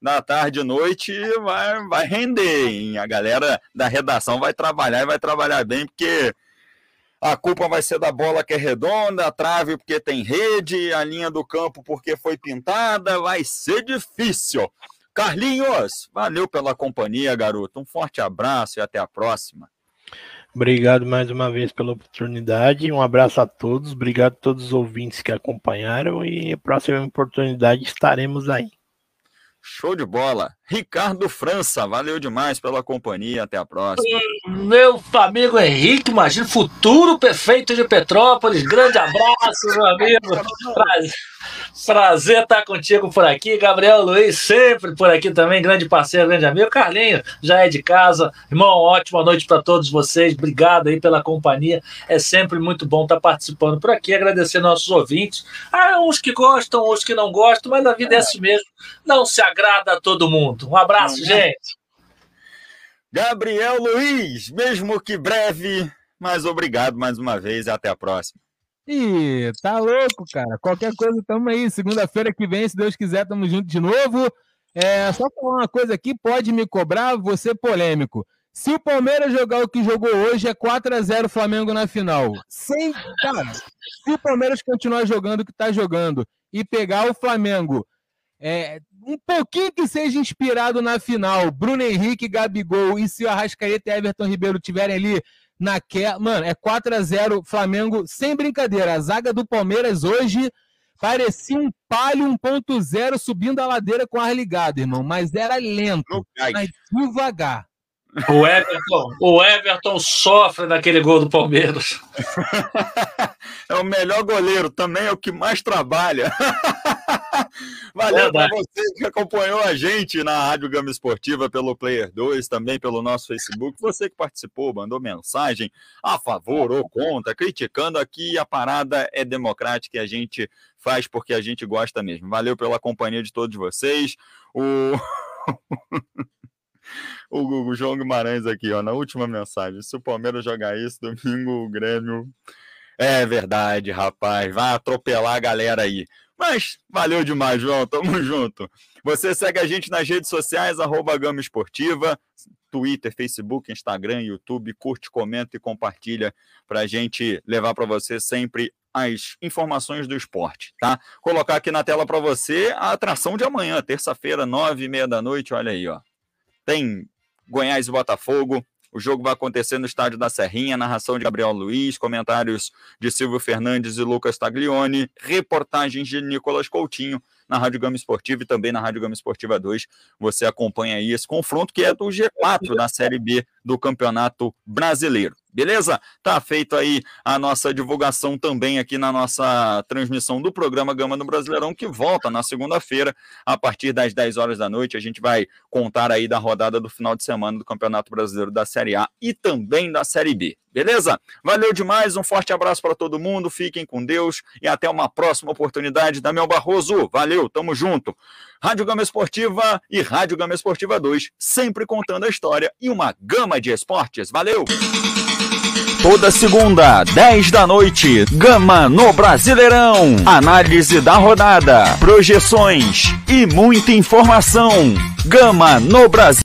Speaker 1: da tarde e noite, vai, vai render, hein? A galera da redação vai trabalhar e vai trabalhar bem, porque a culpa vai ser da bola que é redonda, a trave porque tem rede, a linha do campo porque foi pintada, vai ser difícil. Carlinhos, valeu pela companhia, garoto. Um forte abraço e até a próxima.
Speaker 3: Obrigado mais uma vez pela oportunidade. Um abraço a todos. Obrigado a todos os ouvintes que acompanharam. E a próxima oportunidade estaremos aí.
Speaker 1: Show de bola. Ricardo França, valeu demais pela companhia. Até a próxima.
Speaker 4: Meu amigo Henrique, imagina, futuro prefeito de Petrópolis. Grande abraço, meu amigo. Prazer. Prazer estar contigo por aqui. Gabriel Luiz, sempre por aqui também, grande parceiro, grande amigo. Carlinho, já é de casa. Irmão, ótima noite para todos vocês. Obrigado aí pela companhia. É sempre muito bom estar participando por aqui. Agradecer nossos ouvintes. Ah, uns que gostam, uns que não gostam, mas a vida é assim mesmo. Não se agrada a todo mundo. Um abraço, gente.
Speaker 1: Gabriel Luiz, mesmo que breve, mas obrigado mais uma vez e até a próxima.
Speaker 6: Ih, tá louco, cara. Qualquer coisa, tamo aí. Segunda-feira que vem, se Deus quiser, tamo junto de novo. É, só falar uma coisa aqui, pode me cobrar, você polêmico. Se o Palmeiras jogar o que jogou hoje, é 4 a 0 Flamengo na final. Sem, cara, se o Palmeiras continuar jogando o que tá jogando e pegar o Flamengo, é, um pouquinho que seja inspirado na final, Bruno Henrique, Gabigol e se o Arrascaeta e Everton Ribeiro tiverem ali naquela. Mano, é 4 a 0 Flamengo, sem brincadeira. A zaga do Palmeiras hoje parecia um palio 1.0 subindo a ladeira com ar ligado, irmão. Mas era lento, mas devagar.
Speaker 4: O Everton, o Everton sofre naquele gol do Palmeiras.
Speaker 1: é o melhor goleiro, também é o que mais trabalha. Valeu para você que acompanhou a gente na Rádio Gama Esportiva pelo Player 2, também pelo nosso Facebook. Você que participou, mandou mensagem a favor ou contra, criticando aqui. A parada é democrática e a gente faz porque a gente gosta mesmo. Valeu pela companhia de todos vocês. O. o, o João Guimarães aqui, ó, na última mensagem. Se o Palmeiras jogar isso, domingo o Grêmio. É verdade, rapaz. Vai atropelar a galera aí. Mas valeu demais, João. Tamo junto. Você segue a gente nas redes sociais, arroba Gama Esportiva, Twitter, Facebook, Instagram, YouTube. Curte, comenta e compartilha para a gente levar para você sempre as informações do esporte, tá? Colocar aqui na tela para você a atração de amanhã, terça-feira, nove e meia da noite. Olha aí, ó. Tem Goiás e Botafogo. O jogo vai acontecer no estádio da Serrinha, narração de Gabriel Luiz, comentários de Silvio Fernandes e Lucas Taglioni, reportagens de Nicolas Coutinho na Rádio Gama Esportiva e também na Rádio Gama Esportiva 2. Você acompanha aí esse confronto que é do G4 da Série B do Campeonato Brasileiro. Beleza? Tá feito aí a nossa divulgação também aqui na nossa transmissão do programa Gama do Brasileirão, que volta na segunda-feira, a partir das 10 horas da noite. A gente vai contar aí da rodada do final de semana do Campeonato Brasileiro da Série A e também da Série B. Beleza? Valeu demais, um forte abraço para todo mundo, fiquem com Deus e até uma próxima oportunidade. Damião Barroso, valeu, tamo junto. Rádio Gama Esportiva e Rádio Gama Esportiva 2, sempre contando a história e uma gama de esportes. Valeu!
Speaker 2: Toda segunda, 10 da noite, Gama no Brasileirão. Análise da rodada, projeções e muita informação. Gama no Brasil.